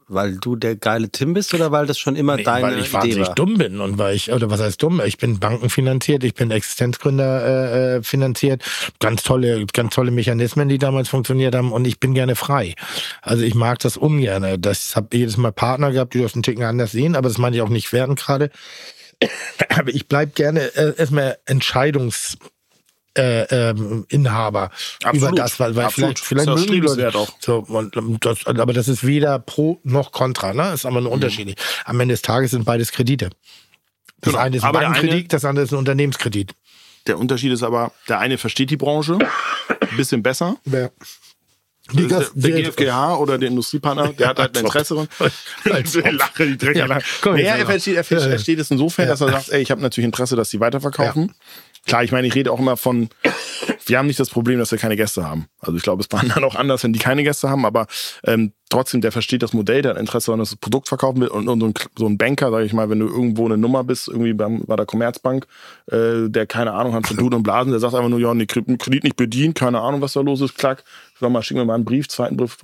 Weil du der geile Tim bist oder weil das schon immer deine weil ich wahnsinnig war? dumm bin und weil ich, oder was heißt dumm? Ich bin bankenfinanziert, ich bin Existenzgründer äh, äh, finanziert, ganz tolle, ganz tolle Mechanismen, die damals funktioniert haben und ich bin gerne frei. Also ich mag das ungern. Das habe jedes Mal Partner gehabt, die das einen Ticken anders sehen, aber das meine ich auch nicht werten gerade. Aber ich bleib gerne äh, erstmal Entscheidungs äh, ähm, Inhaber Absolut. über das, weil, weil Absolut. vielleicht, vielleicht ja mögen die Leute auch. so, und das, aber das ist weder pro noch contra, ne? Ist aber nur Mhm. unterschiedlich. Am Ende des Tages sind beides Kredite. Das Genau. eine ist ein Aber der Bankenkredit, eine- das andere ist ein Unternehmenskredit. Der Unterschied ist aber, der eine versteht die Branche ein bisschen besser. Ja. Die der, der die- GfGH oder der Industriepartner, der hat halt ein Interesse dran. Lache, die dreckige Ja, komm, Nee, er, versteht, er, versteht, Ja, ja. er es insofern, dass er sagt, ey, ich habe natürlich Interesse, dass sie weiterverkaufen. Klar, ich meine, ich rede auch immer von, wir haben nicht das Problem, dass wir keine Gäste haben. Also ich glaube, es war dann auch anders, wenn die keine Gäste haben, aber ähm, trotzdem, der versteht das Modell, der hat Interesse daran, dass das Produkt verkaufen will und, und so, ein, so ein Banker, sage ich mal, wenn du irgendwo eine Nummer bist, irgendwie beim, bei der Commerzbank, äh, der keine Ahnung hat von Tun und Blasen, der sagt einfach nur, ja, nee, Kredit nicht bedient, keine Ahnung, was da los ist, klack, sag mal, schick mir mal einen Brief, zweiten Brief.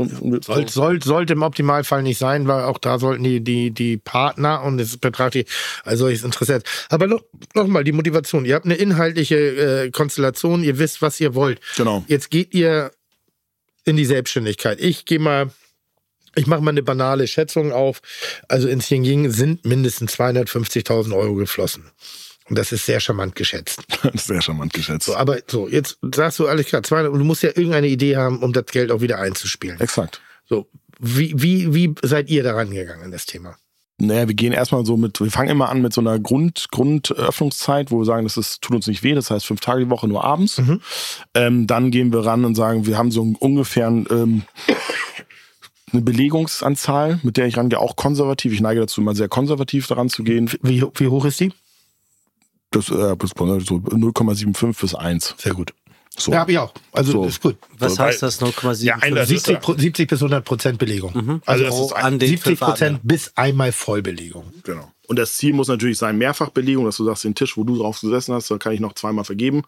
Soll, soll, sollte im Optimalfall nicht sein, weil auch da sollten die, die, die Partner und es betrachtet als solches interessiert. Aber noch, noch mal die Motivation. Ihr habt eine inhaltliche äh, Konstellation, ihr wisst, was ihr wollt. Genau. Jetzt geht ihr in die Selbstständigkeit. Ich gehe mal, ich mache mal eine banale Schätzung auf. Also in Xinjiang sind mindestens 250.000 Euro geflossen. Und das ist sehr charmant geschätzt. Sehr charmant geschätzt. So, aber so, jetzt sagst du alles klar, 200, du musst ja irgendeine Idee haben, um das Geld auch wieder einzuspielen. Exakt. So, wie, wie, wie seid ihr daran gegangen an das Thema? Naja, wir gehen erstmal so mit, wir fangen immer an mit so einer Grund, Grundöffnungszeit, wo wir sagen, das ist, tut uns nicht weh, das heißt fünf Tage die Woche nur abends. Mhm. Ähm, dann gehen wir ran und sagen, wir haben so einen ungefähren ähm, eine Belegungsanzahl, mit der ich rangehe, auch konservativ. Ich neige dazu, immer sehr konservativ daran zu gehen. Wie, wie hoch ist die? Das, äh, das so 0,75 bis 1. Sehr gut. So. Ja, hab ich auch. Also So. ist gut. Was So, heißt das 0,7? Ja, ein- das ist 70, Pro- 70 bis 100 Prozent Belegung. Mhm. Also ein- an den 70 fünf Abenden. Prozent bis einmal Vollbelegung. Genau. Und das Ziel muss natürlich sein, Mehrfachbelegung, dass du sagst, den Tisch, wo du drauf gesessen hast, da kann ich noch zweimal vergeben.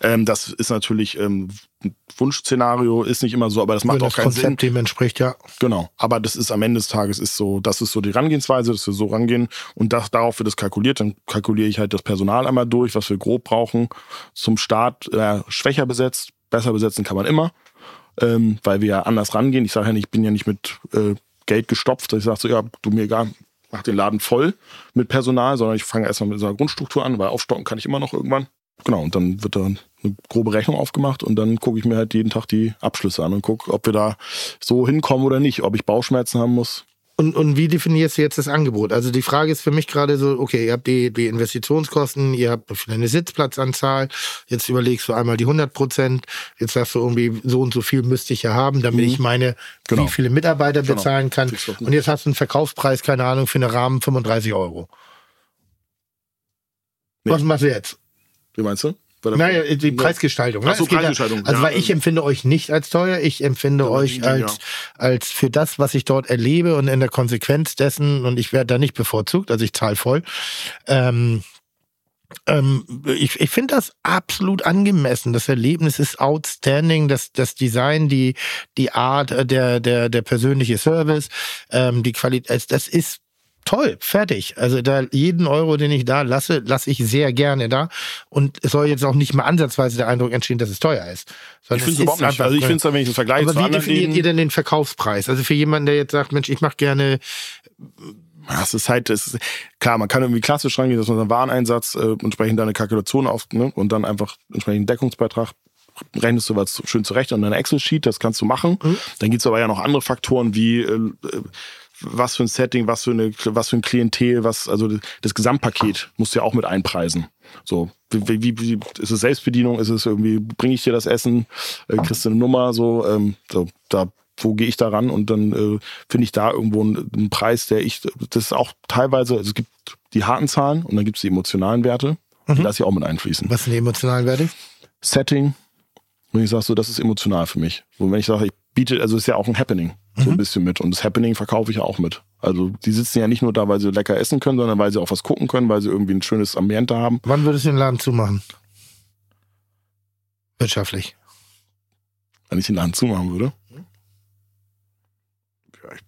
Ähm, das ist natürlich ähm, ein Wunschszenario, ist nicht immer so, aber das macht Wenn auch das keinen Konzept Sinn. dem entspricht, ja. Genau. Aber das ist am Ende des Tages ist so, das ist so die Herangehensweise, dass wir so rangehen und das, darauf wird es kalkuliert. Dann kalkuliere ich halt das Personal einmal durch, was wir grob brauchen. Zum Start äh, schwächer besetzt, besser besetzen kann man immer, ähm, weil wir ja anders rangehen. Ich sage ja nicht, ich bin ja nicht mit äh, Geld gestopft. Ich sage so, ja, du mir egal, mach den Laden voll mit Personal, sondern ich fange erstmal mit so einer Grundstruktur an, weil aufstocken kann ich immer noch irgendwann. Genau, und dann wird da eine grobe Rechnung aufgemacht und dann gucke ich mir halt jeden Tag die Abschlüsse an und gucke, ob wir da so hinkommen oder nicht, ob ich Bauchschmerzen haben muss. Und, und wie definierst du jetzt das Angebot? Also die Frage ist für mich gerade so, okay, ihr habt die, die Investitionskosten, ihr habt eine Sitzplatzanzahl, jetzt überlegst du einmal die 100 Prozent, jetzt sagst du irgendwie, so und so viel müsste ich ja haben, damit ich meine, Genau. wie viele Mitarbeiter Genau. bezahlen kann. Und jetzt hast du einen Verkaufspreis, keine Ahnung, für einen Rahmen 35 Euro. Nee. Was machst du jetzt? Wie meinst du? Naja, die Preisgestaltung. ne? Ach so, Es geht ja- Preisgestaltung, Also, ja, weil ich empfinde euch nicht als teuer, ich empfinde Ja, euch ja. als, als für das, was ich dort erlebe und in der Konsequenz dessen, und ich werde da nicht bevorzugt, also ich zahle voll. Ähm, ähm, ich ich finde das absolut angemessen. Das Erlebnis ist outstanding. Das, das Design, die, die Art, äh, der, der, der persönliche Service, ähm, die Qualität, das ist toll, fertig. Also da jeden Euro, den ich da lasse, lasse ich sehr gerne da. Und es soll jetzt auch nicht mal ansatzweise der Eindruck entstehen, dass es teuer ist. Ich Sondern finde es überhaupt nicht. Also ich finde es, wenn ich das vergleiche aber wie definiert Läden, ihr denn den Verkaufspreis? Also für jemanden, der jetzt sagt, Mensch, ich mache gerne Ja, es ist halt, es ist, klar, man kann irgendwie klassisch rangehen, dass man einen Wareneinsatz äh, entsprechend deine Kalkulation auf ne, und dann einfach entsprechend einen Deckungsbeitrag rechnest du was schön zurecht an deiner Excel-Sheet, das kannst du machen. Dann gibt's aber ja noch andere Faktoren wie äh, äh, was für ein Setting, was für eine, was für ein Klientel, was, also das Gesamtpaket musst du ja auch mit einpreisen. So, wie, wie, wie ist es Selbstbedienung, ist es irgendwie, bringe ich dir das Essen, äh, kriegst du eine Nummer, so, ähm, so da wo gehe ich da ran und dann äh, finde ich da irgendwo einen, einen Preis, der ich, das ist auch teilweise, also es gibt die harten Zahlen und dann gibt es die emotionalen Werte, die lasse ich auch mit einfließen. was sind die emotionalen Werte? Setting, wenn ich sage so, das ist emotional für mich. Und wenn ich sage, ich biete, also ist ja auch ein Happening so ein bisschen mit und das Happening verkaufe ich ja auch mit. Also die sitzen ja nicht nur da, weil sie lecker essen können, sondern weil sie auch was gucken können, weil sie irgendwie ein schönes Ambiente haben. Wann würdest du den Laden zumachen? Wirtschaftlich. Wenn ich den Laden zumachen würde. Ja, ich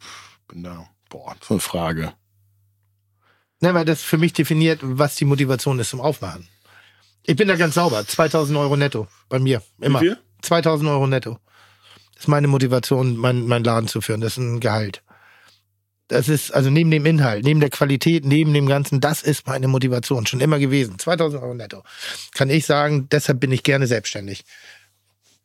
bin da, boah, so eine Frage. Ne, weil das für mich definiert, was die Motivation ist zum Aufmachen. Ich bin da ganz sauber. 2000 Euro netto. Bei mir. Immer. Wie viel? 2000 Euro netto. Ist meine Motivation, mein, mein Laden zu führen. Das ist ein Gehalt. Das ist, also neben dem Inhalt, neben der Qualität, neben dem Ganzen, das ist meine Motivation. Schon immer gewesen. 2000 Euro netto. Kann ich sagen, deshalb bin ich gerne selbstständig.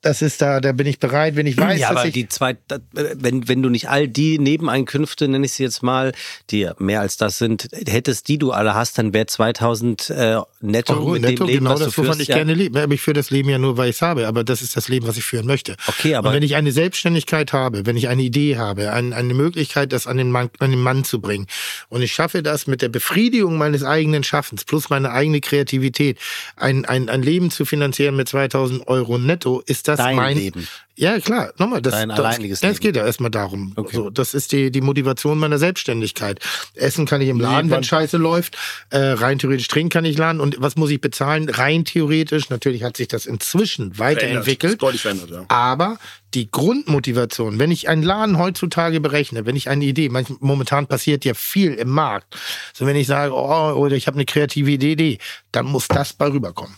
Das ist da, da bin ich bereit, wenn ich weiß, ja, dass aber ich. die zwei, wenn, wenn du nicht all die Nebeneinkünfte, nenne ich sie jetzt mal, die mehr als das sind, hättest, die du alle hast, dann wäre 2000 äh, netto Euro mit netto, dem Leben, genau was du das, wovon führst. ich ja. gerne lebe. Aber ich führe das Leben ja nur, weil ich es habe. Aber das ist das Leben, was ich führen möchte. Okay, aber- Und wenn ich eine Selbstständigkeit habe, wenn ich eine Idee habe, ein, eine Möglichkeit, das an den, Mann, an den Mann zu bringen, und ich schaffe das mit der Befriedigung meines eigenen Schaffens plus meine eigene Kreativität, ein, ein, ein Leben zu finanzieren mit 2000 Euro netto, ist das Dein mein Leben. Ja, klar. Nochmal, das, Dein das, alleiniges das Leben. geht ja erstmal darum. Okay. So, das ist die, die Motivation meiner Selbstständigkeit. Essen kann ich im Laden, wenn wann- Scheiße läuft. Äh, rein theoretisch trinken kann ich laden. Und was muss ich bezahlen? Rein theoretisch. Natürlich hat sich das inzwischen weiterentwickelt. Deutlich verändert, ja. Aber die Grundmotivation, wenn ich einen Laden heutzutage berechne, wenn ich eine Idee, manch, momentan passiert ja viel im Markt. So wenn ich sage, oh, oder ich habe eine kreative Idee, dann muss das bei rüberkommen.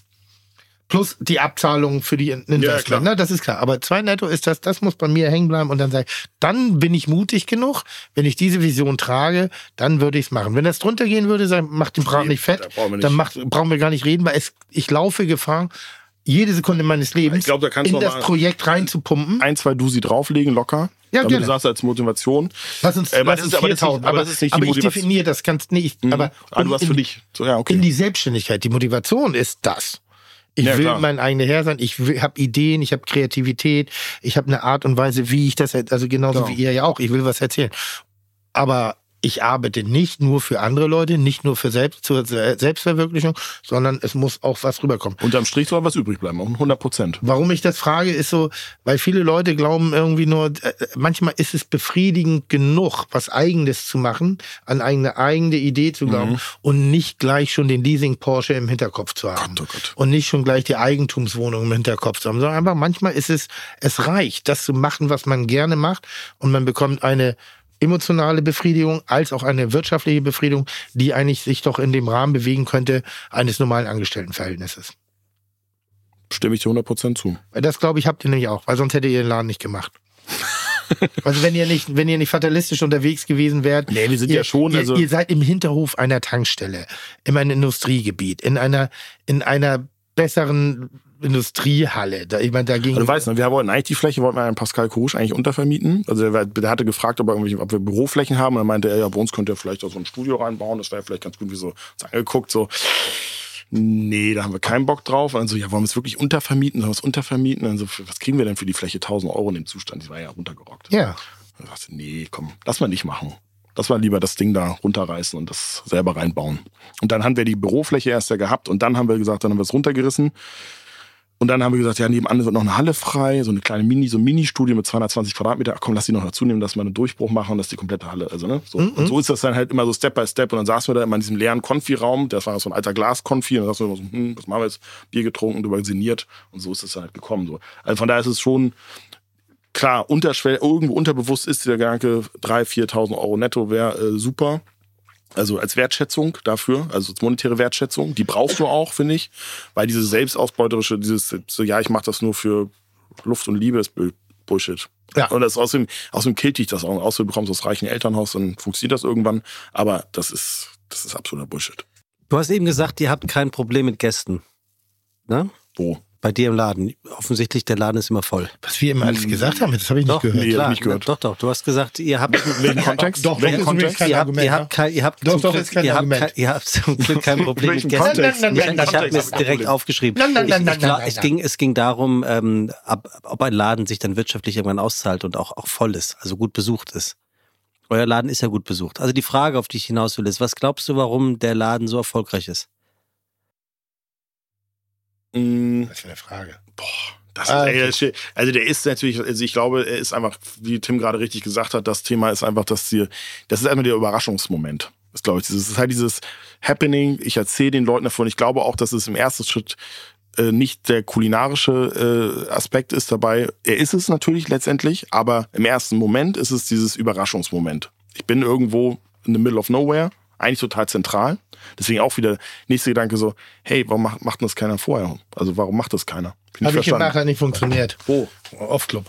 Plus die Abzahlung für die klar. Investment, ne? das ist klar. Aber zwei Netto ist das, das muss bei mir hängen bleiben und dann sage ich, dann bin ich mutig genug, wenn ich diese Vision trage, dann würde ich es machen. Wenn das drunter gehen würde, sag, macht den Braten nicht fett, nicht. dann macht, brauchen wir gar nicht reden, weil es, ich laufe Gefahr, jede Sekunde meines Lebens Ich glaub, da kannst in das Projekt reinzupumpen. Ein, zwei Dusi drauflegen, locker. Ja, damit gerne. du sagst als Motivation. Lass uns, Äh, lass das uns ist- aber das ist nicht- 4000. aber Aber, das ist nicht die aber ich definiere das ganz nicht. Aber Ah, du um hast für dich. So, ja, okay. in die Selbstständigkeit, die Motivation ist das. Ich Ja, will klar. mein eigener Herr sein. Ich habe Ideen, ich habe Kreativität, ich habe eine Art und Weise, wie ich das, also genauso Genau. wie ihr ja auch. Ich will was erzählen. Aber ich arbeite nicht nur für andere Leute, nicht nur für Selbst, zur Se- Selbstverwirklichung, sondern es muss auch was rüberkommen. Unterm Strich soll was übrig bleiben, um 100 Prozent. Warum ich das frage, ist so, weil viele Leute glauben irgendwie nur, äh, manchmal ist es befriedigend genug, was Eigenes zu machen, an eine eigene Idee zu glauben und nicht gleich schon den Leasing Porsche im Hinterkopf zu haben. Gott, oh Gott. Und nicht schon gleich die Eigentumswohnung im Hinterkopf zu haben, sondern einfach manchmal ist es, es reicht, das zu machen, was man gerne macht und man bekommt eine emotionale Befriedigung als auch eine wirtschaftliche Befriedigung, die eigentlich sich doch in dem Rahmen bewegen könnte eines normalen Angestelltenverhältnisses. Stimme ich dir 100 Prozent zu. Weil Das glaube ich habt ihr nämlich auch, weil sonst hättet ihr den Laden nicht gemacht. Also wenn ihr nicht, wenn ihr nicht fatalistisch unterwegs gewesen wärt, Nee, wir sind ihr, ja schon, ihr, also- ihr seid im Hinterhof einer Tankstelle, in einem Industriegebiet, in einer, in einer besseren Industriehalle. Da, ich meine, dagegen. Also du weißt, ne, wir wollten eigentlich die Fläche, wollten wir an Pascal Kurusch eigentlich untervermieten. Also der, der hatte gefragt, ob, ob wir Büroflächen haben. Und dann meinte er, ja, bei uns könnt ihr vielleicht auch so ein Studio reinbauen. Das wäre vielleicht ganz gut, wie so angeguckt, so. Nee, da haben wir keinen Bock drauf. Und dann so, ja, wollen wir es wirklich untervermieten? Sollen wir es untervermieten? Und dann so, für- was kriegen wir denn für die Fläche? 1000 Euro in dem Zustand. Die war ja runtergerockt. ja. Dann sagst du, nee, komm, lass mal nicht machen. Lass mal lieber das Ding da runterreißen und das selber reinbauen. Und dann haben wir die Bürofläche erst ja gehabt und dann haben wir gesagt, dann haben wir es runtergerissen. Und dann haben wir gesagt, ja, nebenan wird noch eine Halle frei, so eine kleine Mini, so ein Mini-Studio mit 220 Quadratmeter. Ach komm, lass die noch dazu nehmen, dass wir einen Durchbruch machen, dass die komplette Halle, also, ne? So. Und so ist das dann halt immer so Step by Step. Und dann saßen wir da immer in diesem leeren Konfi-Raum. Das war so ein alter Glas-Konfi. Und dann saßen wir immer so, hm, was machen wir jetzt? Bier getrunken, drüber sinniert. Und so ist es dann halt gekommen, so. Also von daher ist es schon, klar, unterschwell, irgendwo unterbewusst ist der Gedanke, 3.000, 4.000 Euro netto wäre äh, super. Also als Wertschätzung dafür, also als monetäre Wertschätzung, die brauchst du auch, finde ich, weil diese selbstausbeuterische, dieses, so, ja, ich mache das nur für Luft und Liebe, ist Bull- Bullshit. Ja. Und das außerdem, außerdem killt dich das auch. Außerdem bekommst du aus reichen Elternhaus, dann funktioniert das irgendwann. Aber das ist, das ist absoluter Bullshit. Du hast eben gesagt, ihr habt kein Problem mit Gästen. Ne? Wo? Bei dir im Laden. Offensichtlich, der Laden ist immer voll. Was wir immer alles gesagt haben, das habe ich nicht Doch, gehört. Nee, klar. nicht gehört. Doch, doch. Du hast gesagt, ihr habt. Welchen Kontext? Doch, ist Kontext? ihr habt, Argument, ihr ja. habt kein, ihr habt Doch, zum doch, Glück, ist kein ihr habt, Argument. kein, ihr habt zum Glück kein Problem mit Gästen. Nein, nein, nein, ich habe mir es direkt aufgeschrieben. Nein, nein, nein, nein, es, ging, es ging darum, ähm, ab, ob ein Laden sich dann wirtschaftlich irgendwann auszahlt und auch, auch voll ist, also gut besucht ist. Euer Laden ist ja gut besucht. Also die Frage, auf die ich hinaus will, ist, was glaubst du, warum der Laden so erfolgreich ist? Mm, Was für eine Frage. Das Ah, ey, okay. shit. also der ist natürlich, also ich glaube, er ist einfach, wie Tim gerade richtig gesagt hat, das Thema ist einfach, dass die, das ist einmal der Überraschungsmoment. Das glaube ich. Das ist halt dieses Happening. Ich erzähle den Leuten davon. Ich glaube auch, dass es im ersten Schritt äh, nicht der kulinarische äh, Aspekt ist dabei. Er ist es natürlich letztendlich, aber im ersten Moment ist es dieses Überraschungsmoment. Ich bin irgendwo in the middle of nowhere, eigentlich total zentral. Deswegen auch wieder nächster Gedanke so, hey, warum macht, macht das keiner vorher? Also warum macht das keiner? Habe ich gemacht, hat nicht funktioniert. Wo? Off-Club.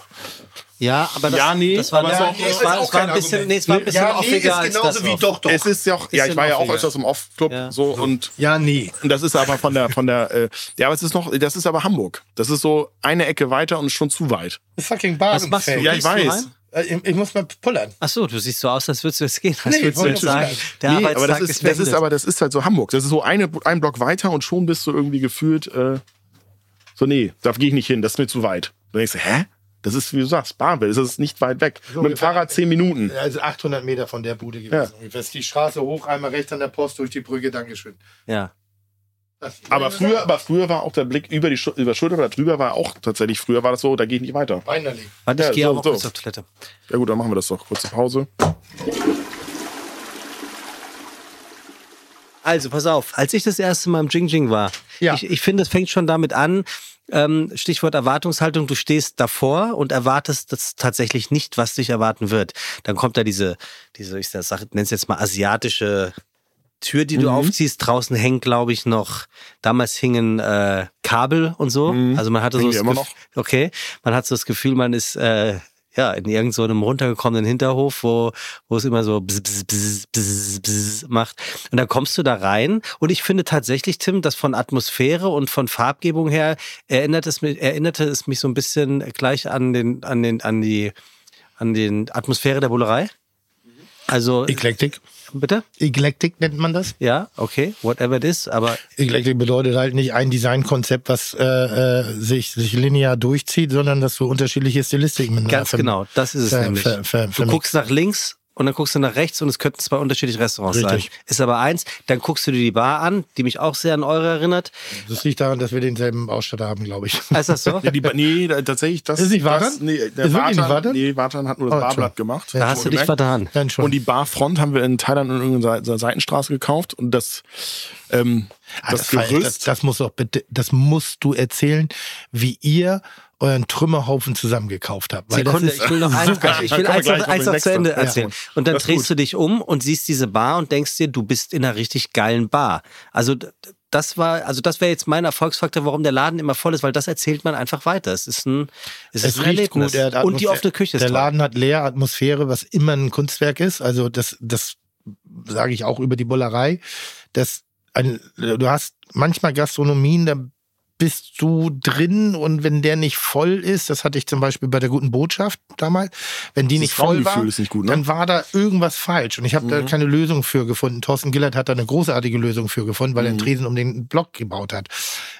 Ja, aber das, Ja, nee, das war, aber das es war, es war kein ein bisschen, nee, es war ein bisschen ja, nee, offiger ist als genauso das. wie doch, doch. Es ist ja auch, ja, ich war ja auch öfters im Off-Club Ja. so und Ja, nee. und das ist aber von der, von der, äh, ja, aber es ist noch, das ist aber Hamburg. Das ist so eine Ecke weiter und schon zu weit. Das fucking Bar Was im machst du? Ja, ich weiß. Äh, Ich, ich muss mal pullern. Ach so, du siehst so aus, als würdest du jetzt gehen. Als Nee, würdest du jetzt sagen, der nee, aber das ist, das ist aber das ist halt so Hamburg. Das ist so eine, ein Block weiter und schon bist du irgendwie gefühlt, äh, so, nee, da gehe ich nicht hin, das ist mir zu weit. Dann denkst du, hä? Das ist, wie du sagst, Barnwell, das ist nicht weit weg. So, Mit dem Fahrrad zehn Minuten. Also 800 Meter von der Bude gewesen. Ist die Straße hoch, einmal rechts an der Post durch die Brücke, Dankeschön. Ja. Aber früher, aber früher war auch der Blick über die Schu über Schulter oder drüber war auch tatsächlich, früher war das so, da gehe ich nicht weiter. Weinerlich. Warte, ich Ja, gehe so, auch so. kurz auf Toilette. Ja gut, dann machen wir das doch. Kurze Pause. Also, pass auf, als ich das erste Mal im Jing Jing war, Ja. ich, ich finde, es fängt schon damit an, ähm, Stichwort Erwartungshaltung, du stehst davor und erwartest das tatsächlich nicht, was dich erwarten wird. Dann kommt da diese, diese ich nenne es jetzt mal asiatische Tür, die du aufziehst. Draußen hängt, glaube ich, noch, damals hingen äh, Kabel und so. Also man hatte so Hängen das die immer Gef- Okay, man hat so das Gefühl, man ist äh, ja in irgendeinem so einem runtergekommenen Hinterhof, wo, wo es immer so bzz, bzz, bzz, bzz, bzz macht. Und dann kommst du da rein und ich finde tatsächlich, Tim, dass von Atmosphäre und von Farbgebung her erinnert es mich, erinnerte es mich so ein bisschen gleich an den, an den, an die, an den Atmosphäre der Bullerei. Also, Eklektik. Bitte? Eklektik nennt man das. Ja, okay, whatever it is, aber Eklektik bedeutet halt nicht ein Designkonzept, was äh, äh, sich, sich linear durchzieht, sondern dass du unterschiedliche Stilistiken miteinander ganz genau, das ist es nämlich. ver- ver- du guckst nach links und dann guckst du nach rechts und es könnten zwei unterschiedliche Restaurants Richtig. sein. Ist aber eins, dann guckst du dir die Bar an, die mich auch sehr an eure erinnert. Das liegt daran, dass wir denselben Ausstatter haben, glaube ich. Ist das so? Nee, die, nee, tatsächlich, das Ist nicht das, Wartan? Nee, der Ist wirklich nicht Wartan, Wartan? nee, Wartan hat nur das Oh, Barblatt gemacht. Da hast du dich vertan. Dann schon. Und die Barfront haben wir in Thailand in irgendeiner Se- Seitenstraße gekauft und das, ähm, Ah, das, war- Gerüst. das, das muss doch bitte, das musst du erzählen, wie ihr euren Trümmerhaufen zusammengekauft habt. Weil Sekunde, das ist, ich will noch eins, ich will eins, gleich noch, eins noch zu Ende erzählen. Und dann Das ist drehst gut. du dich um und siehst diese Bar und denkst dir, du bist in einer richtig geilen Bar. Also das war, also das wäre jetzt mein Erfolgsfaktor, warum der Laden immer voll ist, weil das erzählt man einfach weiter. Es ist ein, es ist es ein riecht Erlebnis. gut. und die offene Küche ist Der toll. Laden hat leer Atmosphäre, was immer ein Kunstwerk ist. Also das, das sage ich auch über die Bullerei. Das ein, du hast manchmal Gastronomien, da bist du drin und wenn der nicht voll ist, das hatte ich zum Beispiel bei der guten Botschaft damals, wenn die Das nicht voll war, nicht gut, ne? dann war da irgendwas falsch und ich habe Mhm. da keine Lösung für gefunden. Thorsten Gillert hat da eine großartige Lösung für gefunden, weil er Mhm. einen Tresen um den Block gebaut hat.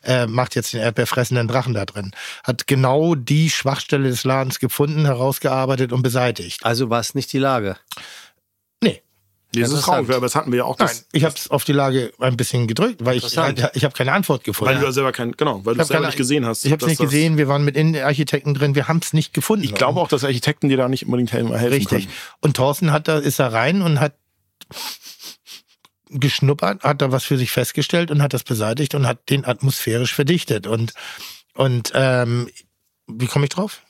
Äh, macht jetzt den erdbeerfressenden Drachen da drin. Hat genau die Schwachstelle des Ladens gefunden, herausgearbeitet und beseitigt. Also war es nicht die Lage. Das traurig, aber das hatten wir ja auch. Das, ich habe es auf die Lage ein bisschen gedrückt, weil ich, Interessant. ich habe keine Antwort gefunden. weil du ja selber kein, genau, weil du es selber keine- nicht gesehen hast. ich habe es nicht gesehen, wir waren mit Innenarchitekten drin, wir haben es nicht gefunden. Ich glaube auch, dass Architekten dir da nicht unbedingt helfen, helfen Richtig. können. Und Thorsten hat da, ist da rein und hat geschnuppert, hat da was für sich festgestellt und hat das beseitigt und hat den atmosphärisch verdichtet. Und, und ähm, wie komme ich drauf?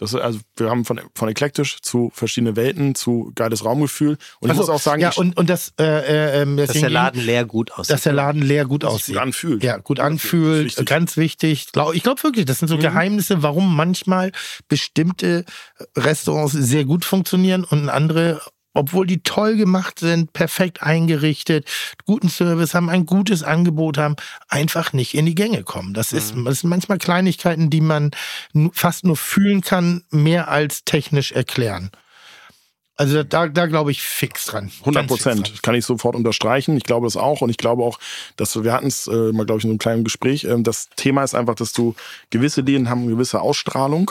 Das ist, also wir haben von, von eklektisch zu verschiedene Welten, zu geiles Raumgefühl. Und ich Ach so, muss auch sagen, ja, ich, und, und das, äh, äh, ähm, Dass der Laden leer gut aussieht. dass der Laden leer gut aussieht. gut anfühlt. Ja, gut anfühlt, wichtig. ganz wichtig. Glaub- Ich glaube wirklich, das sind so Mhm. Geheimnisse, warum manchmal bestimmte Restaurants sehr gut funktionieren und andere, obwohl die toll gemacht sind, perfekt eingerichtet, guten Service haben, ein gutes Angebot haben, einfach nicht in die Gänge kommen. Das, ist, Mhm. das sind manchmal Kleinigkeiten, die man fast nur fühlen kann, mehr als technisch erklären. Also da, da glaube ich fix dran. 100 Ganz fix dran. Prozent kann ich sofort unterstreichen. Ich glaube das auch und ich glaube auch, dass wir hatten es äh, mal, glaube ich, in einem kleinen Gespräch. Ähm, das Thema ist einfach, dass du gewisse Läden haben eine gewisse Ausstrahlung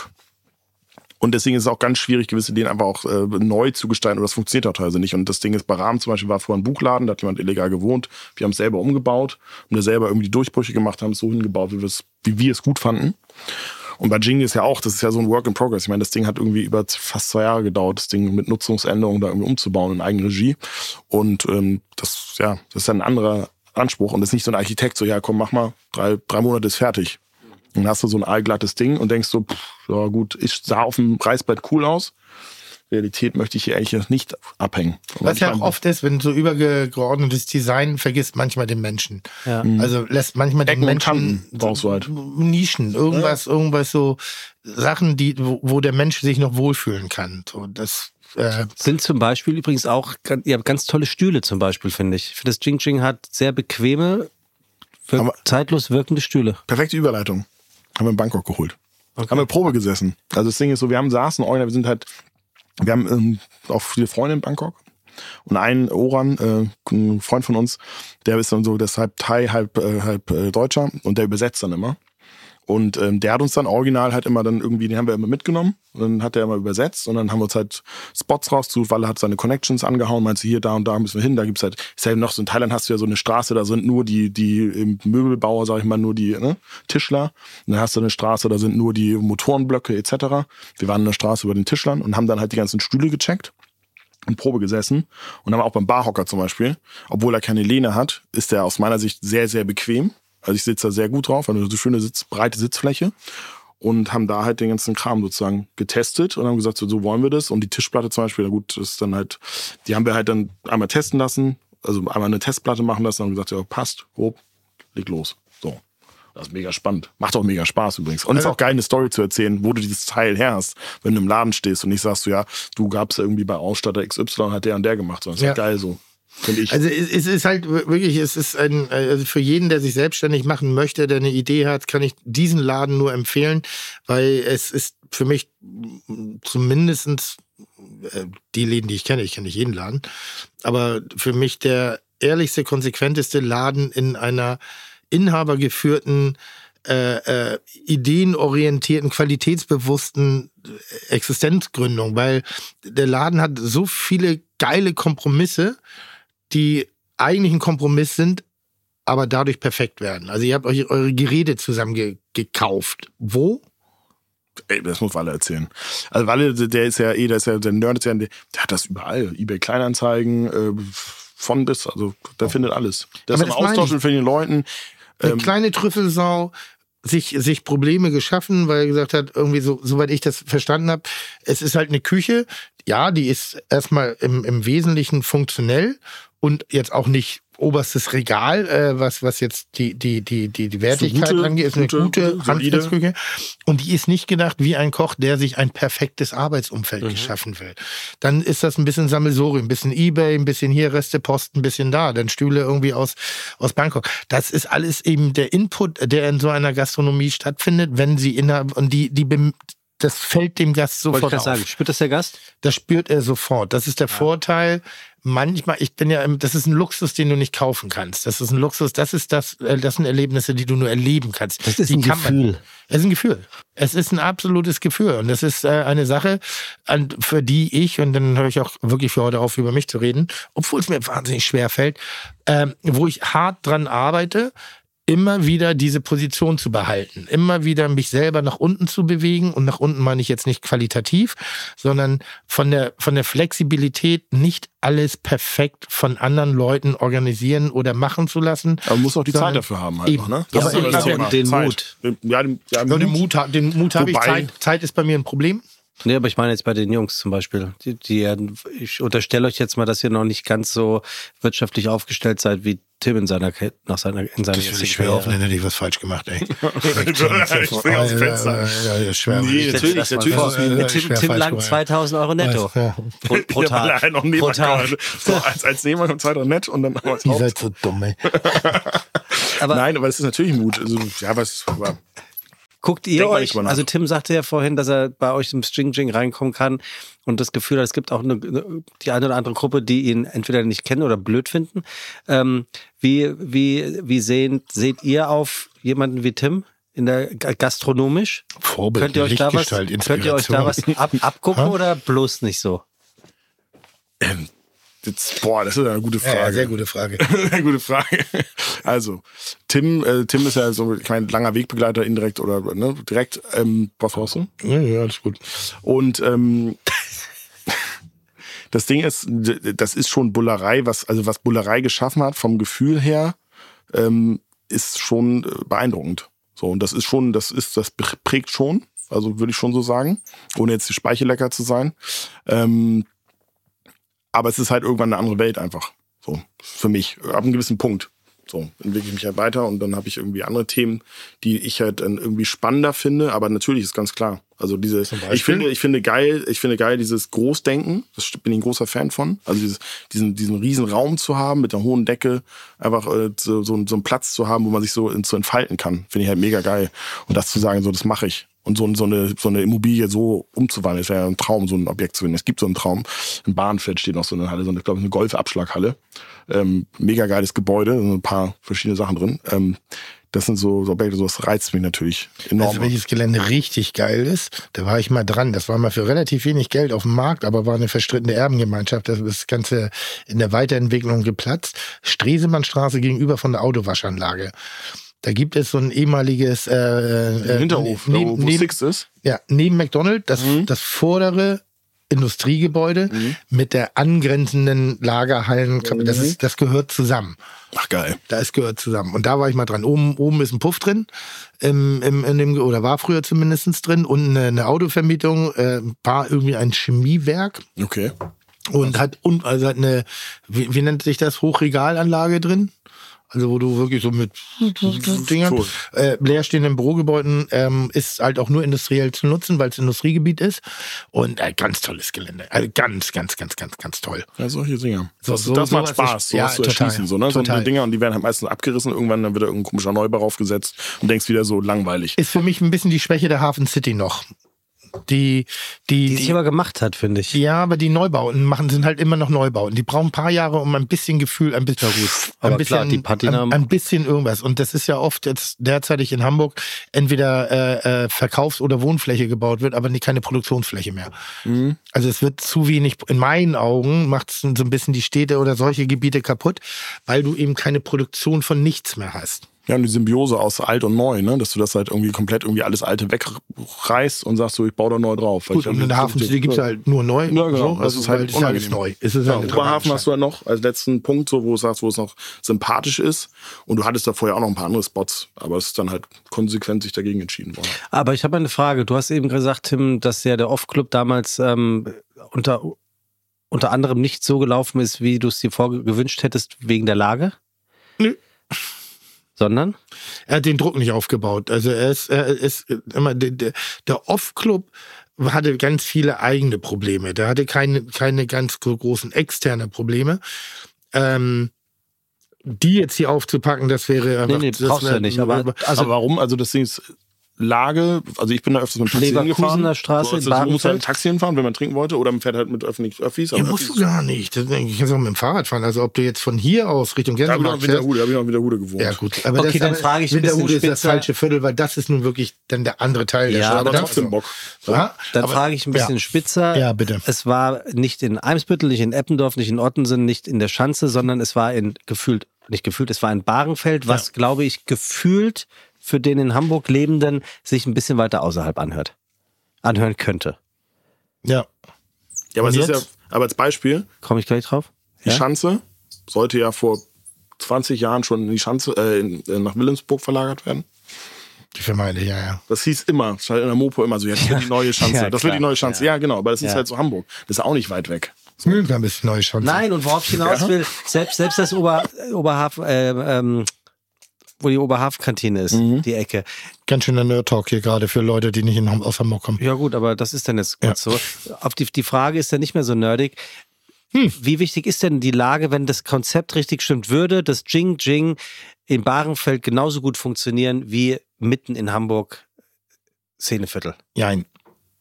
und deswegen ist es auch ganz schwierig, gewisse Läden einfach auch äh, neu zu gestalten oder das funktioniert auch teilweise nicht. Und das Ding ist, bei Rahmen zum Beispiel war vorher ein Buchladen, da hat jemand illegal gewohnt. Wir haben es selber umgebaut und wir selber irgendwie Durchbrüche gemacht, haben es so hingebaut, wie, wir es- wie wir es gut fanden. Und bei Jing ist ja auch, das ist ja so ein Work in Progress. Ich meine, das Ding hat irgendwie über fast zwei Jahre gedauert, das Ding mit Nutzungsänderungen da irgendwie umzubauen in Eigenregie. Und ähm, das, ja, das ist ja ein anderer Anspruch. Und das ist nicht so ein Architekt, so, ja, komm, mach mal, drei, drei Monate ist fertig. Und dann hast du so ein allglattes Ding und denkst so, pff, ja gut, ich sah auf dem Reißbrett cool aus. Realität möchte ich hier eigentlich nicht abhängen. Was ja auch oft ist, wenn so übergeordnetes Design vergisst manchmal den Menschen. Ja. Also lässt manchmal den Ecken und Menschen du halt. Nischen, irgendwas, irgendwas so Sachen, die, wo, wo der Mensch sich noch wohlfühlen kann. So, das äh, Sind zum Beispiel übrigens auch, ihr habt ganz tolle Stühle zum Beispiel, finde ich. Ich finde, das Jing Jing hat sehr bequeme, wirk Aber- zeitlos wirkende Stühle. Perfekte Überleitung. Haben wir in Bangkok geholt. Haben wir Probe gesessen. Also das Ding ist so, wir haben saßen, wir sind halt, wir haben ähm, auch viele Freunde in Bangkok. Und ein Oran, äh, ein Freund von uns, der ist dann so, der ist halb Thai, halb, äh, halb äh, Deutscher und der übersetzt dann immer. Und ähm, der hat uns dann original halt immer dann irgendwie, den haben wir immer mitgenommen und dann hat er immer übersetzt und dann haben wir uns halt Spots rausgesucht, weil er hat seine Connections angehauen, meinte hier, da und da müssen wir hin, da gibt's halt, ist ja noch so in Thailand hast du ja so eine Straße, da sind nur die, die ähm, Möbelbauer, sag ich mal, nur die ne, Tischler. Und dann hast du eine Straße, da sind nur die Motorenblöcke etc. Wir waren in der Straße über den Tischlern und haben dann halt die ganzen Stühle gecheckt in Probe gesessen und haben auch beim Barhocker zum Beispiel, obwohl er keine Lehne hat, ist er aus meiner Sicht sehr, sehr bequem. Also ich sitze da sehr gut drauf, eine so schöne Sitz, breite Sitzfläche und haben da halt den ganzen Kram sozusagen getestet und haben gesagt, so, so wollen wir das. Und die Tischplatte zum Beispiel, na gut, das ist dann halt, die haben wir halt dann einmal testen lassen, also einmal eine Testplatte machen lassen und haben gesagt, ja, passt, grob, leg los. So. Das ist mega spannend. Macht auch mega Spaß übrigens. Und es ist auch geil, eine Story zu erzählen, wo du dieses Teil her hast, wenn du im Laden stehst und nicht sagst du, ja, du gab's ja irgendwie bei Ausstatter XY, hat der und der gemacht. Sondern Ja. ist geil so. Finde ich. Also es, ist halt wirklich, es ist ein, also für jeden, der sich selbstständig machen möchte, der eine Idee hat, kann ich diesen Laden nur empfehlen, weil es ist für mich zumindestens äh, die Läden, die ich kenne, ich kenne nicht jeden Laden, aber für mich der ehrlichste, konsequenteste Laden in einer inhabergeführten äh, äh, ideenorientierten, qualitätsbewussten äh, Existenzgründung, weil der Laden hat so viele geile Kompromisse, die eigentlich ein Kompromiss sind, aber dadurch perfekt werden. Also ihr habt euch eure Geräte zusammen ge gekauft. Wo? Ey, das muss Walle erzählen. Also Walle, der ist ja eh, der ist ja, der Nerd ist ja, der hat das überall. Ebay Kleinanzeigen, äh, von bis, also der findet alles. Der Aber ist Austauschen ich. für den Leuten. Eine Ähm, kleine Trüffelsau sich, sich Probleme geschaffen, weil er gesagt hat, irgendwie so, soweit ich das verstanden habe, es ist halt eine Küche, ja, die ist erstmal im, im Wesentlichen funktionell und jetzt auch nicht oberstes Regal, äh, was, was jetzt die, die, die, die, die Wertigkeit gute- angeht, ist eine gute, gute. Handwerksküche. Und die ist nicht gedacht wie ein Koch, der sich ein perfektes Arbeitsumfeld Mhm. geschaffen will. Dann ist das ein bisschen Sammelsurium, ein bisschen Ebay, ein bisschen hier, Restepost, ein bisschen da, dann Stühle irgendwie aus, aus Bangkok. Das ist alles eben der Input, der in so einer Gastronomie stattfindet, wenn sie innerhalb, und die, die, das fällt dem Gast Wollte ich sofort auf. sagen, spürt das der Gast? Das spürt er sofort. Das ist der Vorteil. Manchmal, ich bin ja, das ist ein Luxus, den du nicht kaufen kannst. Das ist ein Luxus, das ist das, äh, das sind Erlebnisse, die du nur erleben kannst. Das ist die ein kann man- Gefühl. es ist ein Gefühl. Es ist ein absolutes Gefühl. Und das ist äh, eine Sache, für die ich, und dann höre ich auch wirklich für heute auf, über mich zu reden, obwohl es mir wahnsinnig schwer fällt, ähm, wo ich hart dran arbeite, immer wieder diese Position zu behalten, immer wieder mich selber nach unten zu bewegen und nach unten meine ich jetzt nicht qualitativ, sondern von der von der Flexibilität nicht alles perfekt von anderen Leuten organisieren oder machen zu lassen. aber man muss auch die Zeit dafür haben halt eben. noch, ne? Ja, ist ich das Thema. den Zeit. Mut. Ja, den, ja, den Mut, den Mut habe ich. Zeit, Zeit ist bei mir ein Problem. Nee, aber ich meine jetzt bei den Jungs zum Beispiel. Die, die, ich unterstelle euch jetzt mal, dass ihr noch nicht ganz so wirtschaftlich aufgestellt seid wie Tim in seiner, nach seiner, in seiner Das will ich schwer offen, hätte ich was falsch gemacht, ey. Ich springe aus dem Fenster. Ja, ja, ja, schwer. Nee, Ich- natürlich, Das vor. mir- Tim, Tim lang gemacht. 2000 Euro netto. Ja. Pro, pro Ja, Tag. halt noch pro Tag. so, als, als Nebenmann und zweiter nett und dann Ihr seid so dumm, ey. Aber Nein, aber es ist natürlich Mut. Also, ja, was, aber Guckt ihr Denk euch, also Tim sagte ja vorhin, dass er bei euch im String Jing reinkommen kann und das Gefühl hat, es gibt auch eine, die eine oder andere Gruppe, die ihn entweder nicht kennen oder blöd finden. Ähm, wie wie, wie sehen, seht ihr auf jemanden wie Tim in der Ga- gastronomisch? Vorbild, Könnt ihr euch da was, könnt ihr euch da was ab, abgucken oder bloß nicht so? Jetzt, boah, das ist eine gute Frage. Ja, ja, sehr gute Frage. Sehr gute Frage. Also, Tim, äh, Tim ist ja so, ich meine, langer Wegbegleiter indirekt oder ne, direkt. Ähm, was brauchst du? Ja, ja, alles gut. Und ähm, das Ding ist, das ist schon Bullerei, was, also was Bullerei geschaffen hat, vom Gefühl her, ähm, ist schon äh, beeindruckend. So, und das ist schon, das ist, das prägt schon, also würde ich schon so sagen, ohne jetzt die Speichellecker zu sein. Ähm, aber es ist halt irgendwann eine andere Welt einfach. So, für mich, ab einem gewissen Punkt. So, entwickle ich mich halt weiter und dann habe ich irgendwie andere Themen, die ich halt irgendwie spannender finde, aber natürlich ist ganz klar. Also diese, ich finde, ich finde geil, ich finde geil dieses Großdenken, das bin ich ein großer Fan von. Also dieses, diesen, diesen riesen Raum zu haben mit einer hohen Decke, einfach äh, so, so, so einen Platz zu haben, wo man sich so, so entfalten kann, finde ich halt mega geil. Und das zu sagen, so, das mache ich. Und so, so, eine, so eine Immobilie so umzuwandeln, das wäre ja ein Traum, so ein Objekt zu finden. Es gibt so einen Traum. In Bahnfeld steht noch so eine Halle, so eine, ich glaube, eine Golfabschlaghalle. Ähm, mega geiles Gebäude, so ein paar verschiedene Sachen drin. Ähm, das sind so, so Objekte, so das reizt mich natürlich enorm. Also welches Gelände richtig geil ist, da war ich mal dran. Das war mal für relativ wenig Geld auf dem Markt, aber war eine verstrittene Erbengemeinschaft. Das ist das Ganze in der Weiterentwicklung geplatzt. Stresemannstraße gegenüber von der Autowaschanlage. Da gibt es so ein ehemaliges äh, äh, Hinterhof, da neben, wo, neben, Six ist. ja, neben McDonald's, das, das vordere Industriegebäude mit der angrenzenden Lagerhallen, das, ist, das gehört zusammen. Ach geil. Da ist gehört zusammen. Und da war ich mal dran. Oben, oben ist ein Puff drin, im, im, in dem, oder war früher zumindest drin, und eine, eine Autovermietung, äh, war irgendwie ein Chemiewerk Okay. und hat, und, also hat eine, wie, wie nennt sich das, Hochregalanlage drin? Also wo du wirklich so mit Dingern, äh, leerstehenden Bürogebäuden ähm, ist halt auch nur industriell zu nutzen, weil es Industriegebiet ist. Und äh, ganz tolles Gelände. Also ganz, ganz, ganz, ganz, ganz toll. Ja, solche Dinger. So- das so- das macht Spaß, sowas ja, zu total. erschließen. So, ne? so Dinger und die werden halt meistens abgerissen. Irgendwann dann wird da irgendein komischer Neubau aufgesetzt und denkst wieder so langweilig. Ist für mich ein bisschen die Schwäche der Hafen City noch. Die, die, Die sich aber gemacht hat, finde ich. ja, aber die Neubauten machen sind halt immer noch Neubauten. Die brauchen ein paar Jahre, um ein bisschen Gefühl, ein bisschen, ein bisschen, klar, die Patina- ein, ein bisschen irgendwas. Und das ist ja oft jetzt derzeitig in Hamburg entweder äh, äh, Verkaufs- oder Wohnfläche gebaut wird, aber nicht keine Produktionsfläche mehr. Mhm. Also es wird zu wenig, in meinen Augen macht es so ein bisschen die Städte oder solche Gebiete kaputt, weil du eben keine Produktion von nichts mehr hast. Ja, und die Symbiose aus alt und neu, ne? dass du das halt irgendwie komplett irgendwie alles Alte wegreißt und sagst so, ich baue da neu drauf. Weil Gut, ich und in der Hafencity gibt es halt nur neu. Ja, genau. So, Das also, ist halt es ist unangenehm. neu. Es ist Ja, halt Oberhafen hast du ja noch als letzten Punkt, so, wo du sagst, wo es noch sympathisch ist. Und du hattest da vorher auch noch ein paar andere Spots, aber es ist dann halt konsequent sich dagegen entschieden worden. Aber ich habe eine Frage. Du hast eben gesagt, Tim, dass ja der Off-Club damals ähm, unter, unter anderem nicht so gelaufen ist, wie du es dir vorgewünscht hättest, wegen der Lage? Nö. Sondern? Er hat den Druck nicht aufgebaut. Also er ist, er ist immer der, der, Off-Club hatte ganz viele eigene Probleme. Der hatte keine, keine ganz so großen externe Probleme. Ähm, die jetzt hier aufzupacken, das wäre einfach. nee, das brauchst du ja nicht, aber- Also- aber warum? Also das Ding ist Lage, also ich bin da öfters mit dem Taxi hingefahren. Straße so, also, du musst halt ein Taxi hinfahren, wenn man trinken wollte, oder man fährt halt mit öffentlichen Öffis. Ja, musst Öffis- du gar nicht. Das, ich kann auch mit dem Fahrrad fahren. Also ob du jetzt von hier aus Richtung Da habe ich noch Gänsemarkt in fährst. Da habe ich noch in Winterhude gewohnt. Ja gut, aber Okay, das, dann aber frage ich ein bisschen Winterhude ist das falsche Viertel, weil das ist nun wirklich dann der andere Teil der Ja, Stadt. aber trotzdem Bock. Ja, Dann aber- frage ich ein bisschen ja. spitzer. Ja, bitte. Es war nicht in Eimsbüttel, nicht in Eppendorf, nicht in Ottensen, nicht in der Schanze, sondern es war in gefühlt, nicht gefühlt, es war in Barenfeld, was, glaube ich, gefühlt für den in Hamburg Lebenden sich ein bisschen weiter außerhalb anhört. Anhören könnte. Ja. Ja, aber, es ist ja, jetzt? aber als Beispiel, Komme ich gleich drauf? die Ja? Schanze sollte ja vor 20 Jahren schon in die Schanze, äh, in, äh, nach Wilhelmsburg verlagert werden. Die Vermeide, ja, ja. Das hieß immer, das war in der Mopo immer so, ja, das wird die neue Schanze, Ja, das wird die neue Schanze. Ja, genau, aber das ist Ja. halt so Hamburg. Das ist auch nicht weit weg. Hm, da bist du neue Chance. Nein, und worauf ich hinaus will, selbst, selbst das Ober, Oberhafen, äh, ähm, wo die Oberhafenkantine ist, Mhm. die Ecke. Ganz schöner Nerd-Talk hier gerade für Leute, die nicht in, aus Hamburg kommen. Ja gut, aber das ist dann jetzt kurz so. Auf die, die Frage ist dann nicht mehr so nerdig. Hm. Wie wichtig ist denn die Lage, wenn das Konzept richtig stimmt? Würde das Jing Jing in Barenfeld genauso gut funktionieren wie mitten in Hamburg Szeneviertel? Jein.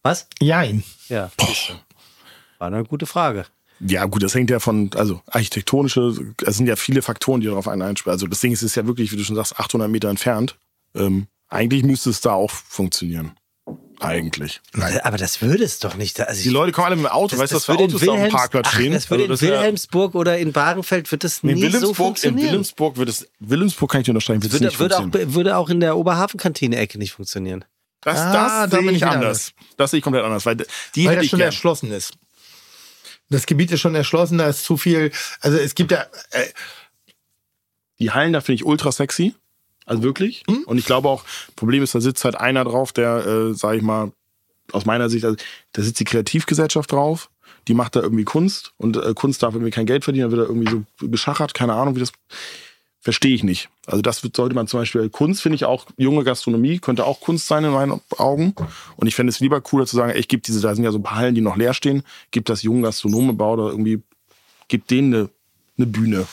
Was? Jein. Ja. du. War eine gute Frage. Ja, gut, das hängt ja von, also architektonische, es sind ja viele Faktoren, die darauf einen einspielen. Also das Ding ist, es ist ja wirklich, wie du schon sagst, 800 Meter entfernt. Ähm, eigentlich müsste es da auch funktionieren. Eigentlich. Aber das würde es doch nicht. Also Die Leute kommen alle mit dem Auto, weißt du, was für würde in Autos da auf dem Wilhelms- Parkplatz Ach, stehen? Das würde Also in wär- Wilhelmsburg oder in Barenfeld wird das Nee, nie so Wilhelmsburg, in funktionieren. Wilhelmsburg wird es, Wilhelmsburg kann ich dir unterstreichen, wird es würde, nicht würde, funktionieren. auch, würde auch in der Oberhafenkantine-Ecke nicht funktionieren. das, Ah, das da sehe bin ich wieder anders. Das sehe ich komplett anders, weil die Weil hätte das ich schon gern. erschlossen ist. Das Gebiet ist schon erschlossen, da ist zu viel. Also es gibt ja. Äh, Die Hallen, da finde ich ultra sexy. Also wirklich. Hm? Und ich glaube auch, Problem ist, da sitzt halt einer drauf, der, äh, sag ich mal, aus meiner Sicht, also, da sitzt die Kreativgesellschaft drauf, die macht da irgendwie Kunst und äh, Kunst darf irgendwie kein Geld verdienen, dann wird da irgendwie so geschachert, keine Ahnung, wie das. Verstehe ich nicht. Also das sollte man zum Beispiel, Kunst finde ich auch, junge Gastronomie könnte auch Kunst sein in meinen Augen. Und ich fände es lieber cooler zu sagen, ey, ich gebe diese, da sind ja so ein paar Hallen, die noch leer stehen, gibt das jungen Gastronomen bau oder irgendwie, gibt denen eine, eine Bühne.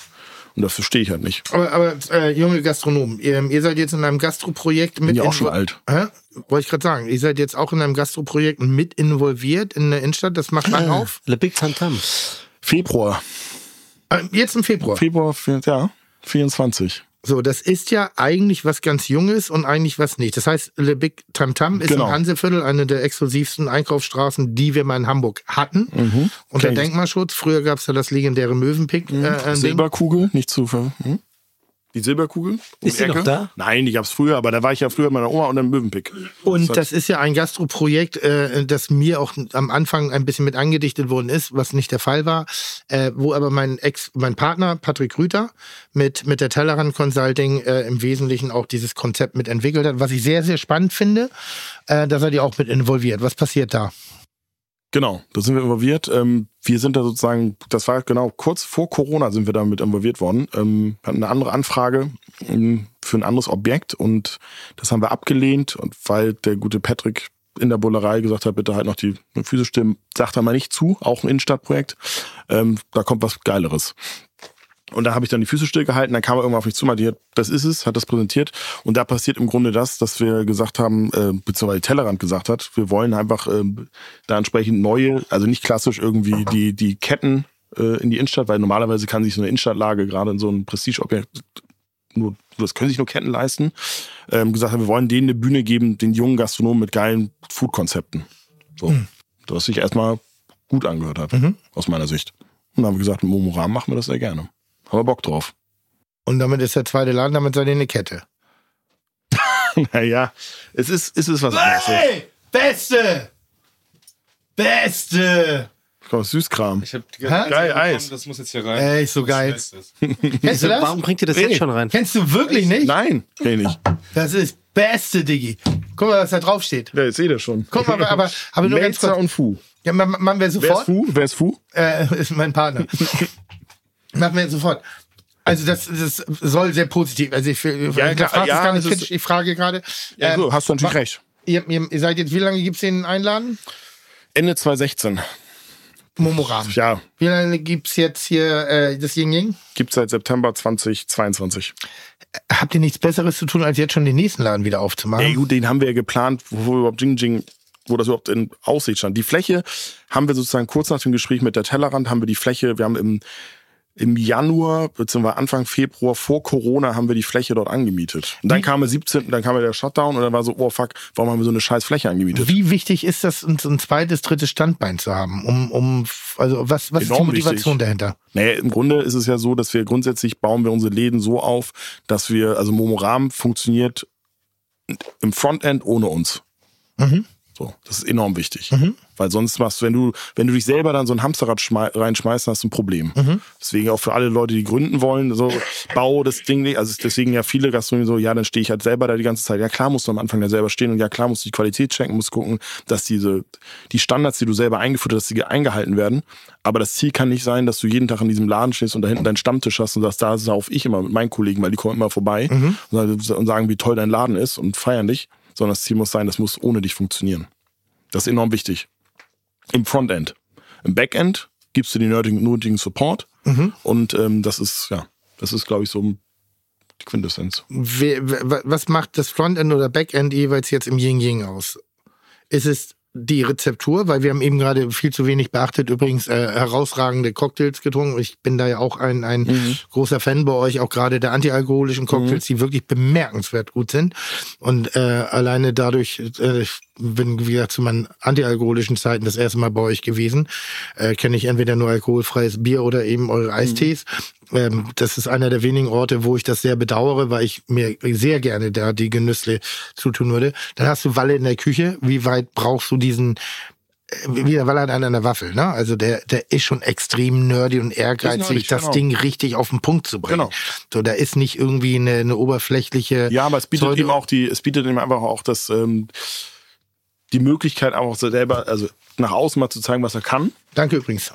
Und das verstehe ich halt nicht. aber aber äh, junge Gastronomen, ihr, ihr seid jetzt in einem Gastroprojekt mit. Bin ja auch schon alt. Hä? Wollte ich gerade sagen. Ihr seid jetzt auch in einem Gastroprojekt mit involviert in der Innenstadt. Das macht man auf. Le Big Tantam. Februar. Äh, jetzt im Februar. Februar, ja, 24. So, das ist ja eigentlich was ganz Junges und eigentlich was nicht. Das heißt, Le Big Tam Tam ist Genau. im Hanseviertel eine der exklusivsten Einkaufsstraßen, die wir mal in Hamburg hatten. Mhm. Unter. Denkmalschutz. Früher gab es ja das legendäre Möwenpick. Äh, äh, Ding. Silberkugel, nicht zu ver. Die Silberkugel? um Ist die noch Ecke? da? Nein, die gab's früher, aber da war ich ja früher mit meiner Oma und einem Möwenpick. Und das ist ja ein Gastroprojekt, äh, das mir auch am Anfang ein bisschen mit angedichtet worden ist, was nicht der Fall war, äh, wo aber mein Ex, mein Partner Patrick Rüter mit mit der Tellerrand Consulting äh, im Wesentlichen auch dieses Konzept mit entwickelt hat, was ich sehr sehr spannend finde. Äh, da seid ihr auch mit involviert. Was passiert da? Genau, da sind wir involviert. Ähm, wir sind da sozusagen, das war genau kurz vor Corona sind wir damit involviert worden. Ähm, hatten eine andere Anfrage ähm, für ein anderes Objekt und das haben wir abgelehnt und weil der gute Patrick in der Bullerei gesagt hat, bitte halt noch die Füße stimmen, sagt er mal nicht zu, auch ein Innenstadtprojekt. Ähm, da kommt was Geileres. Und da habe ich dann die Füße stillgehalten, dann kam er irgendwann auf mich zu, meinte, das ist es, hat das präsentiert. Und da passiert im Grunde das, dass wir gesagt haben, äh, beziehungsweise Tellerrand gesagt hat, wir wollen einfach äh, da entsprechend neue, also nicht klassisch irgendwie die, die Ketten äh, in die Innenstadt, weil normalerweise kann sich so eine Innenstadtlage, gerade in so einem Prestigeobjekt, nur, das können sich nur Ketten leisten, ähm, gesagt haben, wir wollen denen eine Bühne geben, den jungen Gastronomen mit geilen Food-Konzepten. So. Was sich erstmal gut angehört hat, aus meiner Sicht. Und dann haben wir gesagt, mit Momo Rahmen machen wir das sehr gerne. Haben wir Bock drauf. Und damit ist der zweite Laden, damit seid ihr eine Kette. naja, es ist, es ist was anderes. Beste! Beste! Komm, Süßkram. Ich hab die Hä? ganze Geil, Zeit Eis. Das muss jetzt hier rein. Ey, ist so Das geil. Kennst du das? Warum bringt ihr das Nee. jetzt schon rein? Kennst du wirklich nicht? Nein, kenn ich nicht. Das ist Beste, Diggi. Guck mal, was da drauf steht. Ja, jetzt seht ihr schon. Guck mal, aber, aber, aber nur ganz Melzer kurz. und Fu. Ja, ma- ma- machen wir Wer ist sofort. Fu? Wer ist Fu? Äh, ist mein Partner. Machen wir sofort. Also das, das soll sehr positiv. Also ich, Ja, ich klar, frage ja, gar nicht es kritisch, ich frage gerade. Ja, ähm, so, hast du natürlich recht. Ihr, ihr, ihr seid jetzt, wie lange gibt's den Einladen? Ende 2016. Momoram. Ja, Wie lange gibt's jetzt hier äh, das Yin Yang? gibt seit September 2022. Habt ihr nichts Besseres zu tun, als jetzt schon den nächsten Laden wieder aufzumachen? Ey, gut, den haben wir ja geplant, wo wir überhaupt Jing Jing, wo das überhaupt in Aussicht stand. Die Fläche haben wir sozusagen kurz nach dem Gespräch mit der Tellerrand, haben wir die Fläche, wir haben im, im Januar, beziehungsweise Anfang Februar vor Corona haben wir die Fläche dort angemietet. Und dann kam der 17., dann kam der Shutdown und dann war so, oh fuck, warum haben wir so eine scheiß Fläche angemietet? Wie wichtig ist das, ein, so ein zweites, drittes Standbein zu haben? Um, um, also was, was ist die Motivation wichtig. dahinter? Naja, im Grunde ist es ja so, dass wir grundsätzlich bauen wir unsere Läden so auf, dass wir, also Momoram funktioniert im Frontend ohne uns. Mhm. So, das ist enorm wichtig. Weil sonst machst du, wenn du, wenn du dich selber dann so ein Hamsterrad schmei- reinschmeißt, hast du ein Problem. Mhm. Deswegen auch für alle Leute, die gründen wollen, so bau das Ding nicht. Also deswegen ja viele Gastronomen so, ja, dann stehe ich halt selber da die ganze Zeit. Ja, klar musst du am Anfang ja selber stehen und ja, klar musst du die Qualität checken, musst gucken, dass diese, die Standards, die du selber eingeführt hast, dass die eingehalten werden. Aber das Ziel kann nicht sein, dass du jeden Tag in diesem Laden stehst und da hinten deinen Stammtisch hast und sagst, da sauf ich immer mit meinen Kollegen, weil die kommen immer vorbei und sagen, wie toll dein Laden ist und feiern dich. Sondern das Ziel muss sein, das muss ohne dich funktionieren. Das ist enorm wichtig. Im Frontend. Im Backend gibst du den nötigen, Support. Und ähm, das ist, ja, das ist, glaube ich, so die Quintessenz. Was macht das Frontend oder Backend jeweils jetzt im Yin Yang aus? Ist es die Rezeptur, weil wir haben eben gerade viel zu wenig beachtet, übrigens äh, herausragende Cocktails getrunken. Ich bin da ja auch ein, ein Mhm. großer Fan bei euch, auch gerade der antialkoholischen Cocktails, die wirklich bemerkenswert gut sind. Und äh, alleine dadurch, äh, ich bin wie gesagt zu meinen antialkoholischen Zeiten das erste Mal bei euch gewesen, äh, kenne ich entweder nur alkoholfreies Bier oder eben eure Eistees. Ähm, das ist einer der wenigen Orte, wo ich das sehr bedauere, weil ich mir sehr gerne da die Genüssle zutun würde. Dann hast du Walle in der Küche. Wie weit brauchst du diesen äh, wie der Walle an einer Waffel, ne? Also der, der ist schon extrem nerdy und ehrgeizig, nerdig, das genau. Ding richtig auf den Punkt zu bringen. Genau. So, da ist nicht irgendwie eine, eine oberflächliche. Ja, aber es bietet Pseudo- ihm auch die, es bietet ihm einfach auch das, ähm, die Möglichkeit, auch selber, also nach außen mal zu zeigen, was er kann. Danke übrigens.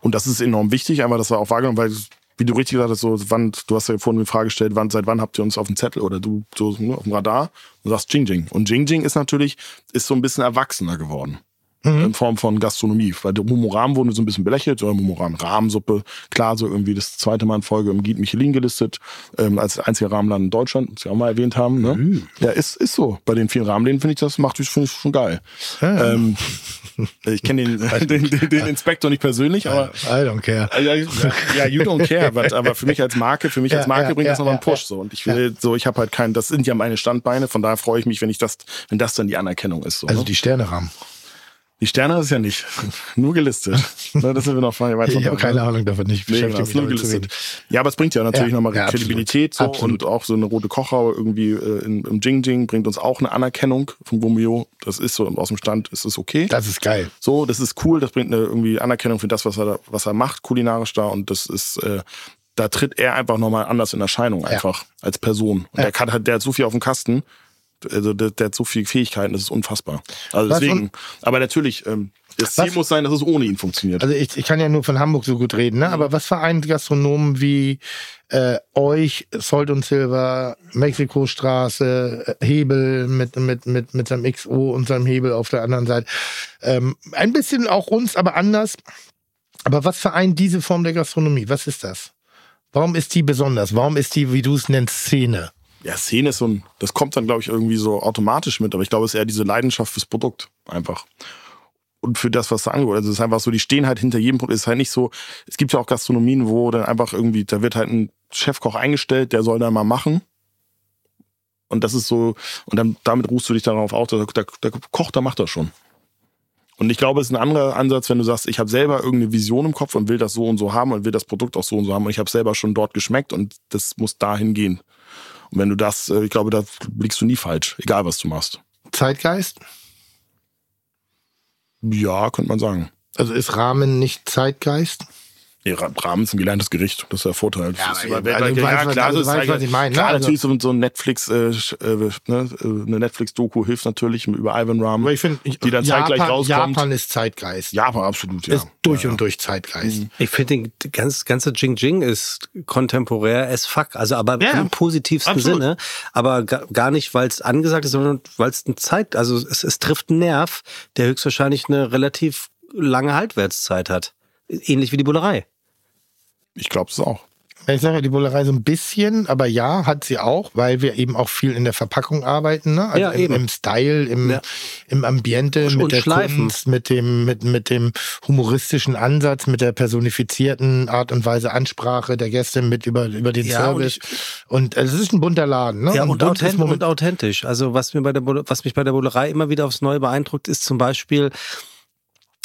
Und das ist enorm wichtig, einfach, dass er auch wahrgenommen, weil, wie du richtig gesagt hast, so, wann, du hast ja vorhin die Frage gestellt, wann, seit wann habt ihr uns auf dem Zettel oder du so ne, auf dem Radar und sagst Jing Jing. Und Jing Jing ist natürlich, ist so ein bisschen erwachsener geworden. In Form von Gastronomie. Weil der Momoram wurde so ein bisschen belächelt, oder Momoram Rahmensuppe. Klar, so irgendwie das zweite Mal in Folge im Guide Michelin gelistet, ähm, als einziger Rahmenladen in Deutschland, was wir auch mal erwähnt haben. Ne? Ja, ist, ist so. Bei den vielen Rahmenläden finde ich das, macht ich, finde ich schon geil. Ähm, ich kenne den, den, den, den Inspektor nicht persönlich, aber I don't care. ja, ja, you don't care, but, aber für mich als Marke, für mich Ja, als Marke bringt das nochmal einen Push so. Und ich will so, ich habe halt keinen, das sind ja meine Standbeine, von daher freue ich mich, wenn ich das, wenn das dann die Anerkennung ist. So, Also ne? die Sternerahmen. Die Sterne ist ja nicht, nur gelistet. ne, das sind wir noch weiter Ich habe keine Ahnung davon. Ich Nee, beschäftige genau, ist mich nur gelistet. Ja, aber es bringt ja natürlich Ja, nochmal ja. Kredibilität so Absolut. und auch so eine rote Kochau irgendwie äh, in, im Jing Jing bringt uns auch eine Anerkennung von Gomio. Das ist so aus dem Stand, ist es okay. Das ist geil. So, das ist cool, das bringt eine irgendwie Anerkennung für das, was er, was er macht, kulinarisch da. Und das ist, äh, da tritt er einfach nochmal anders in Erscheinung, einfach als Person. Und Ja. der, kann, der hat so viel auf dem Kasten, also der, der hat so viele Fähigkeiten, das ist unfassbar. Also Was deswegen, aber natürlich, ähm, das Ziel Was- muss sein, dass es ohne ihn funktioniert. Also ich, ich kann ja nur von Hamburg so gut reden, ne? Mhm. aber was vereint Gastronomen wie äh, euch, Salt und Silver, Mexikostraße, äh, Hebel mit, mit, mit, mit seinem XO und seinem Hebel auf der anderen Seite. Ähm, ein bisschen auch uns, aber anders. Aber was vereint diese Form der Gastronomie? Was ist das? Warum ist die besonders? Warum ist die, wie du es nennst, Szene? Ja, Szene ist so ein, das kommt dann, glaube ich, irgendwie so automatisch mit, aber ich glaube, es ist eher diese Leidenschaft fürs Produkt einfach. Und für das, was da angehört. Also es ist einfach so, die stehen halt hinter jedem Produkt. Es ist halt nicht so, es gibt ja auch Gastronomien, wo dann einfach irgendwie, da wird halt ein Chefkoch eingestellt, der soll dann mal machen. Und das ist so, und dann damit ruhst du dich darauf auf, der, der, der Koch, der macht das schon. Und ich glaube, es ist ein anderer Ansatz, wenn du sagst, ich habe selber irgendeine Vision im Kopf und will das so und so haben und will das Produkt auch so und so haben und ich habe selber schon dort geschmeckt und das muss dahin gehen. Und wenn du das, äh, ich glaube, da liegst du nie falsch, egal was du machst. Zeitgeist? Ja, könnte man sagen. Also ist Rahmen nicht Zeitgeist? Rahmen ist ein gelerntes Gericht. Das ist der Vorteil. Ja, Das ist aber also du weißt, klar, also das weißt, was ich meine, ne? Klar, Also- natürlich so, so ein Netflix, äh, äh, ne, äh, eine Netflix-Doku hilft natürlich über Ivan Rahm. Aber ich finde, die dann zeitgleich Japan, rauskommt. Japan ist Zeitgeist. Japan, absolut, ja. Ist durch ja, und durch Zeitgeist. Ich finde, die ganz, ganze Jing Jing ist kontemporär as fuck. Also aber Ja, im positivsten absolut. Sinne. Aber ga, gar nicht, weil es angesagt ist, sondern weil es eine Zeit, also es, es trifft einen Nerv, der höchstwahrscheinlich eine relativ lange Haltwertszeit hat. Ähnlich wie die Bullerei. Ich glaube es auch. Ich sage ja, die Bullerei so ein bisschen, aber ja, hat sie auch, weil wir eben auch viel in der Verpackung arbeiten, ne? Also Ja, im, eben. im Style, im, Ja. im Ambiente, Und mit der Schleifen. Kunst, mit dem, mit, mit dem humoristischen Ansatz, mit der personifizierten Art und Weise Ansprache der Gäste, mit über, über den Ja, und Service. Und, es ist ein bunter Laden, ne? Ja, und, authent und authentisch. Also was, mir bei der, Bulle- was mich bei der Bullerei immer wieder aufs Neue beeindruckt, ist zum Beispiel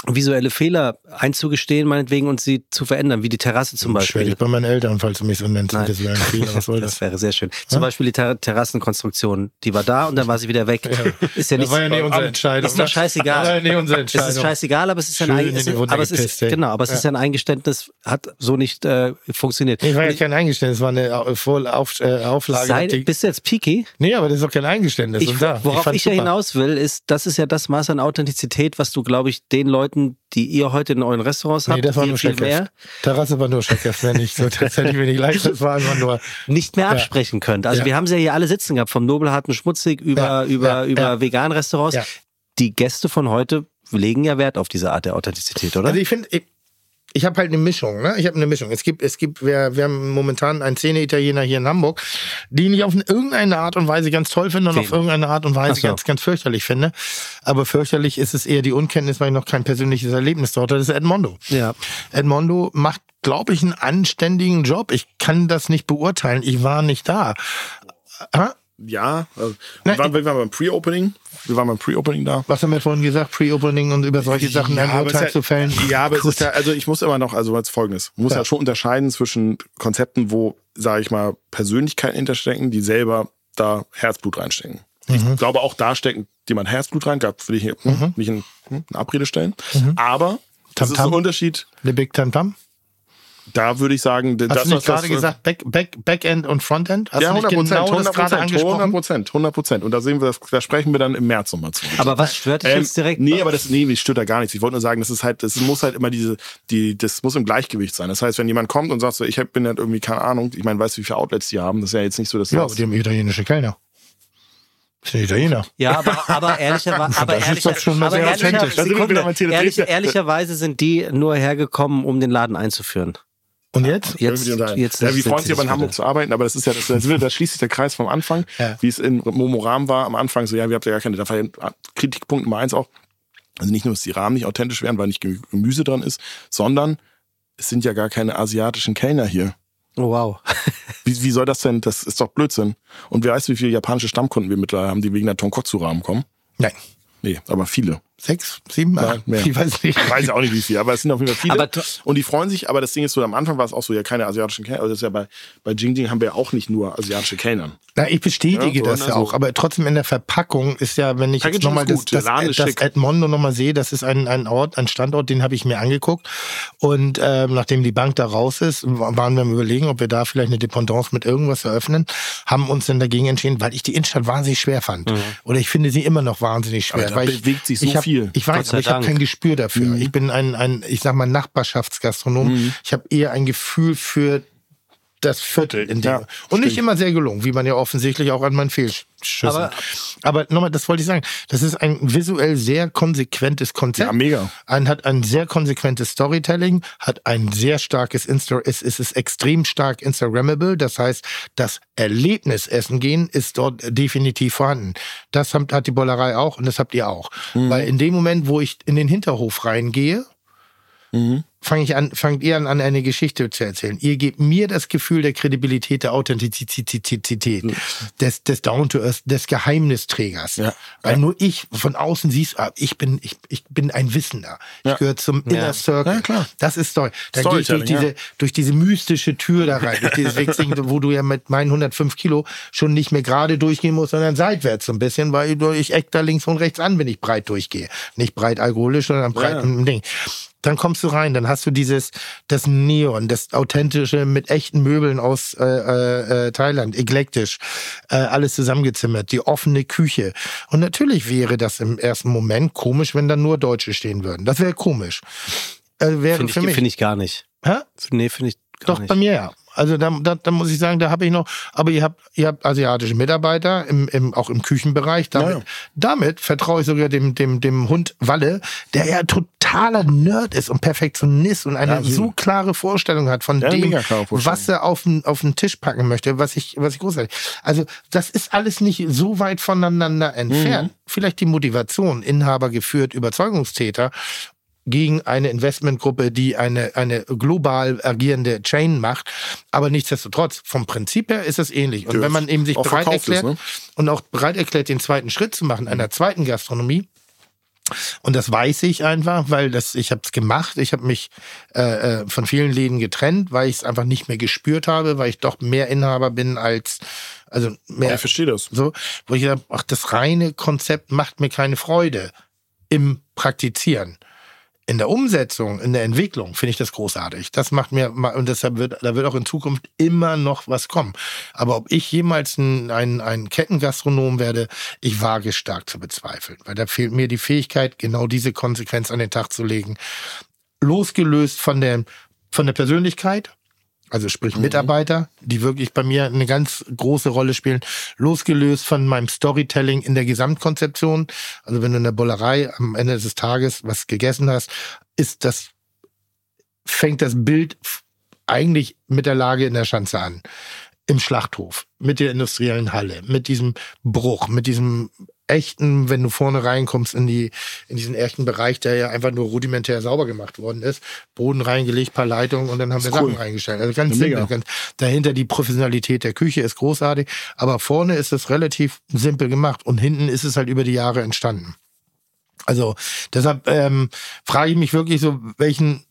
visuelle Fehler einzugestehen, meinetwegen, und sie zu verändern, wie die Terrasse zum Beispiel. dich bei meinen Eltern, falls du mich so nennst. Nein. Das wäre ein Fehler. Was soll das? Das wäre sehr schön. Zum Beispiel die Ter Terrassenkonstruktion, die war da und dann war sie wieder weg. Ist ja nicht, Das war ja nie unsere Entscheidung. ist doch scheißegal. Das war ja nie unsere Es Entscheidung. ist scheißegal, aber es ist ein, es Runde aber es ist gepisst, ey. genau, aber es ist ja ein Eingeständnis, hat so nicht äh, funktioniert. Nee, war ja kein Eingeständnis, es war eine Au- Voll- Auf, äh, Auflage. sei, bist du jetzt peaky? nee, aber das ist doch kein Eingeständnis. Ich, und da, worauf fand's ich, ja hinaus will, ist, das ist ja das Maß an Authentizität, was du, glaube ich, den Leuten, die ihr heute in euren Restaurants habt, Nee, das war nur mehr, Terrasse war nur Schreckhaft, wenn nicht so. Ich mir nicht leicht, das war einfach nur. nicht mehr absprechen könnt. Also Ja. wir haben sie ja hier alle sitzen gehabt, vom Nobelharten Schmutzig über, Ja, über, ja, über ja. Vegan-Restaurants. Ja. Die Gäste von heute legen ja Wert auf diese Art der Authentizität, oder? Also ich finde, ich, habe halt eine Mischung, ne? Ich habe eine Mischung. Es gibt, es gibt, wir, wir haben momentan einen Szene-Italiener hier in Hamburg, den ich auf irgendeine Art und Weise ganz toll finde und auf irgendeine Art und Weise so. ganz, ganz fürchterlich finde. Aber fürchterlich ist es eher die Unkenntnis, weil ich noch kein persönliches Erlebnis dort hatte. Das ist Edmondo. Ja. Edmondo macht, glaube ich, einen anständigen Job. Ich kann das nicht beurteilen. Ich war nicht da. Ah, Ja, also, Nein, wir, waren, wir waren beim Pre-Opening. Wir waren beim Pre-Opening da. Was haben wir vorhin gesagt? Pre-Opening und über solche Sachen ein aber Urteil es zu ist fällen? Ja, aber es ist ja, also ich muss immer noch, also als folgendes, man muss Ja. ja. schon unterscheiden zwischen Konzepten, wo, sage ich mal, Persönlichkeiten hinterstecken, die selber da Herzblut reinstecken. Mhm. Ich glaube, auch da steckt jemand Herzblut rein, da will ich hier hm, nicht in, hm, eine Abrede stellen. Aber das ist Mhm. Tamtam? ein Unterschied, The Big Tam Tam? Da würde ich sagen, Hast das, du nicht gerade gesagt, Back, Back, Backend und Frontend? Hast ja, du nicht 100 Prozent, genau das gerade 100 angesprochen? Prozent, 100 Prozent. Und da sehen wir, das, da sprechen wir dann im März nochmal zu. Aber was stört dich Ähm, jetzt direkt? Nee, aber das, nee, mich stört da gar nichts. Ich wollte nur sagen, das ist halt, das muss halt immer diese, die, das muss im Gleichgewicht sein. Das heißt, wenn jemand kommt und sagt so, ich bin halt irgendwie, keine Ahnung, ich meine, weißt du, wie viele Outlets die haben? Das ist ja jetzt nicht so, dass Ja, das, aber die haben italienische Kellner. Das sind Italiener. Ja, aber, ist ehrlicher, ehrlicher, Sekunde, ehrlicherweise sind die nur hergekommen, um den Laden einzuführen. Und jetzt? Jetzt, Irgendwie unterhalten. jetzt ja, wir freuen sich aber in das Hamburg zu arbeiten, aber das ist ja, das, das wird, da schließt sich der Kreis vom Anfang, Ja. wie es in Momoram war am Anfang, so, ja, wir habt ja gar keine, da war ja Kritikpunkt Nummer eins auch, also nicht nur, dass die Rahmen nicht authentisch wären, weil nicht Gemü- Gemüse dran ist, sondern es sind ja gar keine asiatischen Kellner hier. Oh, wow. Wie, wie soll das denn? Das ist doch Blödsinn. Und wer weiß, wie viele japanische Stammkunden wir mittlerweile haben, die wegen der Tonkotsu-Rahmen kommen? Nein. Nee, aber viele. Sechs, sieben, acht? Nein, mehr. Ich weiß nicht. Ich weiß auch nicht, wie viele, aber es sind auf jeden Fall viele. Aber und die freuen sich, aber das Ding ist so, am Anfang war es auch so, ja, keine asiatischen Kellner. Also das ist ja bei, bei Jing Jing haben wir ja auch nicht nur asiatische Kellner. Na, ich bestätige Ja, so, das ja so. auch, aber trotzdem in der Verpackung ist ja, wenn ich jetzt nochmal das, das, das. Edmondo nochmal sehe, das ist ein, ein Ort, ein Standort, den habe ich mir angeguckt und ähm, nachdem die Bank da raus ist, waren wir am überlegen, ob wir da vielleicht eine Dependance mit irgendwas eröffnen, haben uns dann dagegen entschieden, weil ich die Innenstadt wahnsinnig schwer fand oder ich finde sie immer noch wahnsinnig schwer. Aber da weil ich, bewegt sich so ich hab, viel. Ich weiß, aber ich habe kein Gespür dafür. Mhm. Ich bin ein, ein, ich sag mal, Nachbarschaftsgastronom. Ich habe eher ein Gefühl für das Viertel in dem. Ja, und nicht stimmt. immer sehr gelungen, wie man ja offensichtlich auch an meinen Fehlschüssen. Aber- Aber, nochmal, das wollte ich sagen. Das ist ein visuell sehr konsequentes Konzept. Ja, mega. Ein, hat ein sehr konsequentes Storytelling, hat ein sehr starkes Insta, es, es ist extrem stark Instagrammable. Das heißt, das Erlebnis Essen gehen ist dort definitiv vorhanden. Das hat, hat die Bollerei auch und das habt ihr auch. Mhm. Weil in dem Moment, wo ich in den Hinterhof reingehe, Mhm. fange ich an, fangt ihr an, an eine Geschichte zu erzählen. Ihr gebt mir das Gefühl der Kredibilität, der Authentizität, des, des Down to Earth, des Geheimnisträgers. Ja. Weil nur ich von außen siehst, ah, ich bin, ich, ich bin ein Wissender. Ich Ja. gehöre zum Inner Circle. Ja, klar. Das ist Story. Da gehe ich durch diese, ja. durch diese mystische Tür da rein, durch dieses Wechseln, wo du ja mit meinen 105 Kilo schon nicht mehr gerade durchgehen musst, sondern seitwärts so ein bisschen, weil ich eck da links und rechts an, wenn ich breit durchgehe. Nicht breit alkoholisch, sondern breit im Ding. Dann kommst du rein, dann hast du dieses, das Neon, das authentische mit echten Möbeln aus äh, äh, äh, Thailand, eklektisch, äh, alles zusammengezimmert, die offene Küche. Und natürlich wäre das im ersten Moment komisch, wenn da nur Deutsche stehen würden. Das wäre komisch. Äh, wäre Finde für ich, mich. find ich gar nicht. Hä? Nee, finde ich gar Doch, nicht. bei mir ja. Also da, da, da muss ich sagen, da habe ich noch, aber ihr habt, ihr habt asiatische Mitarbeiter, im, im, auch im Küchenbereich. Damit, Ja, ja. damit vertraue ich sogar dem, dem, dem Hund Walle, der ja totaler Nerd ist und Perfektionist und eine Ja, so klare Vorstellung hat von dem, was er auf den, auf den Tisch packen möchte, was ich, was ich großartig. Also das ist alles nicht so weit voneinander entfernt. Mhm. Vielleicht die Motivation, Inhaber geführt, Überzeugungstäter gegen eine Investmentgruppe, die eine, eine global agierende Chain macht. Aber nichtsdestotrotz, vom Prinzip her ist es ähnlich. Und Ja, wenn man eben sich bereit erklärt ist, ne? und auch bereit erklärt, den zweiten Schritt zu machen, einer zweiten Gastronomie, und das weiß ich einfach, weil das, ich habe es gemacht. Ich habe mich äh, äh, von vielen Läden getrennt, weil ich es einfach nicht mehr gespürt habe, weil ich doch mehr Inhaber bin als also mehr. Ich verstehe das. So, wo ich sage, ach, das reine Konzept macht mir keine Freude im Praktizieren. In der Umsetzung, in der Entwicklung finde ich das großartig. Das macht mir, und deshalb wird, da wird auch in Zukunft immer noch was kommen. Aber ob ich jemals ein, ein, ein Kettengastronom werde, ich wage stark zu bezweifeln. Weil da fehlt mir die Fähigkeit, genau diese Konsequenz an den Tag zu legen. Losgelöst von der, von der Persönlichkeit, also sprich Mitarbeiter, die wirklich bei mir eine ganz große Rolle spielen, losgelöst von meinem Storytelling in der Gesamtkonzeption. Also wenn du in der Bollerei am Ende des Tages was gegessen hast, ist das, fängt das Bild eigentlich mit der Lage in der Schanze an. Im Schlachthof, mit der industriellen Halle, mit diesem Bruch, mit diesem echten, wenn du vorne reinkommst in die, in diesen echten Bereich, der ja einfach nur rudimentär sauber gemacht worden ist, Boden reingelegt, paar Leitungen und dann haben wir cool. Sachen reingestellt. Also ganz simpel. Ganz, dahinter die Professionalität der Küche ist großartig, aber vorne ist es relativ simpel gemacht und hinten ist es halt über die Jahre entstanden. Also deshalb ähm, frage ich mich wirklich so, welchen,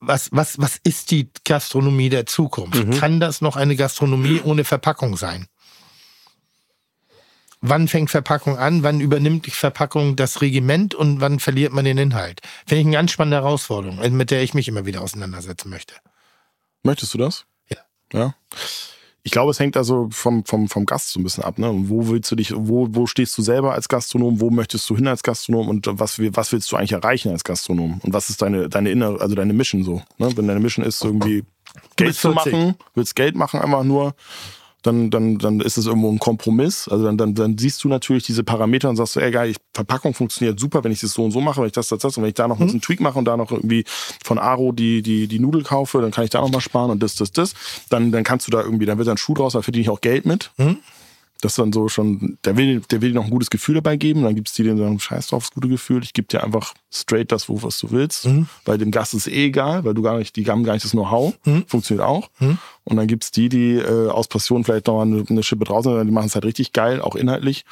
was, was, was ist die Gastronomie der Zukunft? Kann das noch eine Gastronomie ohne Verpackung sein? Wann fängt Verpackung an? Wann übernimmt die Verpackung das Regiment und wann verliert man den Inhalt? Finde ich eine ganz spannende Herausforderung, mit der ich mich immer wieder auseinandersetzen möchte. Möchtest du das? Ja. Ja. Ich glaube, es hängt also vom, vom, vom Gast so ein bisschen ab. Ne? Und wo willst du dich, wo, wo stehst du selber als Gastronom, wo möchtest du hin als Gastronom und was, was willst du eigentlich erreichen als Gastronom? Und was ist deine, deine innere, also deine Mission so? Ne? Wenn deine Mission ist, irgendwie Geld zu 40. machen, willst Geld machen einfach nur, dann, dann, dann ist es irgendwo ein Kompromiss. Also dann, dann, dann siehst du natürlich diese Parameter und sagst ey geil, ich, Verpackung funktioniert super, wenn ich das so und so mache, wenn ich das, das, das und wenn ich da noch einen Tweak mache und da noch irgendwie von Aro die, die, die Nudel kaufe, dann kann ich da noch mal sparen und das, das, das. Dann, dann kannst du da irgendwie, dann wird da ein Schuh draus, da verdiene ich auch Geld mit. Das ist dann so schon, der will, der will dir noch ein gutes Gefühl dabei geben. Dann gibt's die, die sagen, scheiß drauf, das gute Gefühl. Ich gebe dir einfach straight das, wo, was du willst. Weil dem Gast ist eh egal, weil du gar nicht, die haben gar nicht das Know-how. Funktioniert auch. Und dann gibt's die, die äh, aus Passion vielleicht noch eine, eine Schippe draußen, sind, die machen es halt richtig geil, auch inhaltlich.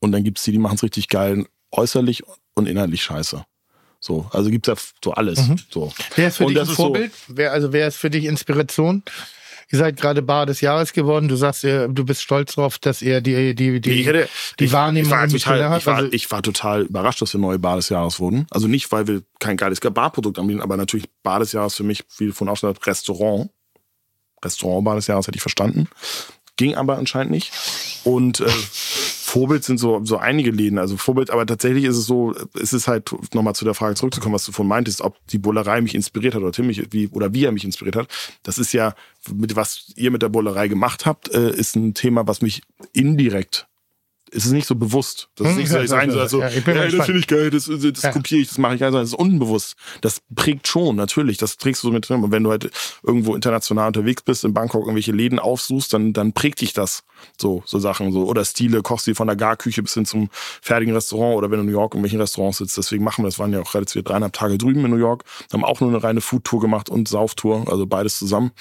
Und dann gibt's die, die machen es richtig geil, äußerlich und inhaltlich scheiße. So, also gibt's ja so alles. So. Wer ist für Und dich das ein ist so- Vorbild? Wer, also wer ist für dich Inspiration? Ihr seid gerade Bar des Jahres geworden. Du sagst, du bist stolz drauf, dass ihr die, die, die, hätte, die ich, Wahrnehmung ich war, total, Michelin ich, war, Also, ich war total überrascht, dass wir neue Bar des Jahres wurden. Also nicht, weil wir kein geiles Barprodukt anbieten, aber natürlich Bar des Jahres für mich, wie von außen Restaurant. Restaurant Bar des Jahres hätte ich verstanden. Ging aber anscheinend nicht. Und äh, Vorbild sind so, so einige Läden. Also Vorbild, aber tatsächlich ist es so, es ist halt, nochmal zu der Frage zurückzukommen, was du vorhin meintest, ob die Bullerei mich inspiriert hat oder Tim mich, wie, oder wie er mich inspiriert hat. Das ist ja, mit was ihr mit der Bullerei gemacht habt, äh, ist ein Thema, was mich indirekt es ist nicht so bewusst. Das ist Hm, nicht so, ich sagen so, also, ja, ich bin ja, das finde ich geil, das, das Ja. kopiere ich, das mache ich, also, das ist unbewusst. Das prägt schon, natürlich, das trägst du so mit drin. Und wenn du halt irgendwo international unterwegs bist, in Bangkok irgendwelche Läden aufsuchst, dann, dann prägt dich das. So, so Sachen, so, oder Stile, Kochstil von der Garküche bis hin zum fertigen Restaurant oder wenn du in New York in irgendwelchen Restaurants sitzt. Deswegen machen wir das, waren ja auch relativ dreieinhalb Tage drüben in New York, haben auch nur eine reine Foodtour gemacht und Sauftour, also beides zusammen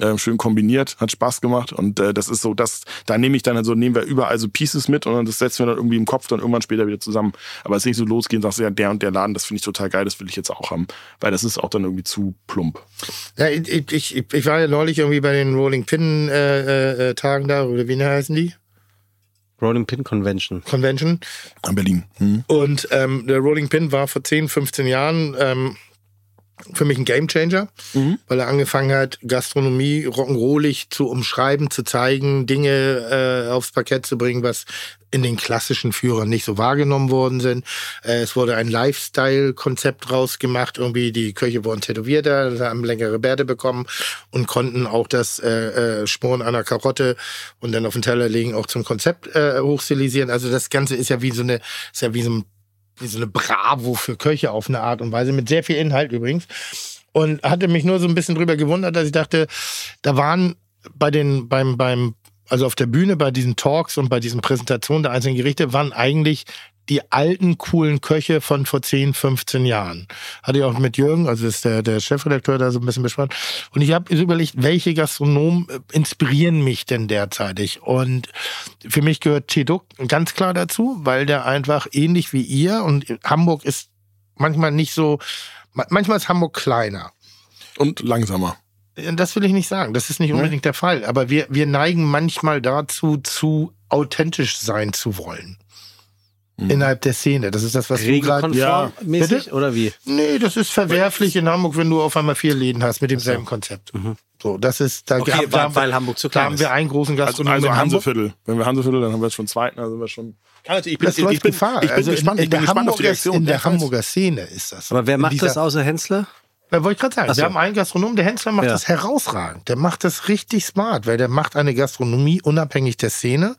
äh, schön kombiniert, hat Spaß gemacht und äh, das ist so, das, da nehme ich dann also nehmen wir überall so Pieces mit und dann das setzen wir dann irgendwie im Kopf dann irgendwann später wieder zusammen. Aber es ist nicht so losgehen, sagst du ja, der und der Laden, das finde ich total geil, das will ich jetzt auch haben, weil das ist auch dann irgendwie zu plump. Ja, ich, ich, ich, war ja neulich irgendwie bei den Rolling Pin äh, äh, Tagen da, oder wie heißen die? Rolling Pin Convention. Convention. In Berlin. Hm. Und ähm, der Rolling Pin war vor 10, 15 Jahren ähm, für mich ein Gamechanger, weil er angefangen hat, Gastronomie rock'n'rollig zu umschreiben, zu zeigen, Dinge äh, aufs Parkett zu bringen, was in den klassischen Führern nicht so wahrgenommen worden sind. Äh, es wurde ein Lifestyle-Konzept rausgemacht. Irgendwie die Köche wurden tätowierter, haben längere Bärte bekommen und konnten auch das äh, äh, einer Karotte und dann auf den Teller legen auch zum Konzept äh, hochstilisieren. Also das Ganze ist ja wie so eine, ist ja wie so ein wie so eine Bravo für Köche auf eine Art und Weise, mit sehr viel Inhalt übrigens. Und hatte mich nur so ein bisschen drüber gewundert, dass ich dachte, da waren bei den, beim, beim, also auf der Bühne, bei diesen Talks und bei diesen Präsentationen der einzelnen Gerichte, waren eigentlich die alten, coolen Köche von vor 10, 15 Jahren. Hatte ich auch mit Jürgen, also ist der, der Chefredakteur da so ein bisschen besprochen. Und ich habe überlegt, welche Gastronomen äh, inspirieren mich denn derzeitig? Und für mich gehört Cheduk ganz klar dazu, weil der einfach ähnlich wie ihr und Hamburg ist manchmal nicht so, ma- manchmal ist Hamburg kleiner. Und langsamer. Das will ich nicht sagen. Das ist nicht unbedingt der Fall. Aber wir, wir neigen manchmal dazu, zu authentisch sein zu wollen. Innerhalb der Szene. Das ist das, was du gerade. Regelkonform mäßig Bitte? oder wie? Nee, das ist verwerflich in Hamburg, wenn du auf einmal vier Läden hast mit demselben Konzept. So, das ist, da, Okay, da, weil- da, weil Hamburg zu da klein haben ist. wir einen großen Also, Gastronomen also Hamburg. Hanseviertel. Wenn wir Hanseviertel, dann haben wir jetzt schon zweiten, also sind wir schon. Kann natürlich, ich bin, Das läuft ich bin, Gefahr. Ich bin also gespannt, in, in ich bin der gespannt auf die Hamburger, Reaktion. in der Ja, ich. Hamburger Szene ist das. Aber wer macht dieser- das außer Hensler? Ja, wollte ich gerade sagen. Ach so. Wir haben einen Gastronom, der Hensler macht Ja. das herausragend. Der macht das richtig smart, weil der macht eine Gastronomie unabhängig der Szene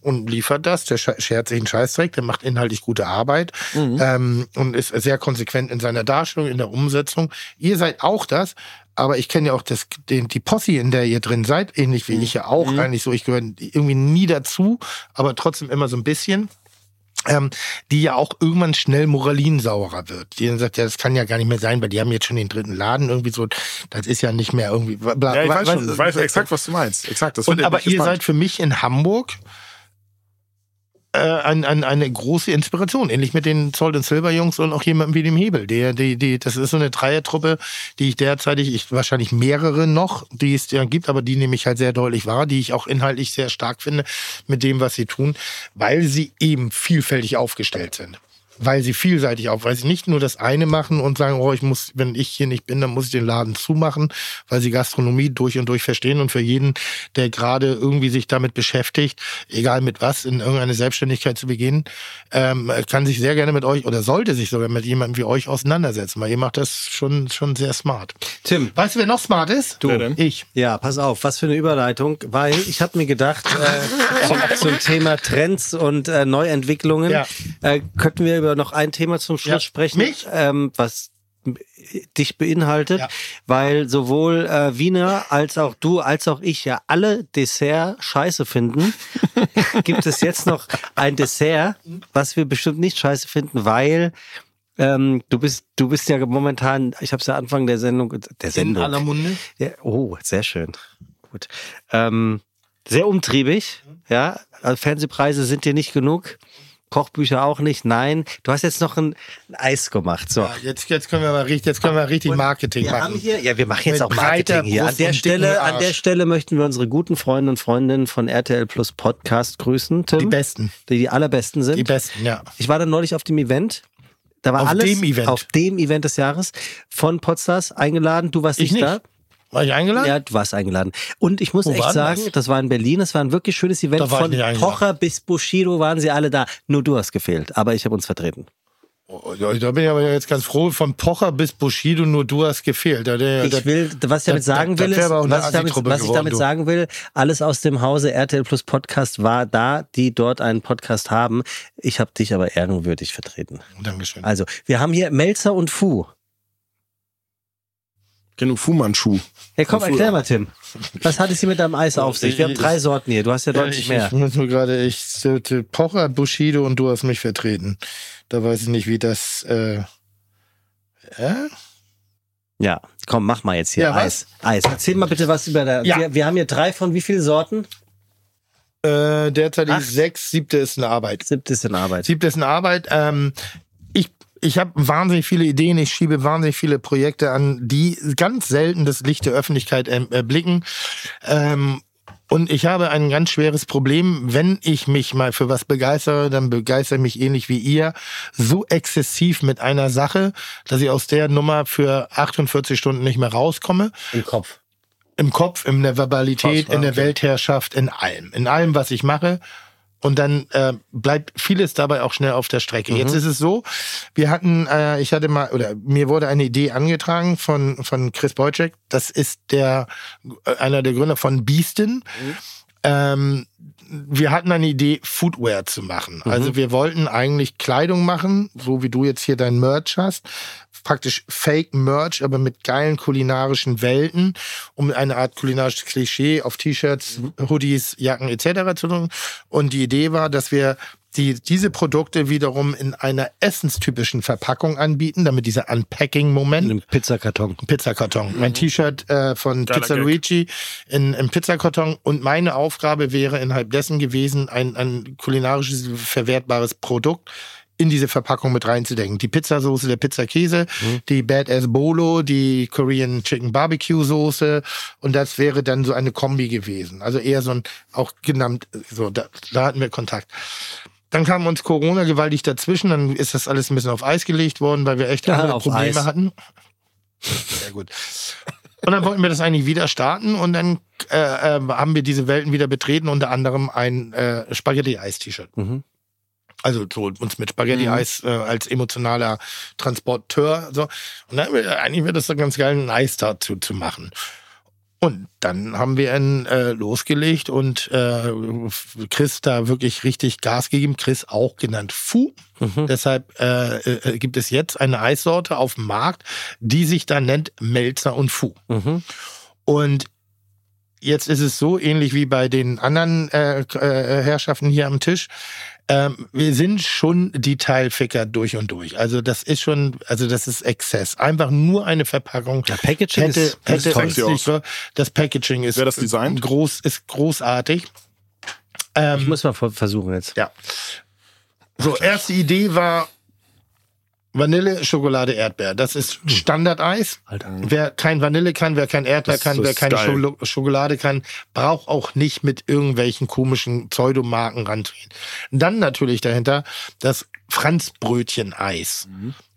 und liefert das. Der sche- schert sich einen Scheißdreck, der macht inhaltlich gute Arbeit ähm, und ist sehr konsequent in seiner Darstellung, in der Umsetzung. Ihr seid auch das, aber ich kenne ja auch das, den, die Posse, in der ihr drin seid, ähnlich wie ich ja auch eigentlich so. Ich gehöre irgendwie nie dazu, aber trotzdem immer so ein bisschen ähm, die ja auch irgendwann schnell moralinsaurer wird. Die dann sagt, ja, das kann ja gar nicht mehr sein, weil die haben jetzt schon den dritten Laden irgendwie so, das ist ja nicht mehr irgendwie. Bla, Ja, ich weiß schon, ich weiß exakt, was du meinst. Exakt, das Und, aber ihr gespannt. seid für mich in Hamburg äh, ein, ein, eine große Inspiration, ähnlich mit den Salt and Silver Jungs und auch jemandem wie dem Hebel. Der, die, die, das ist so eine Dreiertruppe, die ich derzeitig, ich wahrscheinlich mehrere noch, die es ja gibt, aber die nehme ich halt sehr deutlich wahr, die ich auch inhaltlich sehr stark finde mit dem, was sie tun, weil sie eben vielfältig aufgestellt sind. Weil sie vielseitig auf, weil sie nicht nur das eine machen und sagen, oh, ich muss, wenn ich hier nicht bin, dann muss ich den Laden zumachen, weil sie Gastronomie durch und durch verstehen und für jeden, der gerade irgendwie sich damit beschäftigt, egal mit was, in irgendeine Selbstständigkeit zu beginnen, ähm, kann sich sehr gerne mit euch oder sollte sich sogar mit jemandem wie euch auseinandersetzen, weil ihr macht das schon, schon sehr smart. Tim. Weißt du, wer noch smart ist? Du. Wer denn? Ich. Ja, pass auf, was für eine Überleitung, weil ich habe mir gedacht, äh, zum, zum Thema Trends und äh, Neuentwicklungen Ja. äh, könnten wir über noch ein Thema zum Schluss Ja. sprechen, Mich? Ähm, was dich beinhaltet, Ja. weil sowohl äh, Wiener als auch du als auch ich ja alle Dessert scheiße finden. Gibt es jetzt noch ein Dessert, was wir bestimmt nicht scheiße finden, weil ähm, du bist du bist ja momentan, ich habe es ja Anfang der Sendung der In Sendung aller Munde. ja, oh, sehr schön. Gut. Ähm, sehr umtriebig, ja. Also Fernsehpreise sind dir nicht genug. Kochbücher auch nicht. Nein, du hast jetzt noch ein, ein Eis gemacht. So. Ja, jetzt, jetzt können wir mal richtig, jetzt können wir richtig Marketing Wir machen. hier, ja, wir machen jetzt Mit auch Marketing hier. An der Stelle, an der. Stelle möchten wir unsere guten Freunde und Freundinnen von RTL Plus Podcast grüßen, Tim. Die Besten. Die, die allerbesten sind. Die Besten, ja. Ich war dann neulich auf dem Event. Da war Auf alles dem Event? auf dem Event des Jahres von Podstars eingeladen. Du warst Ich nicht, nicht. da. War ich eingeladen? Ja, du warst eingeladen. Und ich muss Wo echt sagen, das? das? war in Berlin, es war ein wirklich schönes Event. Da Von. Pocher bis Bushido waren sie alle da. Nur du hast gefehlt, aber ich habe uns vertreten. Oh, da bin ich aber jetzt ganz froh. Von Pocher bis Bushido, nur du hast gefehlt. Da, der, Ich will, was ich damit das- sagen das will, ist, was ich damit, was ich damit sagen will, alles aus dem Hause RTL Plus Podcast war da, die dort einen Podcast haben. Ich habe dich aber ehrenwürdig vertreten. Dankeschön. Also, wir haben hier Melzer und Fu. Genug Fu-Manchu. Ja, komm, erklär mal, Tim. Was hat es hier mit deinem Eis auf sich? Wir haben drei Sorten hier. Du hast ja Ja, deutlich ich, mehr. ich muss nur gerade, ich sollte Pocher, Bushido und du hast mich vertreten. Da weiß ich nicht, wie das. Äh, äh? Ja, komm, mach mal jetzt hier Ja, was? Eis. Eis. Erzähl mal bitte was über der. Ja. Wir, wir haben hier drei von wie vielen Sorten? Äh, derzeit Acht. ist sechs, siebte ist eine Arbeit. Siebte ist in Arbeit. Siebte ist eine Arbeit. Ähm, ich habe wahnsinnig viele Ideen, ich schiebe wahnsinnig viele Projekte an, die ganz selten das Licht der Öffentlichkeit ähm, erblicken. Ähm, und ich habe ein ganz schweres Problem, wenn ich mich mal für was begeistere, dann begeistere ich mich ähnlich wie ihr, so exzessiv mit einer Sache, dass ich aus der Nummer für 48 Stunden nicht mehr rauskomme. Im Kopf. Im Kopf, in der Verbalität, Krass, in der okay. Weltherrschaft, in allem. In allem, was ich mache. Und dann äh, bleibt vieles dabei auch schnell auf der Strecke. Jetzt ist es so, wir hatten, äh, ich hatte mal, oder mir wurde eine Idee angetragen von, von Chris Wojcik. Das ist der, äh, einer der Gründer von Beastin. Ähm, wir hatten eine Idee, Footwear zu machen. Also wir wollten eigentlich Kleidung machen, so wie du jetzt hier dein Merch hast. Praktisch Fake Merch, aber mit geilen kulinarischen Welten, um eine Art kulinarisches Klischee auf T-Shirts, Hoodies, Jacken etc. zu tun. Und die Idee war, dass wir die, diese Produkte wiederum in einer essenstypischen Verpackung anbieten, damit dieser Unpacking-Moment Im Pizzakarton. Pizzakarton. Mein T-Shirt äh, von Geiler Pizza Gag. Luigi in, im Pizzakarton. Und meine Aufgabe wäre innerhalb dessen gewesen, ein, ein kulinarisches, verwertbares Produkt in diese Verpackung mit reinzudenken. Die Pizzasauce, der Pizzakäse, die Badass Bolo, die Korean Chicken Barbecue Soße und das wäre dann so eine Kombi gewesen. Also eher so ein, auch genannt, so, da, da hatten wir Kontakt. Dann kam uns Corona gewaltig dazwischen, dann ist das alles ein bisschen auf Eis gelegt worden, weil wir echt Ja, andere Probleme Eis. hatten. Sehr gut. Und dann wollten wir das eigentlich wieder starten und dann äh, äh, haben wir diese Welten wieder betreten, unter anderem ein äh, Spaghetti-Eis-T-Shirt. Mhm. Also so uns mit Spaghetti-Eis äh, als emotionaler Transporteur. So. Und dann eigentlich wäre das doch ganz geil, ein Eis dazu zu machen. Und dann haben wir ihn äh, losgelegt und äh, Chris da wirklich richtig Gas gegeben. Chris auch genannt Fu. Deshalb äh, äh, gibt es jetzt eine Eissorte auf dem Markt, die sich da nennt Melzer und Fu. Mhm. Und jetzt ist es so ähnlich wie bei den anderen äh, äh, Herrschaften hier am Tisch. Ähm, wir sind schon Detailficker durch und durch. Also das ist schon, also das ist Exzess. Einfach nur eine Verpackung. Ja, Packaging hätte, ist, hätte so- das Packaging ist Wer das designt? groß, ist großartig. Ähm, Ich muss mal ver- versuchen jetzt. ja. So, erste Idee war Vanille, Schokolade, Erdbeer. Das ist Standardeis. Alter. Wer kein Vanille kann, wer kein Erdbeer Das- kann, wer keine geil. Schokolade kann, braucht auch nicht mit irgendwelchen komischen Pseudomarken rantreten. Dann natürlich dahinter das Franzbrötchen-Eis.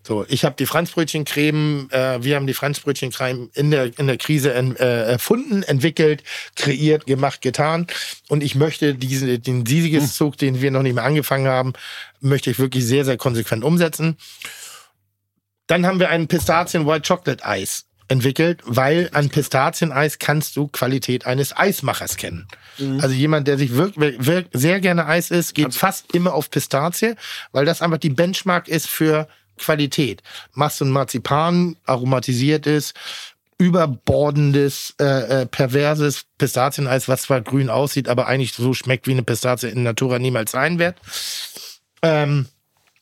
So, ich habe die Franzbrötchencreme, äh, wir haben die Franzbrötchencreme in der in der Krise en, äh, erfunden, entwickelt, kreiert, gemacht, getan. Und ich möchte diese, den Siegeszug, den wir noch nicht mehr angefangen haben, möchte ich wirklich sehr sehr konsequent umsetzen. Dann haben wir ein Pistazien White Chocolate Eis entwickelt, weil an Pistazieneis kannst du Qualität eines Eismachers kennen. Also jemand, der sich wirklich, wirklich sehr gerne Eis isst, geht fast immer auf Pistazie, weil das einfach die Benchmark ist für Qualität. Machst du ein Marzipan, aromatisiert ist, überbordendes, äh, äh, perverses Pistazieneis, was zwar grün aussieht, aber eigentlich so schmeckt, wie eine Pistazie in Natura niemals sein wird. Ähm,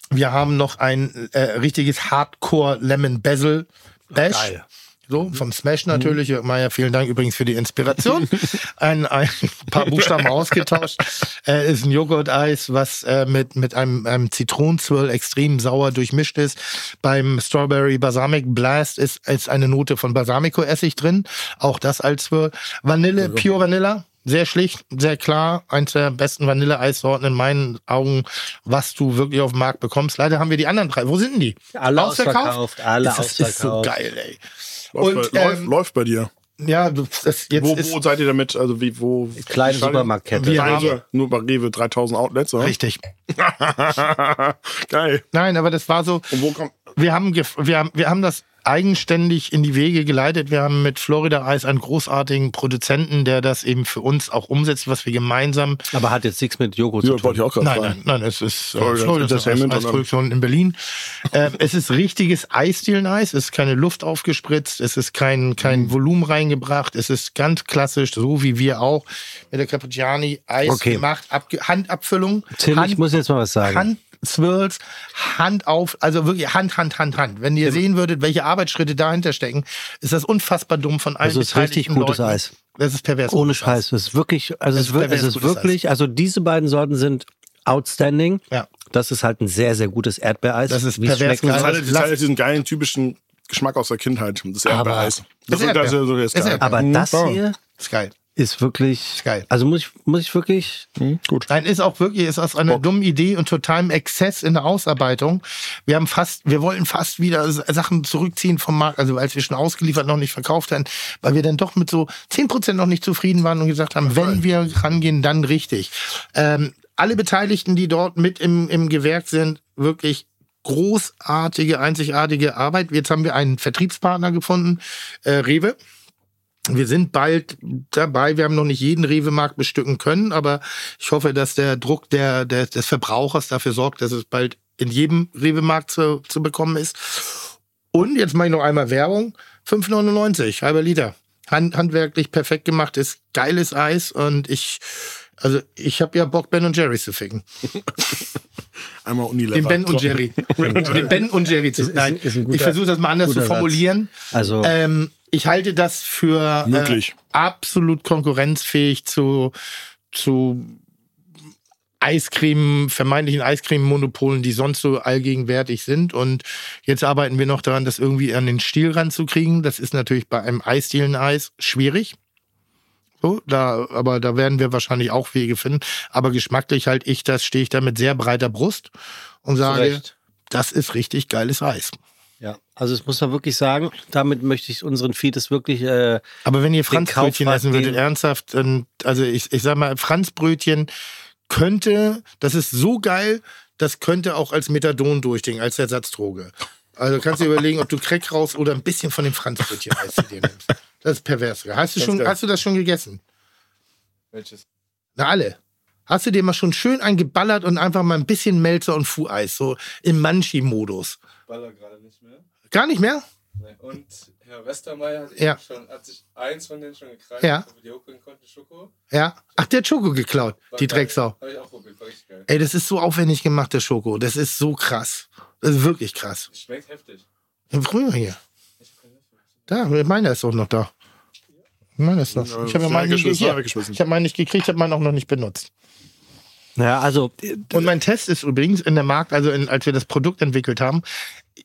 wir haben noch ein äh, richtiges Hardcore Lemon Basil Bash. Geil. So, vom Smash natürlich. Maja, vielen Dank übrigens für die Inspiration. ein, ein paar Buchstaben ausgetauscht. Äh, ist ein Joghurt-Eis, was äh, mit, mit einem, einem Zitronenzwirl extrem sauer durchmischt ist. Beim Strawberry Balsamic Blast ist, ist eine Note von Balsamico-Essig drin. Auch das als Zwirl. Vanille, Pure Vanilla. Sehr schlicht, sehr klar. Eins der besten Vanille-Eissorten in meinen Augen, was du wirklich auf dem Markt bekommst. Leider haben wir die anderen drei. Wo sind denn die? Alle ausverkauft, alle das ist so ausverkauft. geil, ey. Läuft, Und, bei, läuft, ähm, läuft bei dir. Ja, du- das jetzt Wo, ist wo seid ihr damit? Also wie, wo? Kleine Supermarktkette. Wir- Rewe, nur bei Rewe 3000 Outlets, oder? richtig. Geil. Nein, aber das war so. Und wo kommt, Wir haben, wir haben, wir haben das eigenständig in die Wege geleitet. Wir haben mit Florida Eis einen großartigen Produzenten, der das eben für uns auch umsetzt, was wir gemeinsam Aber hat jetzt nichts mit Joghurt zu ja, tun. wollte ich auch gerade Nein, nein, nein, es ist äh, Florida Eisproduktion in Berlin. äh, es ist richtiges Eisdielen-Eis, es ist keine Luft aufgespritzt, es ist kein, kein Mhm. Volumen reingebracht, es ist ganz klassisch, so wie wir auch mit der Cappuccini Eis Okay. gemacht, Abge Handabfüllung, Tim, Hand, ich muss jetzt mal was sagen. Handswirls, Hand auf, also wirklich Hand, Hand, Hand, Hand. Wenn ihr sehen würdet, welche Arbeitsschritte dahinter stecken, ist das unfassbar dumm von allen Also es ist richtig gutes Leuten. Eis. Das ist pervers. Ohne Eis. Scheiß. Es ist wirklich, also Es es, ist es pervers ist wirklich, also diese beiden Sorten sind outstanding. Ja. Das ist halt ein sehr, sehr gutes Erdbeereis. Das ist Wie pervers. Das hat, das hat halt diesen geilen, typischen Geschmack aus der Kindheit. Das Erdbeereis. Das, Ist ist, das ist, Erdbeer. so das Ist geil. Erdbeer. Aber das Ja. hier Ist geil. Ist wirklich, Ist geil. also muss ich, muss ich wirklich, Mhm, Gut. Nein, ist auch wirklich, ist aus einer dummen Idee und totalem Exzess in der Ausarbeitung. Wir haben fast, wir wollten fast wieder Sachen zurückziehen vom Markt, also als wir schon ausgeliefert noch nicht verkauft haben, weil wir dann doch mit so 10% noch nicht zufrieden waren und gesagt haben, wenn wir rangehen, dann richtig. Ähm, alle Beteiligten, die dort mit im, im Gewerk sind, wirklich großartige, einzigartige Arbeit. Jetzt haben wir einen Vertriebspartner gefunden, äh, Rewe. Wir sind bald dabei. Wir haben noch nicht jeden Rewe-Markt bestücken können, aber ich hoffe, dass der Druck der, der, des Verbrauchers dafür sorgt, dass es bald in jedem Rewe-Markt zu, zu bekommen ist. Und jetzt mache ich noch einmal Werbung. 5,99, halber Liter. Hand, handwerklich perfekt gemacht ist geiles Eis und ich, also ich habe ja Bock, Ben und Jerry zu ficken. Einmal Unilever. Den Ben und Jerry. Den Ben und Jerry zu Nein, ist ich versuche das mal anders zu guter Satz. formulieren. also Ähm, ich halte das für äh, absolut konkurrenzfähig zu, zu Eiscreme, vermeintlichen Eiscreme-Monopolen, die sonst so allgegenwärtig sind. Und jetzt arbeiten wir noch daran, das irgendwie an den Stiel ranzukriegen. Das ist natürlich bei einem Eisdielen-Eis schwierig. So, da, aber da werden wir wahrscheinlich auch Wege finden. Aber geschmacklich halt ich, das stehe ich da mit sehr breiter Brust und sage, das ist richtig geiles Eis. Ja, also das muss man wirklich sagen. Damit möchte ich unseren Feed wirklich, äh, Aber wenn ihr Franzbrötchen essen würdet, ernsthaft, dann, also ich, ich sag mal, Franzbrötchen könnte, das ist so geil, das könnte auch als Methadon durchdingen, als Ersatzdroge. Also kannst du dir überlegen, ob du Crack raus oder ein bisschen von dem Franzbrötchen Eis zu dir nimmst. Das ist pervers. Hast du, schon, hast du das schon gegessen? Welches? Na, alle. Hast du dir mal schon schön eingeballert und einfach mal ein bisschen Melzer und Fu-Eis, so im Manchi-Modus? Baller gerade nicht mehr. Gar nicht mehr? Nee. Und Herr Westermeier hat, Ja. eben schon, hat sich eins von denen schon gekreist, Ja. ob wir die hochbringen konnten, Schoko. Ja. Ach, der hat Schoko geklaut, die Drecksau. Habe ich auch probiert, war richtig geil. Ey, das ist so aufwendig gemacht, der Schoko. Das ist so krass. Das ist wirklich krass. Schmeckt heftig. Ja, früher hier. Da, meiner ist auch noch da. Meiner ist noch. Ich habe ja meinen nicht, hab meinen nicht gekriegt, habe meinen auch noch nicht benutzt. Ja, also Und mein Test ist übrigens in der Markt, also in, als wir das Produkt entwickelt haben,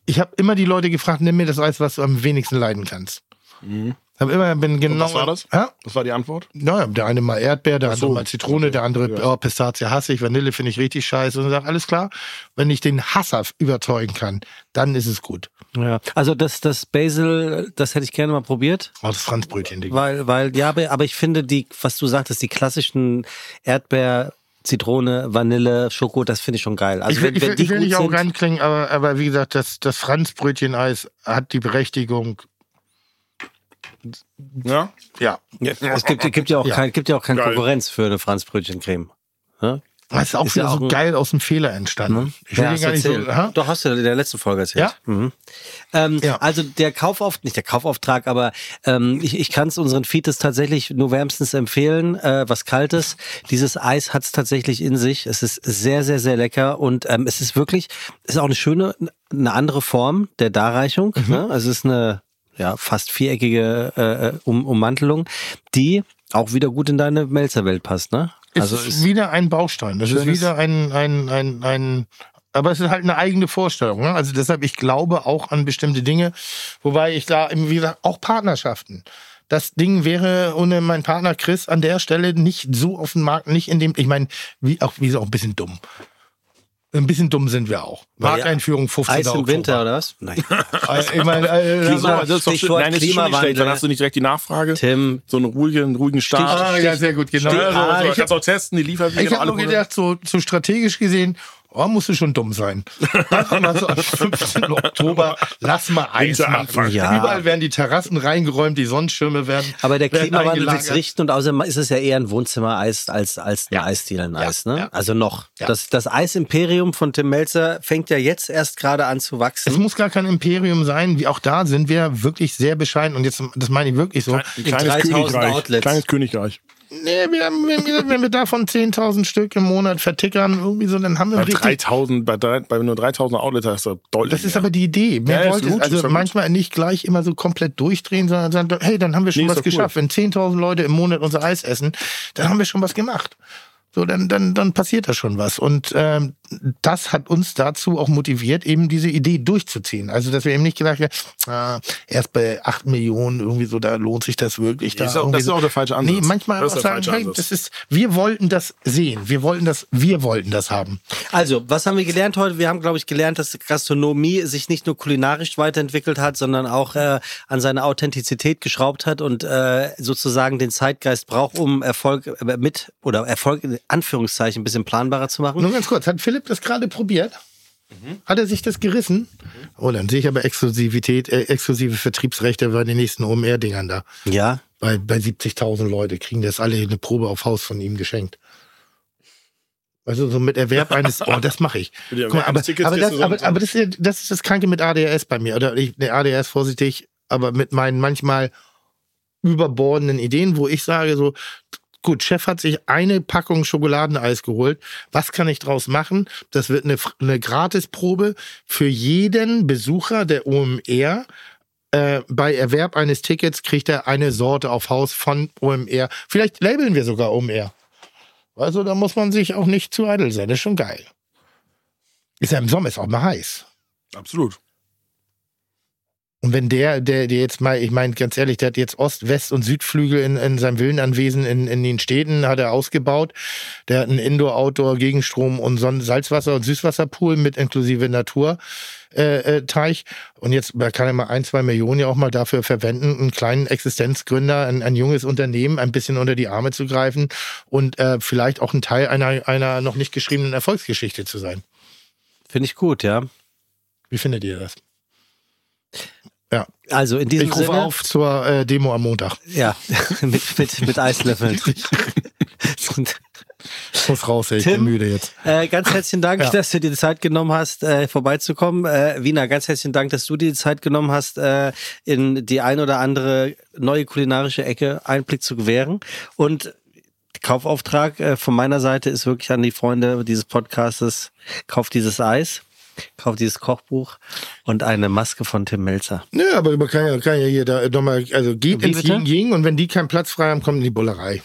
ich habe immer die Leute gefragt, nimm mir das Eis, was du am wenigsten leiden kannst. Hab immer, bin genau. was war das? Ja? Was war die Antwort? Naja, der eine mal Erdbeer, der so. andere mal Zitrone, der andere Ja. oh, Pistazie hasse ich, Vanille finde ich richtig scheiße. Und sagt, alles klar, wenn ich den Hasser überzeugen kann, dann ist es gut. ja, also das, das Basil, das hätte ich gerne mal probiert. Oh, das Franzbrötchen, Digga. Weil, weil, ja, aber, aber ich finde die, was du sagtest, die klassischen Erdbeer, Zitrone, Vanille, Schoko, das finde ich schon geil. Also ich will, wenn, ich wenn will, die ich will nicht arrogant klingen, aber, aber wie gesagt, das, das Franzbrötchen-Eis hat die Berechtigung. Ja? Ja. es gibt, gibt ja auch Ja. kein, gibt ja auch keine. Konkurrenz für eine Franzbrötchencreme. Ja? Das ist auch Ist wieder ja auch so geil aus dem Fehler entstanden. Ich will Ja, gar nicht so. Doch, hast du in der letzten Folge erzählt. Ja? Mhm. Ähm, Ja. Also der Kaufauftrag, nicht der Kaufauftrag, aber ähm, ich, ich kann es unseren Feeds tatsächlich nur wärmstens empfehlen, äh, was Kaltes. Dieses Eis hat es tatsächlich in sich. Es ist sehr, sehr, sehr lecker und ähm, es ist wirklich, es ist auch eine schöne, eine andere Form der Darreichung. Mhm. Ne? Also es ist eine ja, fast viereckige äh, um Ummantelung, die auch wieder gut in deine Melzerwelt passt. Ne? Also es ist wieder ein Baustein. Das ist wieder ein, ein, ein, ein, aber es ist halt eine eigene Vorstellung. Ne? Also deshalb, ich glaube auch an bestimmte Dinge, wobei ich da, wie gesagt, auch Partnerschaften. Das Ding wäre ohne meinen Partner Chris an der Stelle nicht so auf dem Markt, nicht in dem, ich meine, wie auch, wie so auch ein bisschen dumm. Ein bisschen dumm sind wir auch. Parkeinführung 15. Eis im Oktober. Winter oder was? Nein. Äh, Ich meine, äh, Wieso? Klima- Das ist doch. Stichwort Nein, das ist schon nicht schlecht. Dann hast du nicht direkt die Nachfrage. Tim, So einen ruhigen, ruhigen Start. Ah, ja, sehr gut, genau. Ja, Also, so, so, ich kannst auch testen, die Lieferwege Ich habe nur gedacht, so, so strategisch gesehen, oh, musst du schon dumm sein. Einfach mal so am 15. Oktober, lass mal Eis machen. anfangen. Ja. Überall werden die Terrassen reingeräumt, die Sonnenschirme werden. aber der werden Klimawandel wird eingelagert. richten und außerdem ist es ja eher ein Wohnzimmer-Eis als, als ein Ja. Eisdielen-Eis. Ne? ja. Also noch. Ja. Das, das Eisimperium von Tim Melzer fängt ja jetzt erst gerade an zu Es wachsen. muss gar kein Imperium sein. Wie auch da sind wir wirklich sehr bescheiden. Und jetzt, das meine ich wirklich so. Ein kleines 3000 Königreich. Kleines Königreich. Nee, wir, haben- wenn, wir, wenn wir davon 10.000 Stück im Monat vertickern, irgendwie so, dann haben wir Bei richtig 3000, bei, drei, bei nur 3000 Outlets hast du deutlich. Das ist mehr. aber die Idee. Mehr Ja, wollte gut, also ja gut. manchmal nicht gleich immer so komplett durchdrehen, sondern sagen, hey, dann haben wir schon Nee, was doch cool. geschafft. Wenn 10.000 Leute im Monat unser Eis essen, dann haben wir schon was gemacht. So, dann, dann, dann passiert da schon was. Und ähm, das hat uns dazu auch motiviert, eben diese Idee durchzuziehen. Also, dass wir eben nicht gedacht haben, ah, erst bei 8 Millionen irgendwie so, da lohnt sich das wirklich. Da ist auch- das ist so. auch der falsche Ansatz. Nee, manchmal Das der sagen, hey, Ansatz. das ist, wir wollten das sehen. Wir wollten das, wir wollten das haben. Also, was haben wir gelernt heute? Wir haben, glaube ich, gelernt, dass Gastronomie sich nicht nur kulinarisch weiterentwickelt hat, sondern auch äh, an seine Authentizität geschraubt hat und äh, sozusagen den Zeitgeist braucht, um Erfolg äh, mit oder Erfolg in Anführungszeichen ein bisschen planbarer zu machen. Nur ganz kurz, hat Philipp das gerade probiert? Hat er sich das gerissen? Oh, dann sehe ich aber Exklusivität, äh, exklusive Vertriebsrechte bei den nächsten OMR-Dingern da. Ja. Bei, bei 70.000 Leute kriegen das alle eine Probe auf Haus von ihm geschenkt. Also so mit Erwerb eines, oh, das mache ich. Guck mal, aber, aber, das, aber, aber das, ist das ist das Kranke mit ADHS bei mir. Oder ich, ne, ADHS vorsichtig, aber mit meinen manchmal überbordenden Ideen, wo ich sage so, gut, Chef hat sich eine Packung Schokoladeneis geholt. Was kann ich draus machen? Das wird eine, eine Gratisprobe für jeden Besucher der OMR. Äh, bei Erwerb eines Tickets kriegt er eine Sorte auf Haus von OMR. Vielleicht labeln wir sogar OMR. Also da muss man sich auch nicht zu eitel sein. Das ist schon geil. Ist ja im Sommer ist auch mal heiß. Absolut. Und wenn der, der, der jetzt mal, ich meine ganz ehrlich, der hat jetzt Ost-, West- und Südflügel in, in seinem Villenanwesen in, in den Städten, hat er ausgebaut. Der hat einen Indoor-, Outdoor-, Gegenstrom- und Sonnen Salzwasser- und Süßwasserpool mit inklusive Naturteich. Äh, äh, Teich. und jetzt kann er mal ein, zwei Millionen ja auch mal dafür verwenden, einen kleinen Existenzgründer, ein, ein junges Unternehmen ein bisschen unter die Arme zu greifen und äh, vielleicht auch ein Teil einer, einer noch nicht geschriebenen Erfolgsgeschichte zu sein. Finde ich gut, ja. Wie findet ihr das? Also in diesem Ich rufe Sinne, auf zur äh, Demo am Montag. Ja, mit, mit, mit Eislöffeln. Ich muss raus, ey, ich Tim? bin müde jetzt. äh, ganz herzlichen Dank, Ja. dass du dir die Zeit genommen hast, äh, vorbeizukommen. Äh, Wiener, ganz herzlichen Dank, dass du dir die Zeit genommen hast, äh, in die ein oder andere neue kulinarische Ecke Einblick zu gewähren. Und Kaufauftrag äh, von meiner Seite ist wirklich an die Freunde dieses Podcastes, kauft dieses Eis, kauft dieses Kochbuch und eine Maske von Tim Melzer. Nö, aber man kann ja, kann ja hier da nochmal, also geht Wie ins bitte? Yin Yin und wenn die keinen Platz frei haben, kommt in die Bullerei.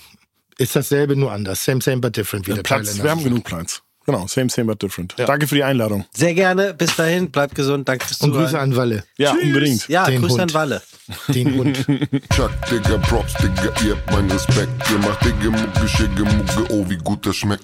Ist dasselbe, nur anders. Same, same, but different, wie der Platz, wir haben genug Platz. Genau, same, same, but different. Danke für die Einladung. Sehr gerne, bis dahin, bleibt gesund, danke fürs Und Zuhören. Grüße an Walle, Ja, unbedingt. Ja, Den Grüße Hund. an Walle. den Hund. Chuck, Digga, Props, Digga, ihr habt meinen Respekt. Ihr macht Digga, Mucke, Schicke, Mucke, oh, wie gut das schmeckt.